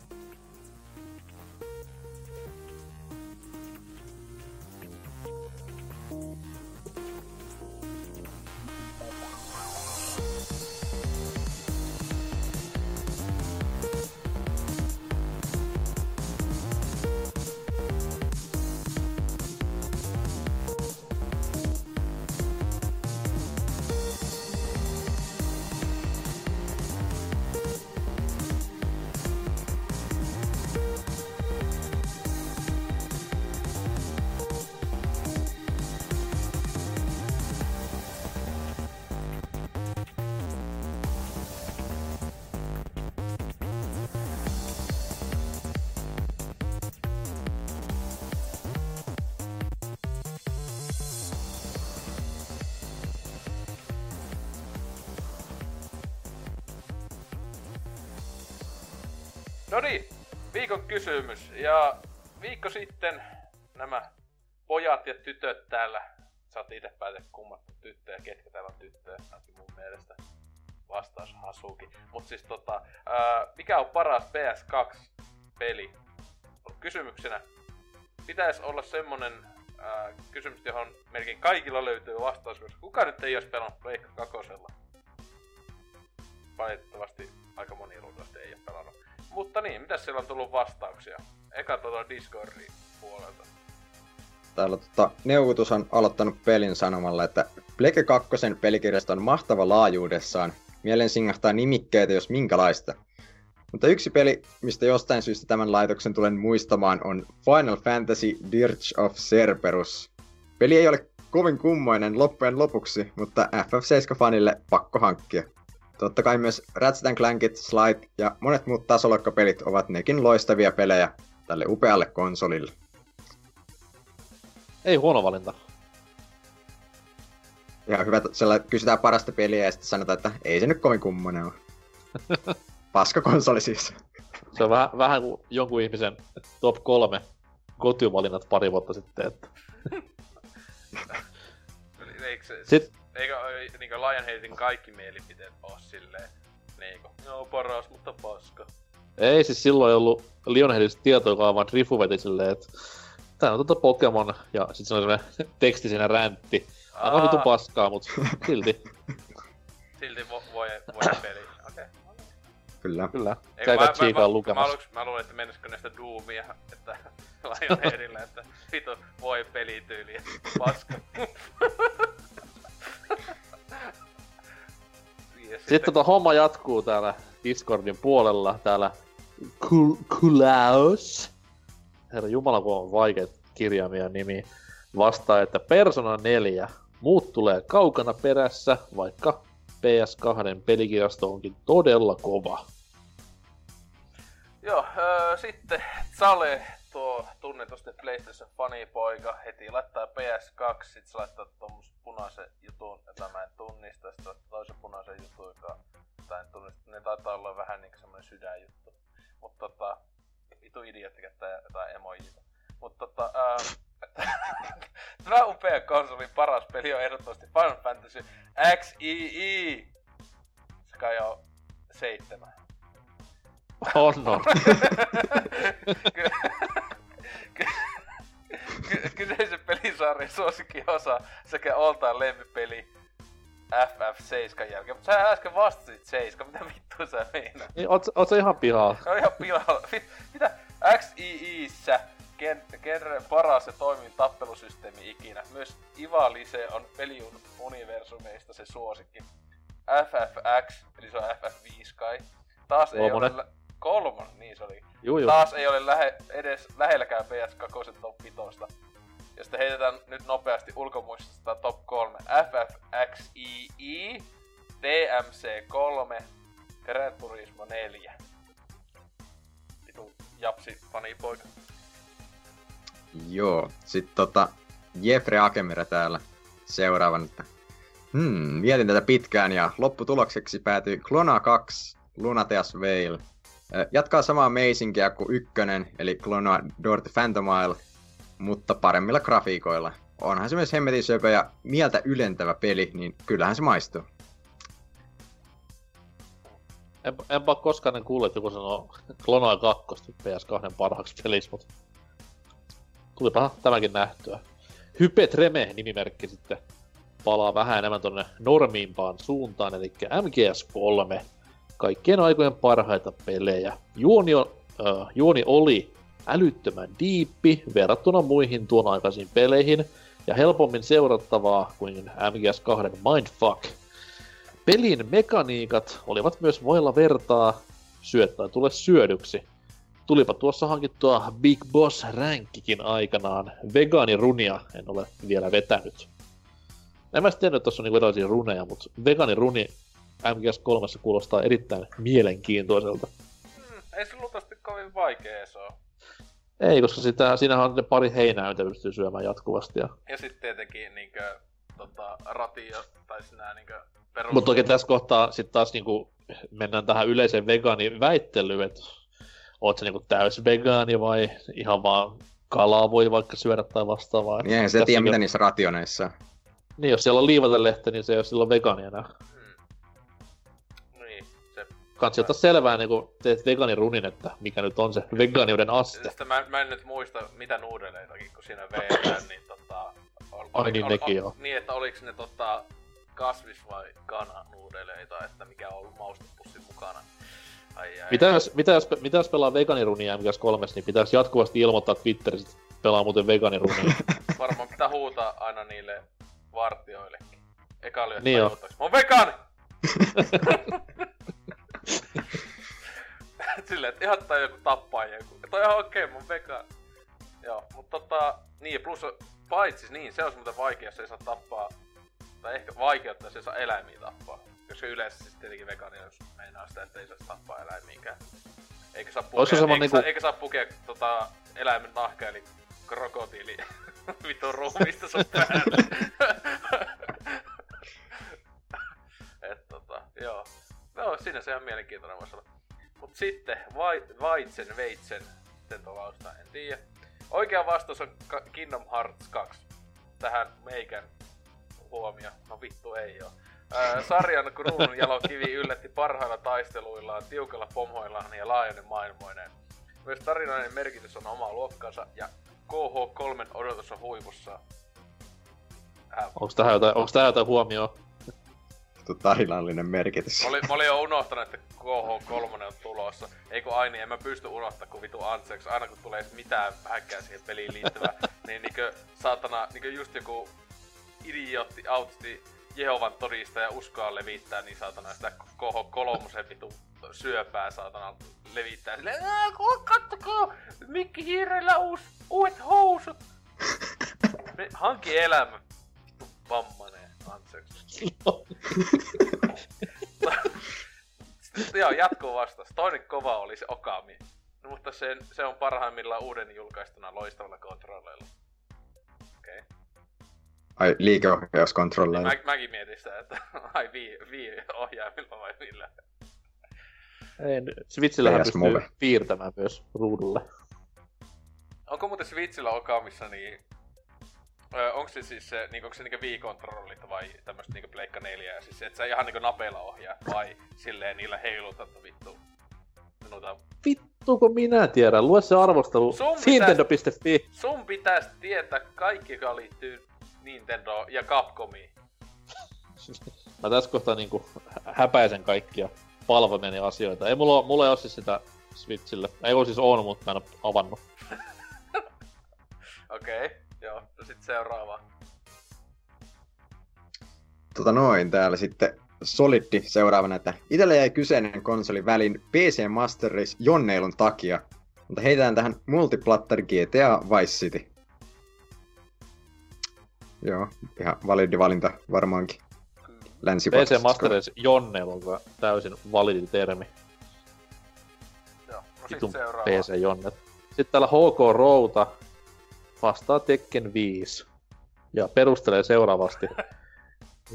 Viikon kysymys. Ja viikko sitten nämä pojat ja tytöt täällä, saat itse päätä kummat tyttöjä, ketkä täällä on tyttöjä, ainakin mun mielestä vastaus Hasuki. Mut siis tota, ää, mikä on paras PS2-peli? Kysymyksenä pitäisi olla semmonen ää, kysymys, johon melkein kaikilla löytyy vastaus, koska kuka nyt ei olisi pelannut Pleikka kakosella? Valitettavasti aika moni luultavasti ei ole pelannut. Mutta niin, mitä siellä on tullut vastauksia? Eka tuota Discordin puolelta. Täällä tota, Neuvotus on aloittanut pelin sanomalla, että Pleke 2 pelikirjasto on mahtava laajuudessaan. Mielen singahtaa nimikkeitä, jos minkälaista. Mutta yksi peli, mistä jostain syystä tämän laitoksen tulen muistamaan, on Final Fantasy Dirge of Cerberus. Peli ei ole kovin kummoinen loppujen lopuksi, mutta FF7-fanille pakko hankkia. Totta kai myös Ratchet Clankit, Slide ja monet muut tasoloikkapelit ovat nekin loistavia pelejä tälle upealle konsolille. Ei huono valinta. Ja hyvä, että kysytään parasta peliä ja sitten sanotaan, että ei se nyt kovin kummonen ole. Paska konsoli siis. Se on vähän, vähän kuin jonkun ihmisen top kolme kotivalinnat pari vuotta sitten, että... Eikö, se, Sit... eikö niinku Lionheadin kaikki mielipiteet oo silleen, niinku, joo paras, mutta paska. Ei siis silloin ei ollut Lionheadista tietoa, joka vaan Rifu veti silleen, että tää on tota Pokemon, ja sit se on sellainen teksti siinä räntti. Aika vitu paskaa, mut silti. silti vo- voi, voi peli. Okei. Okay. Kyllä. Kyllä. Käykää tsiikaa lukemassa. Mä, mä, mä, luulen, että menisikö näistä Doomia, että Lionheadillä, että vitu voi pelityyli, paska. Sitten tota homma jatkuu täällä Discordin puolella, täällä Kulaus herra Jumala, kun on vaikeat kirjaimia nimi, vastaa, että Persona 4, muut tulee kaukana perässä, vaikka PS2 pelikirjasto onkin todella kova. Joo, öö, sitten Sale, tuo tunnetusti PlayStation fanipoika, heti laittaa PS2, sit se laittaa tuommoisen punaisen jutun, jota mä en tunnista, sit laittaa toisen punaisen jutun, joka tai en tunnista, ne taitaa olla vähän niinku semmonen sydänjuttu. Mutta tota, vitu idiootti käyttää jotain emojita. Mutta tota, ää, Tämä upea konsoli paras peli on ehdottomasti Final Fantasy XII. Se kai on seitsemän. On on. Kyseisen pelisarjan suosikkiosa sekä oltaan lempipeli FF7 jälkeen. Mutta sä äsken vastasit 7, mitä vittua sä meinaat? Niin, oot, oot sä ihan pihalla? No ihan pihalla. Mitä? XIIssä genre paras ja toimin tappelusysteemi ikinä. Myös Ivalise on peliuniversumeista se suosikki. FFX, eli se on FF5 kai. Taas ei ole... Kolmon, niin se oli. Juu, juu. Taas ei ole lähe, edes lähelläkään PS2 top 5. Ja sitten heitetään nyt nopeasti ulkomuistista top 3. FFXII, DMC3, Gran Turismo 4. Vitu japsi poika. Joo, sit tota Jeffrey Akemira täällä seuraavan, että hmm, mietin tätä pitkään ja lopputulokseksi päätyi Clona 2, Lunateas Veil. Jatkaa samaa meisinkiä kuin ykkönen, eli Clona Dorte Phantomile, mutta paremmilla grafiikoilla. Onhan se myös hemmetin söpö ja mieltä ylentävä peli, niin kyllähän se maistuu. En, enpä koskaan kuullut, että joku sanoo Clona 2 PS2 parhaaksi peliksi, mutta tulipa tämäkin nähtyä. Hype Treme nimimerkki sitten palaa vähän enemmän tonne normiimpaan suuntaan, eli MGS3. Kaikkien aikojen parhaita pelejä. Juoni, on, äh, juoni oli älyttömän diippi verrattuna muihin tuon aikaisiin peleihin, ja helpommin seurattavaa kuin MGS2 Mindfuck. Pelin mekaniikat olivat myös voilla vertaa syöttää tule syödyksi, tulipa tuossa hankittua Big Boss Rankkikin aikanaan. Vegaanirunia en ole vielä vetänyt. En mä tiedä, että tuossa on niinku runeja, mutta vegaaniruni MGS3 kuulostaa erittäin mielenkiintoiselta. Hmm, ei se luultavasti kovin vaikea se on. Ei, koska sitä, siinähän on ne pari heinää, mitä pystyy syömään jatkuvasti. Ja, ja sitten tietenkin niinkö, tota, ratia, tai sinä niinkö perus... Mutta toki tässä kohtaa sitten taas niinku, mennään tähän yleiseen vegaaniväittelyyn, että oot sä niinku täys vegaani vai ihan vaan kalaa voi vaikka syödä tai vastaavaa. Niin eihän se tiedä, mitä niissä rationeissa on. Niin, jos siellä on liivatelehtä, niin se ei ole silloin vegaani enää. Mm. Ottaa selvää, niin kun teet vegaanirunin, että mikä nyt on se vegaaniuden aste. Sitten mä, mä en nyt muista mitä nuudeleitakin, kun siinä vedetään, niin tota... Ol, Ai niin, nekin joo. Niin, että oliks ne tota kasvis- vai kananuudeleita, että mikä on ollut maustepussin mukana. Ai ai. Mitä jos, mitä jos, mitä jos pelaa vegaanirunia MGS3, niin pitäisi jatkuvasti ilmoittaa Twitterissä, että pelaa muuten vegaanirunia. Varmaan pitää huutaa aina niille vartioillekin. Eka oli, että Niin. Mä oon vegaani! Silleen, että ihan tai joku tappaa joku. Että on okei, mä oon vegaani. Joo, mutta tota, niin, plus paitsi, niin, se olisi muuten vaikea, jos ei saa tappaa, tai ehkä vaikeutta, jos ei saa eläimiä tappaa. Koska yleensä siis tietenkin vegaani, jos meinaa sitä, että ei saa tappaa eläimiäkään. Eikä saa pukea, eikä, niinku- saa, eikä saa pukea tota, eläimen nahkaa, eli krokotiili vitun ruumista sun päälle. Et tota, joo. No, siinä se on mielenkiintoinen voisi olla. Mut sitten, vai, Vaitsen, Veitsen, sen tolausta, en tiedä. Oikea vastaus on Kingdom Hearts 2. Tähän meikän huomio. No vittu ei oo. Ää, sarjan kruunun jalokivi yllätti parhailla taisteluillaan, tiukalla pomhoillaan ja laajainen maailmoinen. Myös tarinainen merkitys on oma luokkansa ja KH3 odotus on huipussa. Äh, onko tähän jotain, tähän jotain huomioon? Tarinallinen merkitys. Mä olin, mä olin jo unohtanut, että KH3 on tulossa. Ei kun aini, en mä pysty unohtaa kun vitu Anseeksi. Aina kun tulee mitään vähänkään siihen peliin liittyvää, niin niinkö saatana, niinkö just joku idiootti, autisti, Jehovan todistaja uskoa levittää, niin saatana sitä KH3 vitu syöpää saatana levittää silleen, "Ää, ku- kattokaa, Mikki Hiirellä uus, uudet housut. Hanki elämä, vittu vammanen. Joo, jatkuu vastaus. Toinen kova oli se Okami. No, mutta sen, se on parhaimmillaan uuden julkaistuna loistavalla kontrolleilla. Okei. Okay. Ai, liikeohjauskontrolleilla. Mä, mäkin mietin sitä, että ai vii, vii ohjaimilla vai millä. Ei, Switchillähän PS pystyy Move. piirtämään myös ruudulle. Onko muuten Switchillä Okamissa niin... Öö, onko se siis se, niin onko se niinku Wii-kontrollit vai tämmöstä niinku Pleikka 4, siis et sä ihan niinku napeilla ohjaa, vai silleen niillä heilutat vittu noita Vittu, kun minä tiedän. Lue se arvostelu. Sun pitäis- Nintendo.fi. Sun pitäisi tietää kaikki, joka liittyy Nintendo ja Capcomiin. Mä tässä kohtaa niinku häpäisen kaikkia palvomien ja asioita. Ei mulla, mulla ei oo siis sitä Switchille. Ei oo siis on, mutta mä en oo avannut. Okei, okay, joo. No sit seuraava. Tota noin, täällä sitten Soliddi seuraavana, että itellä jäi kyseinen konsoli välin PC Master Race jonneilun takia, mutta heitetään tähän Multiplatter GTA Vice City. Joo, ihan validi valinta varmaankin. länsi PC Master Race Jonneilu on täysin validi termi. Joo, no sit seuraava. PC Jonnet. Sitten täällä HK Routa vastaa Tekken 5 ja perustelee seuraavasti.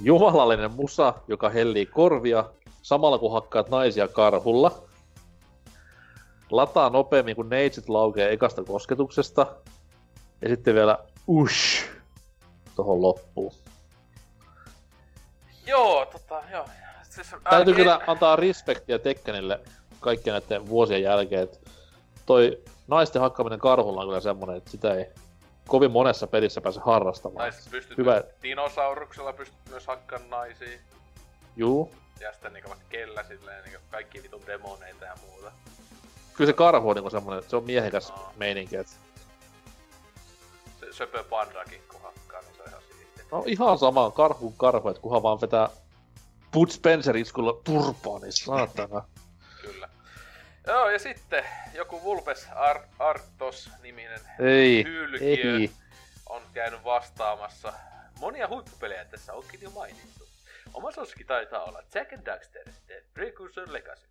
Jumalallinen musa, joka hellii korvia samalla kun hakkaat naisia karhulla. Lataa nopeammin kuin neitsit laukee ekasta kosketuksesta. Ja sitten vielä ush tohon loppuun. Joo, tota, joo. Siis, Täytyy ainakin- kyllä antaa respektiä Tekkenille kaikkien näiden vuosien jälkeen, että toi naisten hakkaminen karhulla on kyllä semmonen, että sitä ei kovin monessa pelissä pääse harrastamaan. Tai sit pystyt Hyvä. Dinosauruksella pystyt myös hakkaan naisia. Juu. Ja sitten niinku vaikka kellä silleen niinku kaikki vitun demoneita ja muuta. Kyllä se karhu on niinku semmonen, se on miehekäs Aa. meininki, että Se söpö pandakin kun hakkaa, niin se on ihan siistiä. no ihan sama karhu karhu, että kunhan vaan vetää Bud Spencer iskulla turpaa, niin saatana. Kyllä. Joo, ja sitten joku Vulpes Ar- Artos-niminen Ei, hylkiö ei. on käynyt vastaamassa. Monia huippupelejä tässä onkin jo mainittu. Oma suosikki taitaa olla Jack and Daxter, The Precursor Legacy.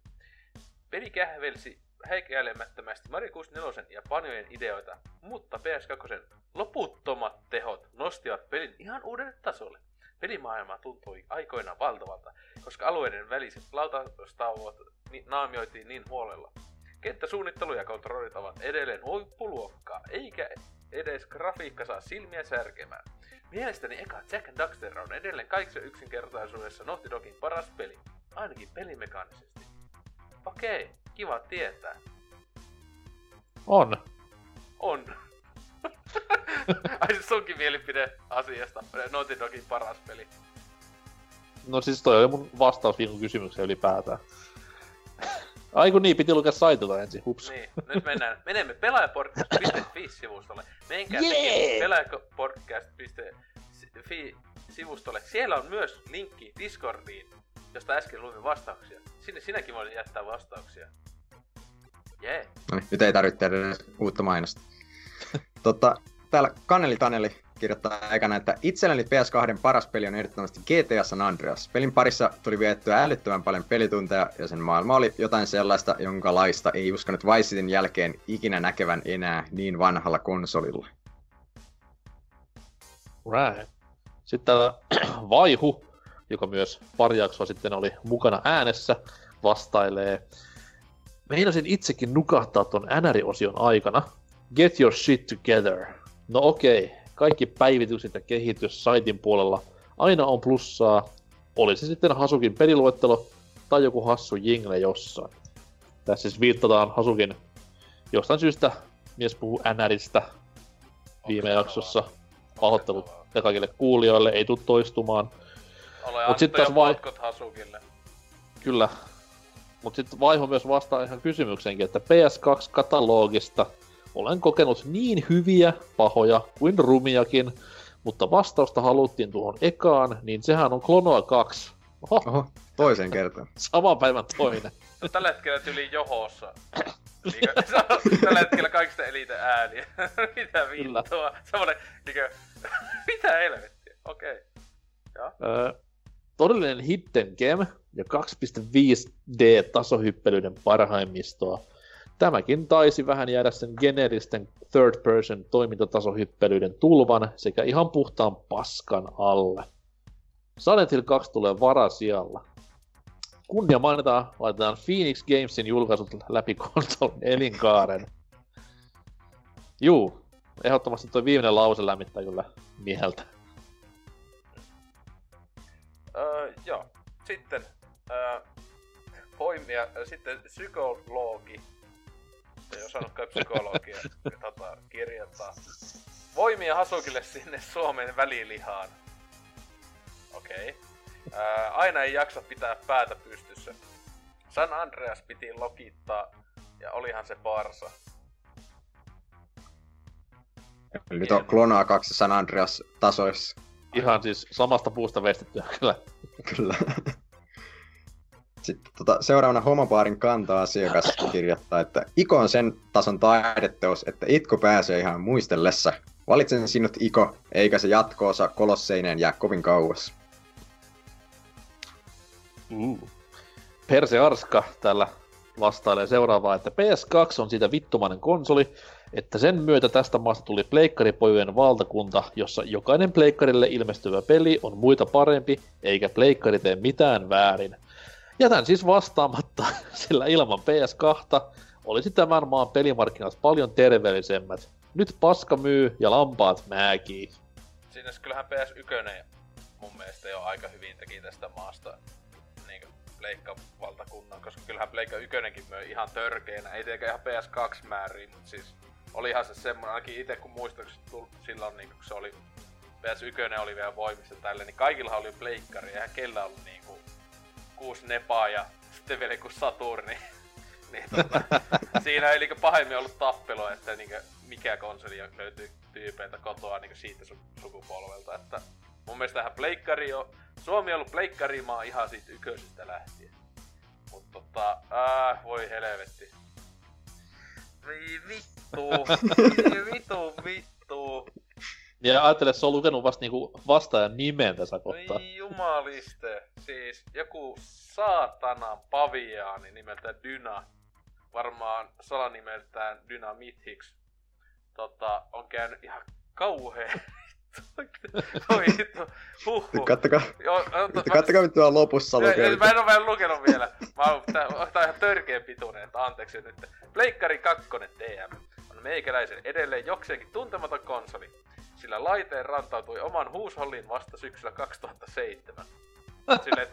Peli kähvelsi häikäilemättömästi Mario 64 ja panjojen ideoita, mutta PS2 loputtomat tehot nostivat pelin ihan uudelle tasolle. Pelimaailma tuntui aikoinaan valtavalta, koska alueiden väliset lautastauot naamioitiin niin huolella. Kenttäsuunnittelu ja kontrollit ovat edelleen huippuluokkaa, eikä edes grafiikka saa silmiä särkemään. Mielestäni eka Jack and Daxter on edelleen kaikissa yksinkertaisuudessa Naughty Dogin paras peli, ainakin pelimekaanisesti. Okei, kiva tietää. On. On. Ai siis sunkin mielipide asiasta. Naughty Dogin paras peli. No siis toi oli mun vastaus viikon kysymykseen ylipäätään. Ai kun niin, piti lukea saitilta ensin, hups. Niin, nyt mennään. Menemme pelaajapodcast.fi-sivustolle. Menkää yeah! pelaajapodcast.fi sivustolle. Siellä on myös linkki Discordiin, josta äsken luimme vastauksia. Sinne sinäkin voit jättää vastauksia. Jee. Yeah. No niin, nyt ei tarvitse tehdä edes uutta mainosta. Totta, täällä Kaneli Taneli kirjoittaa aikana, että itselleni PS2 paras peli on ehdottomasti GTA San Andreas. Pelin parissa tuli viettyä älyttömän paljon pelitunteja ja sen maailma oli jotain sellaista, jonka laista ei uskonut Vice Cityn jälkeen ikinä näkevän enää niin vanhalla konsolilla. Right. Sitten täällä Vaihu, joka myös pari jaksoa sitten oli mukana äänessä, vastailee. Meinasin itsekin nukahtaa ton NR-osion aikana. Get your shit together. No okei, okay. kaikki päivitykset ja kehitys saitin puolella aina on plussaa. Oli se sitten Hasukin peliluettelo tai joku hassu jingle jossain. Tässä siis viittataan Hasukin jostain syystä mies puhuu NRistä viime Onko jaksossa. Pahoittelut ja kaikille kuulijoille, ei tule toistumaan. Ole Mut sit taas vai- Hasukille. Kyllä. Mutta sitten Vaiho myös vastaa ihan kysymykseenkin, että PS2-katalogista olen kokenut niin hyviä, pahoja kuin rumiakin, mutta vastausta haluttiin tuohon ekaan, niin sehän on Klonoa 2. Oho, Oho, toisen kertaan. saman päivän toinen. No, tällä hetkellä tyli johossa. Niinkö, tällä hetkellä kaikista eniten ääniä. mitä vittua? Semmonen, niinkö, mitä helvettiä? Okei. Okay. Öö, todellinen hidden game ja 2.5D-tasohyppelyiden parhaimmistoa. Tämäkin taisi vähän jäädä sen geneeristen third person toimintatasohyppelyiden tulvan sekä ihan puhtaan paskan alle. Silent Hill 2 tulee varasijalla. Kunnia mainitaan, laitetaan Phoenix Gamesin julkaisut läpi konsolin elinkaaren. Juu, ehdottomasti tuo viimeinen lause lämmittää kyllä mieltä. Öö, joo. Sitten öö, poimia, sitten psykologi. Ei osannutkaan psykologia tota, kirjoittaa. Voimia Hasukille sinne Suomen välilihaan. Okei. Okay. Aina ei jaksa pitää päätä pystyssä. San Andreas piti lokittaa ja olihan se parsa. Nyt on Klonoa 2 San Andreas tasoissa. Ihan siis samasta puusta veistettyä kyllä. Kyllä. Sitten tota, seuraavana homopaarin kanta-asiakas kirjoittaa, että Iko on sen tason taideteos, että itku pääsee ihan muistellessa. Valitsen sinut Iko, eikä se jatkoosa kolosseineen jää kovin kauas. Uh. Perse Arska täällä vastailee seuraavaa, että PS2 on siitä vittumainen konsoli, että sen myötä tästä maasta tuli pleikkaripojujen valtakunta, jossa jokainen pleikkarille ilmestyvä peli on muita parempi, eikä pleikkari tee mitään väärin. Jätän siis vastaamatta, sillä ilman PS2 olisi tämän maan pelimarkkinat paljon terveellisemmät. Nyt paska myy ja lampaat määkii. Siinä kyllähän PS1 mun mielestä jo aika hyvin teki tästä maasta niinku Pleikka-valtakunnan, koska kyllähän Pleikka 1 möi ihan törkeenä, ei tietenkään ihan PS2 määriin, mutta siis olihan se semmonen, ainakin itse kun muistan, silloin niinku, kun se oli PS1 oli vielä voimissa tälle, niin kaikilla oli pleikkari, eihän kellä ollut niinku kuusi nepaa ja sitten vielä joku Saturni. niin tota, siinä ei niinku pahemmin ollut tappelua, että niinku mikä konsoli löytyy tyypeiltä kotoa niinku siitä su- sukupolvelta, että mun mielestä tähän pleikkari on, Suomi on ollut pleikkarimaa ihan siitä yköisestä lähtien. Mut tota, ää, voi helvetti. Vittu, vittu, vittu. Ja ajattele, että se on lukenut vasta niinku vastaajan nimen tässä kohtaa. Voi jumaliste. Siis joku saatanan paviaani nimeltä Dyna. Varmaan salanimeltään Dynamithix. Tota, on käynyt ihan kauhea Oi vittu. Huhhuh. Kattokaa, kattokaa tuolla lopussa Mä, lukee. mä en oo vielä lukenut vielä. Mä oon, tää, tää on ihan törkeen pituinen, että anteeksi nyt. Pleikkari 2 DM on meikäläisen edelleen jokseenkin tuntematon konsoli, sillä laiteen rantautui oman huusholliin vasta syksyllä 2007. Silleen,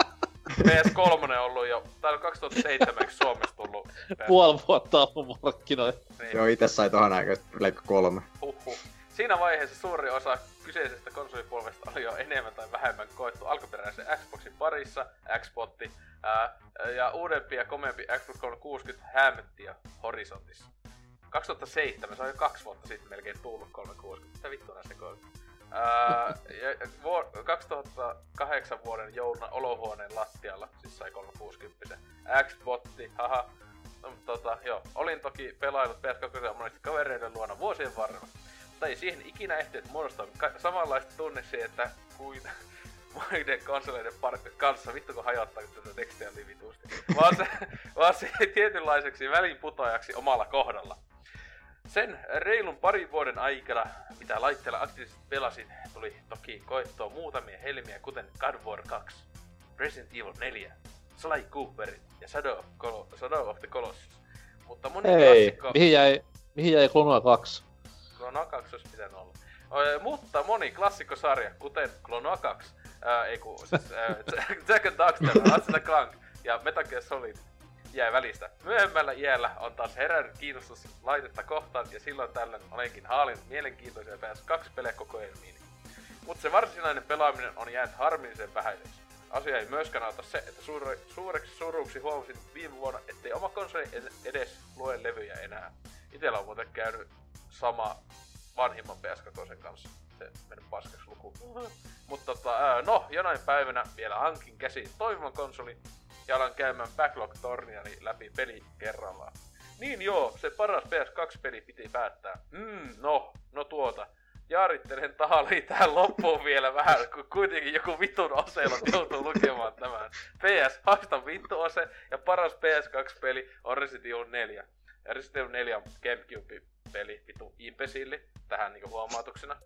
PS3 on ollut jo, on 2007 eikö Suomessa tullut. Puoli vuotta ollut markkinoilla. Niin. Joo, itse sai tohon aikaan Pleikka kolme. Huhhuh. Siinä vaiheessa suuri osa kyseisestä konsolipolvesta oli jo enemmän tai vähemmän koettu alkuperäisen Xboxin parissa, Xbotti, ää, ja uudempi ja komeampi Xbox 360 hämötti horisontissa. 2007, se on jo kaksi vuotta sitten melkein tullut 360. Mitä vittua näistä? Ää, ja vuor- 2008 vuoden jouluna olohuoneen lattialla, siis sai 360. Xbotti, haha. No, tota, joo. Olin toki pelaillut PS2 monesti kavereiden luona vuosien varrella. Mutta ei siihen ikinä ehtinyt muodostaa samanlaista tunneksi, että kuin muiden konsoleiden kanssa. Vittu kun hajottaa tätä tekstiä niin vitusti. Vaan se, vaan se tietynlaiseksi välinputoajaksi omalla kohdalla. Sen reilun parin vuoden aikana, mitä laitteella aktiivisesti pelasin, tuli toki koettua muutamia helmiä, kuten God of War 2, Resident Evil 4, Sly Cooper ja Shadow of, Col- Shadow of the Colossus. Mutta moni Hei, klassikko... mihin jäi, mihin jäi Clonoa 2? Clonoa 2 olisi pitänyt olla. Ö, mutta moni klassikkosarja, kuten Clonoa 2, ää, ei ku, siis, ää, Jack and Daxter, Ratchet Clank ja Metal Gear Solid jäi välistä. Myöhemmällä iällä on taas herännyt kiinnostus laitetta kohtaan ja silloin tällöin olenkin haalinnut mielenkiintoisia PS2-pelejä kokoelmiin. Mutta se varsinainen pelaaminen on jäänyt harmillisen vähäiseksi. Asia ei myöskään auta se, että suure, suureksi suruksi huomasin viime vuonna, ettei oma konsoli ed- edes lue levyjä enää. Itellä on muuten käynyt sama vanhimman PS2 kanssa. Se mennyt paskaksi luku. Mutta tota, no, jonain päivänä vielä hankin käsiin toimivan konsolin ja alan käymään backlog-torniani läpi peli kerrallaan. Niin joo, se paras PS2-peli piti päättää. Mm, no, no tuota. Jaarittelen tahaliin tähän loppuun vielä vähän, kun kuitenkin joku vitun oseella joutuu lukemaan tämän. PS, haista vittu ose, ja paras PS2-peli on Resident Evil 4. Ja Resident Evil 4 on Gamecube-peli, vitu impesilli, tähän niinku huomautuksena.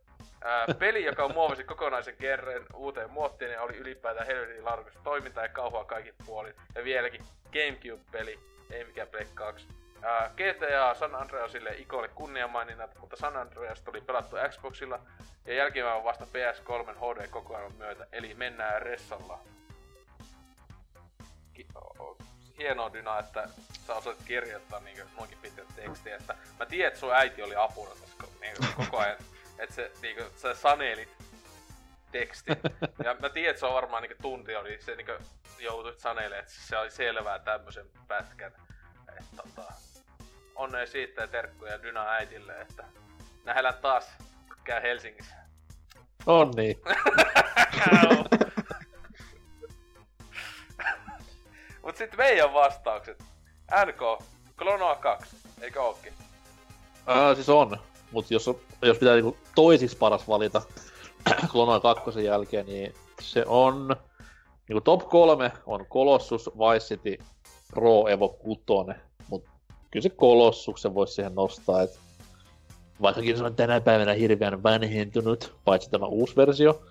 Ää, peli, joka muovasi kokonaisen kerran uuteen muottiin ja oli ylipäätään helvetin laadukasta toimintaa ja kauhua kaikin puolin. Ja vieläkin Gamecube-peli, ei mikään Play 2. Ää, GTA San Andreasille ikolle kunniamaininnat, mutta San Andreas tuli pelattu Xboxilla ja jälkimmäinen vasta PS3 HD kokoelman myötä, eli mennään ressalla. Ki- o- o- hienoa Dyna, että sä osaat kirjoittaa niinku noinkin pitkät tekstiä, että mä tiedän, että sun äiti oli apuna tässä ko- niinku koko ajan, että se niinku, sä sanelit tekstin. Ja mä tiedän, että se on varmaan niinku tunti oli, se niinku joutuit sanelemaan, että se oli selvää tämmösen pätkän. Et, tota, onnea siitä ja terkkuja Dyna äitille, että nähdään taas käy Helsingissä. On niin. Mut sit meidän vastaukset. NK, Klonoa 2, eikö ookin? Ää, siis on, mutta jos, jos pitää niinku toisiksi paras valita Clonoa 2 jälkeen, niin se on niinku top kolme on Colossus, Vice City, Pro Evo 6, mutta kyllä se Colossuksen voisi siihen nostaa, et vaikkakin se on tänä päivänä hirveän vanhentunut, paitsi tämä uusi versio,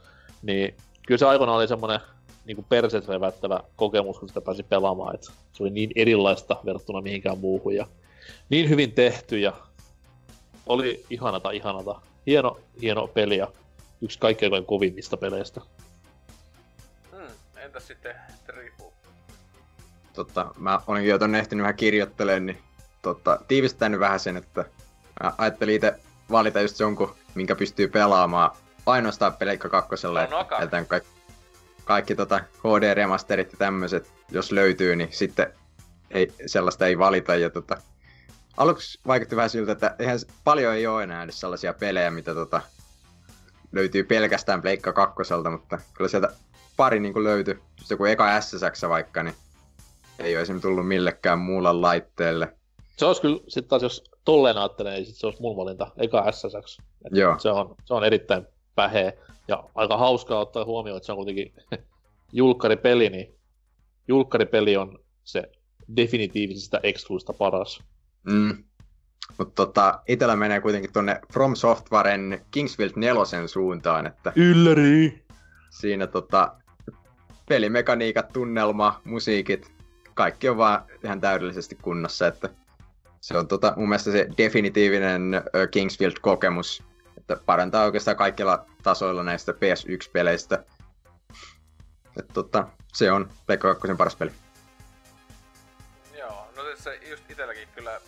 niin kyllä se aikoinaan oli semmonen niinku perseet revättävä kokemus, kun sitä pääsi pelaamaan, että se oli niin erilaista verrattuna mihinkään muuhun ja niin hyvin tehty ja oli ihanata, ihanata. Hieno, hieno peli ja yksi kaikkein kovimmista peleistä. Hmm, entäs sitten Trifu? Totta, mä olinkin jo tonne ehtinyt vähän kirjoittelemaan, niin totta, tiivistän nyt vähän sen, että mä ajattelin itse valita just jonkun, minkä pystyy pelaamaan ainoastaan Peleikka kakkosella. No, no, että kaikki, kaikki tota HD-remasterit ja tämmöiset, jos löytyy, niin sitten ei, sellaista ei valita. Ja tota, aluksi vaikutti vähän siltä, että eihän, paljon ei ole enää edes sellaisia pelejä, mitä tota, löytyy pelkästään Pleikka kakkoselta, mutta kyllä sieltä pari niin löytyi. Just joku eka SSX vaikka, niin ei ole esimerkiksi tullut millekään muulle laitteelle. Se olisi kyllä, sit taas jos tolleen ajattelee, niin sit se olisi mun valinta, eka SSX. Et Joo. Se on, se on erittäin päheä ja aika hauskaa ottaa huomioon, että se on kuitenkin julkkaripeli, niin julkkaripeli on se definitiivisesta excluista paras. Mm. Mutta tota, itellä menee kuitenkin tuonne From Softwaren Kingsfield 4 suuntaan, että Ylläri! siinä tota, pelimekaniikat, tunnelma, musiikit, kaikki on vaan ihan täydellisesti kunnossa, että se on tota, mun mielestä se definitiivinen Kingsfield-kokemus, että parantaa oikeastaan kaikilla tasoilla näistä PS1-peleistä. että tota, se on Pleikka 2 paras peli. Joo, no siis se just itelläkin kyllä,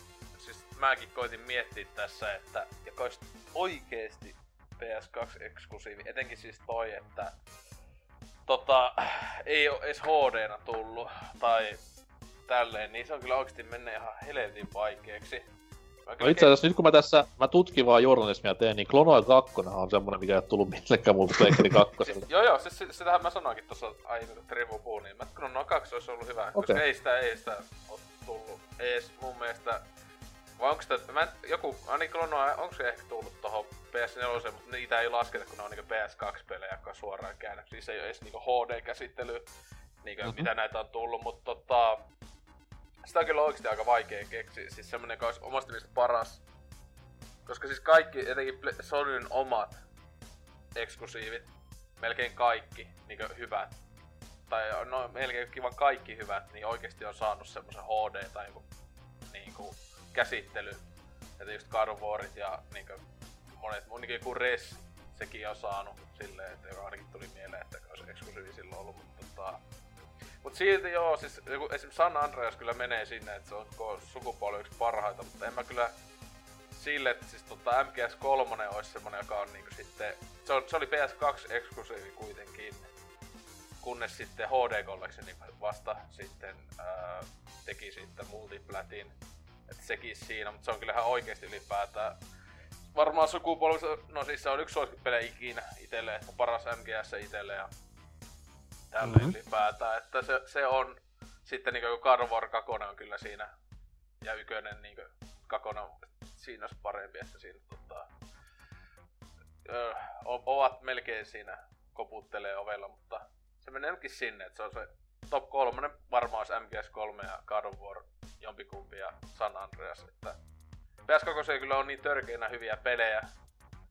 mäkin koitin miettiä tässä, että joka olisi oikeesti PS2-eksklusiivi, etenkin siis toi, että tota, ei oo edes hd tullut, tai tälleen, niin se on kyllä oikeesti mennyt ihan helvetin vaikeaksi. No itse asiassa nyt kun mä tässä, mä tutkivaa journalismia teen, niin Klonoa 2 on semmonen, mikä ei tullut millekään muuta Pleikkari 2. siis, joo joo, siis sitähän mä sanoinkin tuossa aiemmin, kun Trifu puhui, niin mä Klonoa 2 olisi ollut hyvä, okay. koska ei sitä, ei sitä oo tullut ees mun mielestä vai onko sitä, mä en, joku, ainakin Klonoa, onko se ehkä tullut tohon PS4, mutta niitä ei lasketa, kun ne on niinku PS2-pelejä, jotka on suoraan käännetty. Siis ei ole edes niinku HD-käsittely, niinku, mm-hmm. mitä näitä on tullut, mutta tota, sitä on kyllä oikeasti aika vaikea keksiä. Siis semmonen, joka olisi omasta mielestä paras. Koska siis kaikki, etenkin Sonyn omat eksklusiivit, melkein kaikki niin hyvät, tai no melkein kivan kaikki hyvät, niin oikeasti on saanut semmoisen HD tai joku niin kuin, käsittely. Että just God of Warit ja niin kuin, monet, mun niin kuin Res, sekin on saanut silleen, että joka ainakin tuli mieleen, että olisi eksklusiivi silloin ollut, mutta tota, Mut silti joo, siis joku, esim. San Andreas kyllä menee sinne, että se on sukupolvi yksi parhaita, mutta en mä kyllä sille, että siis tota MGS3 olisi semmonen, joka on niinku sitten, se, on, se oli PS2 eksklusiivi kuitenkin, kunnes sitten HD Collectioni vasta sitten ää, teki sitten multiplatin, että sekin siinä, mutta se on kyllähän oikeesti ylipäätään varmaan sukupolvi, no siis se on yksi suosikkipelejä ikinä itelle, että paras MGS itelle ja tälle mm-hmm. ylipäätään. Että se, se on sitten niin of War 2 on kyllä siinä ja ykönen niin kakona siinä olisi parempi, että siinä tota, ö, ovat melkein siinä koputtelee ovella, mutta se menee sinne, että se on se top 3 varmaan olisi MGS3 ja God of War jompikumpi ja San Andreas, että PS2 kyllä on niin törkeinä hyviä pelejä.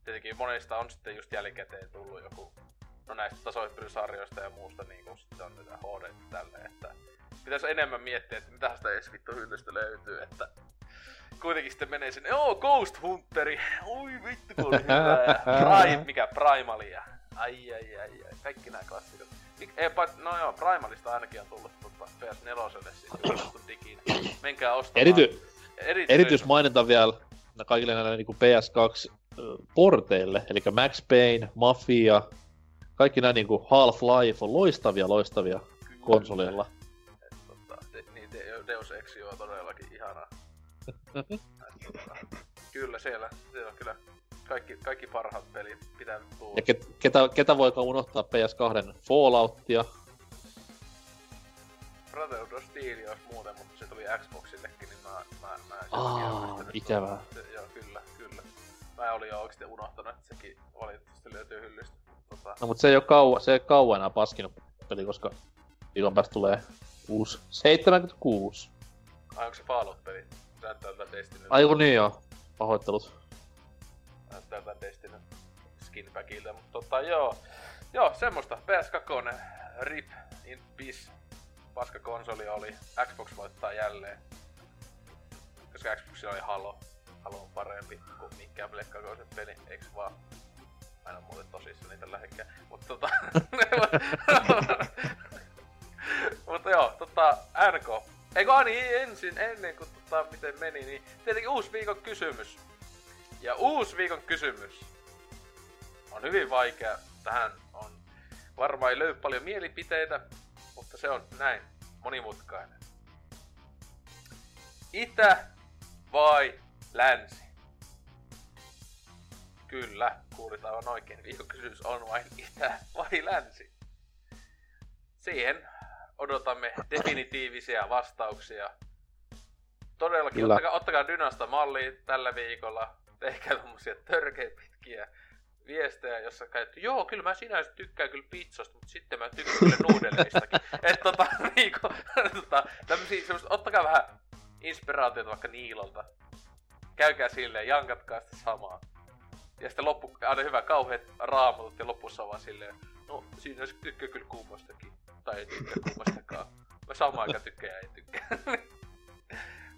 Tietenkin monista on sitten just jälkikäteen tullut joku no näistä tasoittelysarjoista ja muusta niin kuin sitten on näitä HD tälle, että pitäisi enemmän miettiä, että mitä sitä edes vittu hyllystä löytyy, että kuitenkin sitten menee sinne, joo, Ghost Hunteri, oi vittu kun oli hyvä, ja Prime, mikä Primali, ja ai ai ai ai, kaikki nämä klassikot. Ei, no joo, Primalista ainakin on tullut tota PS4 sitten. Menkää ostamaan. Erity, erityismaininta vielä kaikille näille niin PS2 porteille, eli Max Payne, Mafia, kaikki nämä niinku Half-Life on loistavia, loistavia Kyllä. konsoleilla. Et, tota, de, niin de, Deus Ex on todellakin ihana. tota, kyllä siellä, siellä on kyllä kaikki, kaikki parhaat pelit pitää tulla. Ja ket, ketä, ketä voiko unohtaa PS2 Falloutia? Brotherhood of Steel olisi muuten, mutta se tuli Xboxillekin, niin mä, mä, mä en Aa, ikävää. Se, joo, kyllä, kyllä. Mä olin jo oikeesti unohtanut, että sekin valitettavasti löytyy hyllystä. Tota... No mut se ei oo kauan, se ei kauan enää paskinut peli, koska viikon päästä tulee uusi 76. Ai onko se Fallout-peli? Näyttää tätä Destiny. Ai niin joo, pahoittelut. Näyttää tätä Destiny skinpackilta, mutta tota joo. Joo, semmoista. PS2, RIP, in peace. Paska konsoli oli. Xbox voittaa jälleen. Koska Xboxilla oli Halo. Halo on parempi kuin mikään Pleikka peli, eiks vaan? Mä en oo muuten tosissani tällä hetkellä. Mutta tota... Mutta joo, tota, NK. Eikö niin ensin, ennen kuin tota, miten meni, niin tietenkin uusi viikon kysymys. Ja uusi viikon kysymys on hyvin vaikea. Tähän on varmaan ei löydy paljon mielipiteitä, mutta se on näin monimutkainen. Itä vai länsi? Kyllä, kuulit aivan oikein. Viikon kysymys on vain itä vai länsi? Siihen odotamme definitiivisia vastauksia. Todellakin, ottakaa, ottakaa Dynasta mallia tällä viikolla. Tehkää tommosia törkeä pitkiä viestejä, jossa käytetty, joo, kyllä mä sinänsä tykkään kyllä pizzasta, mutta sitten mä tykkään kyllä nuudelistakin. että tota, niinku, tota, tämmösiä, semmoista, ottakaa vähän inspiraatiota vaikka Niilolta käykää silleen, jankatkaa sitä samaa. Ja sitten loppu, aina hyvä, kauheat raamatut ja lopussa on vaan silleen, no siinä olisi tykkää kyllä kummastakin. Tai ei tykkää kummastakaan. Mä samaan aikaan tykkää ja ei tykkää.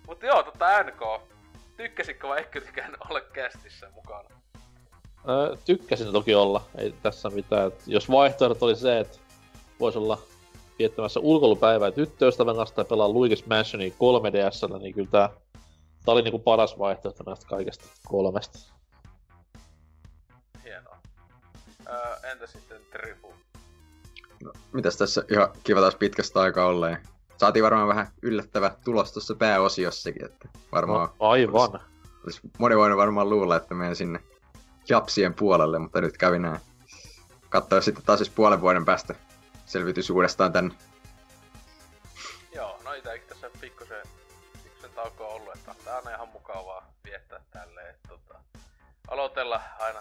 Mutta joo, tota NK. Tykkäsitkö vai ehkä tykään olla kästissä mukana? Öö, tykkäsin toki olla, ei tässä mitään. Et jos vaihtoehdot oli se, että voisi olla viettämässä ulkoilupäivää tyttöystävän kanssa tai pelaa Luigi's Mansionia 3DSllä, niin kyllä tää, tää oli niinku paras vaihtoehto näistä kaikesta kolmesta. Hienoa. Öö, entä sitten Trifu? No, mitäs tässä ihan kiva taas pitkästä aikaa olleen. Saatiin varmaan vähän yllättävä tulos tuossa pääosiossakin, että varmaan... No, aivan. Olisi, olisi moni voinut varmaan luulla, että menen sinne japsien puolelle, mutta nyt kävi näin. Katsoa sitten taas siis puolen vuoden päästä selvitys uudestaan tänne. Joo, no itsekin tässä pikkusen, pikkusen tauko on ollut, että tää on ihan mukavaa viettää tälleen. Tota, aloitella aina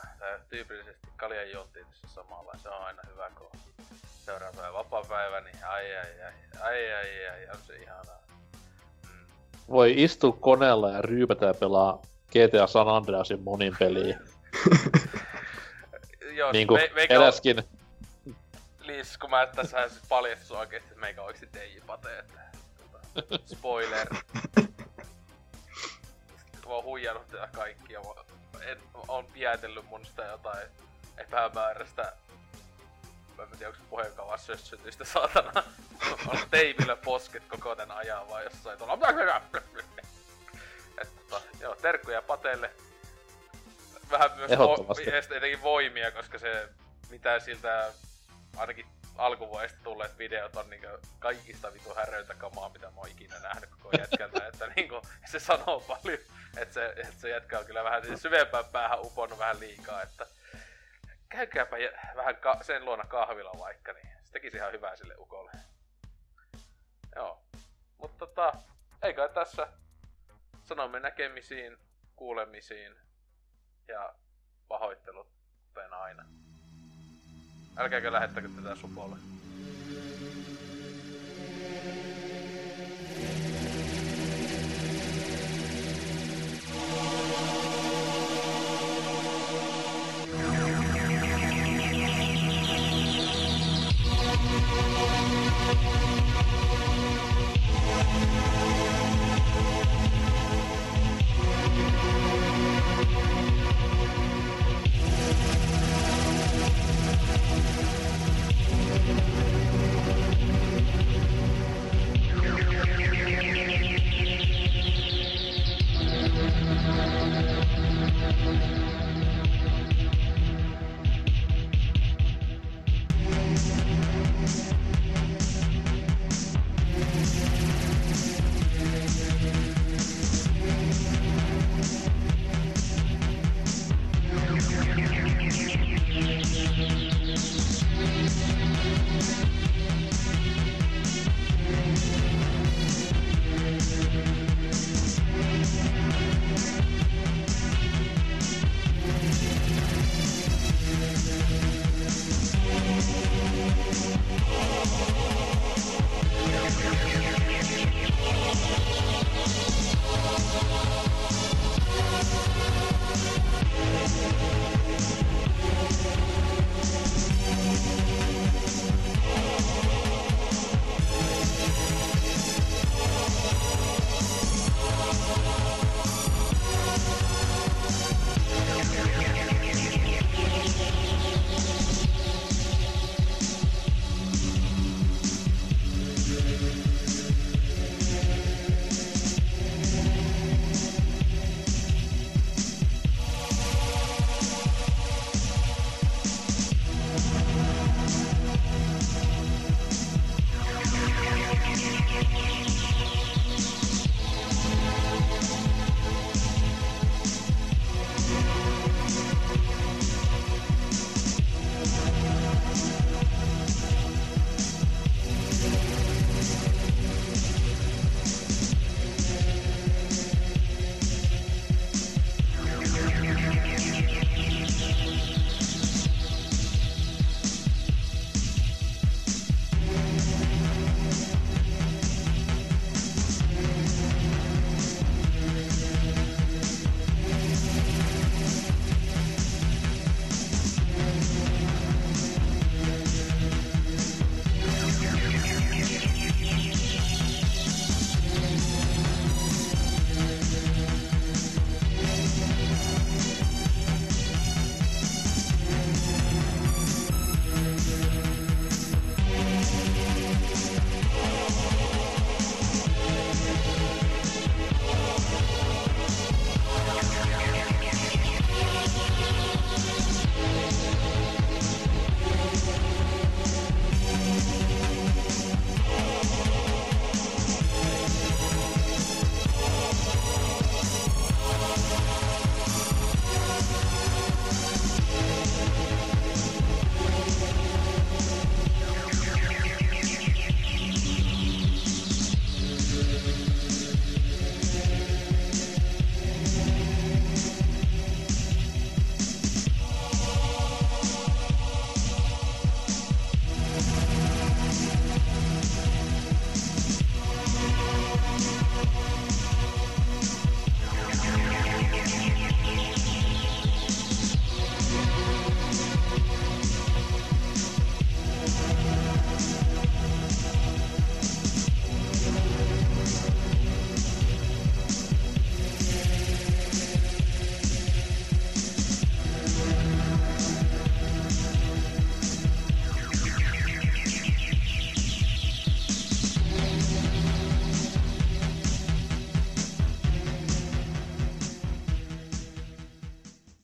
tyypillisesti kaljan juontiin tässä samalla. Se on aina hyvä, kun seuraava päivä vapaa-päivä, niin ai ai ai, ai ai ai, on se ihanaa. Mm. Voi istua koneella ja ryypätä ja pelaa GTA San Andreasin monin peliä. Joo, niin kuin me, eräskin. Liis, kun mä tässä siis paljastus oikeesti, että meikä oikeesti DJ Pate, että tota, spoiler. mä oon huijannut ja kaikkia, mä en, on piätellyt mun sitä jotain epämääräistä mä en tiedä onko puheenkaan sössytystä saatana. on teipillä posket koko tän ajan vaan jossain tuolla. Et, tota, joo, terkkuja Pateelle vähän myös vo- etenkin voimia, koska se mitä siltä ainakin alkuvuodesta tulleet videot on niinku kaikista vitu häröitä kamaa, mitä mä oon ikinä nähnyt koko jätkältä, että niinku se sanoo paljon, että se, että se jätkä on kyllä vähän syvempään päähän uponnut vähän liikaa, että käykääpä vähän ka- sen luona kahvilla vaikka, niin se tekisi ihan hyvää sille ukolle. Joo. Mutta tota, eikö tässä sanomme näkemisiin, kuulemisiin, ja pahoittelut, kuten aina. Älkääkö lähettäkö tätä supolle.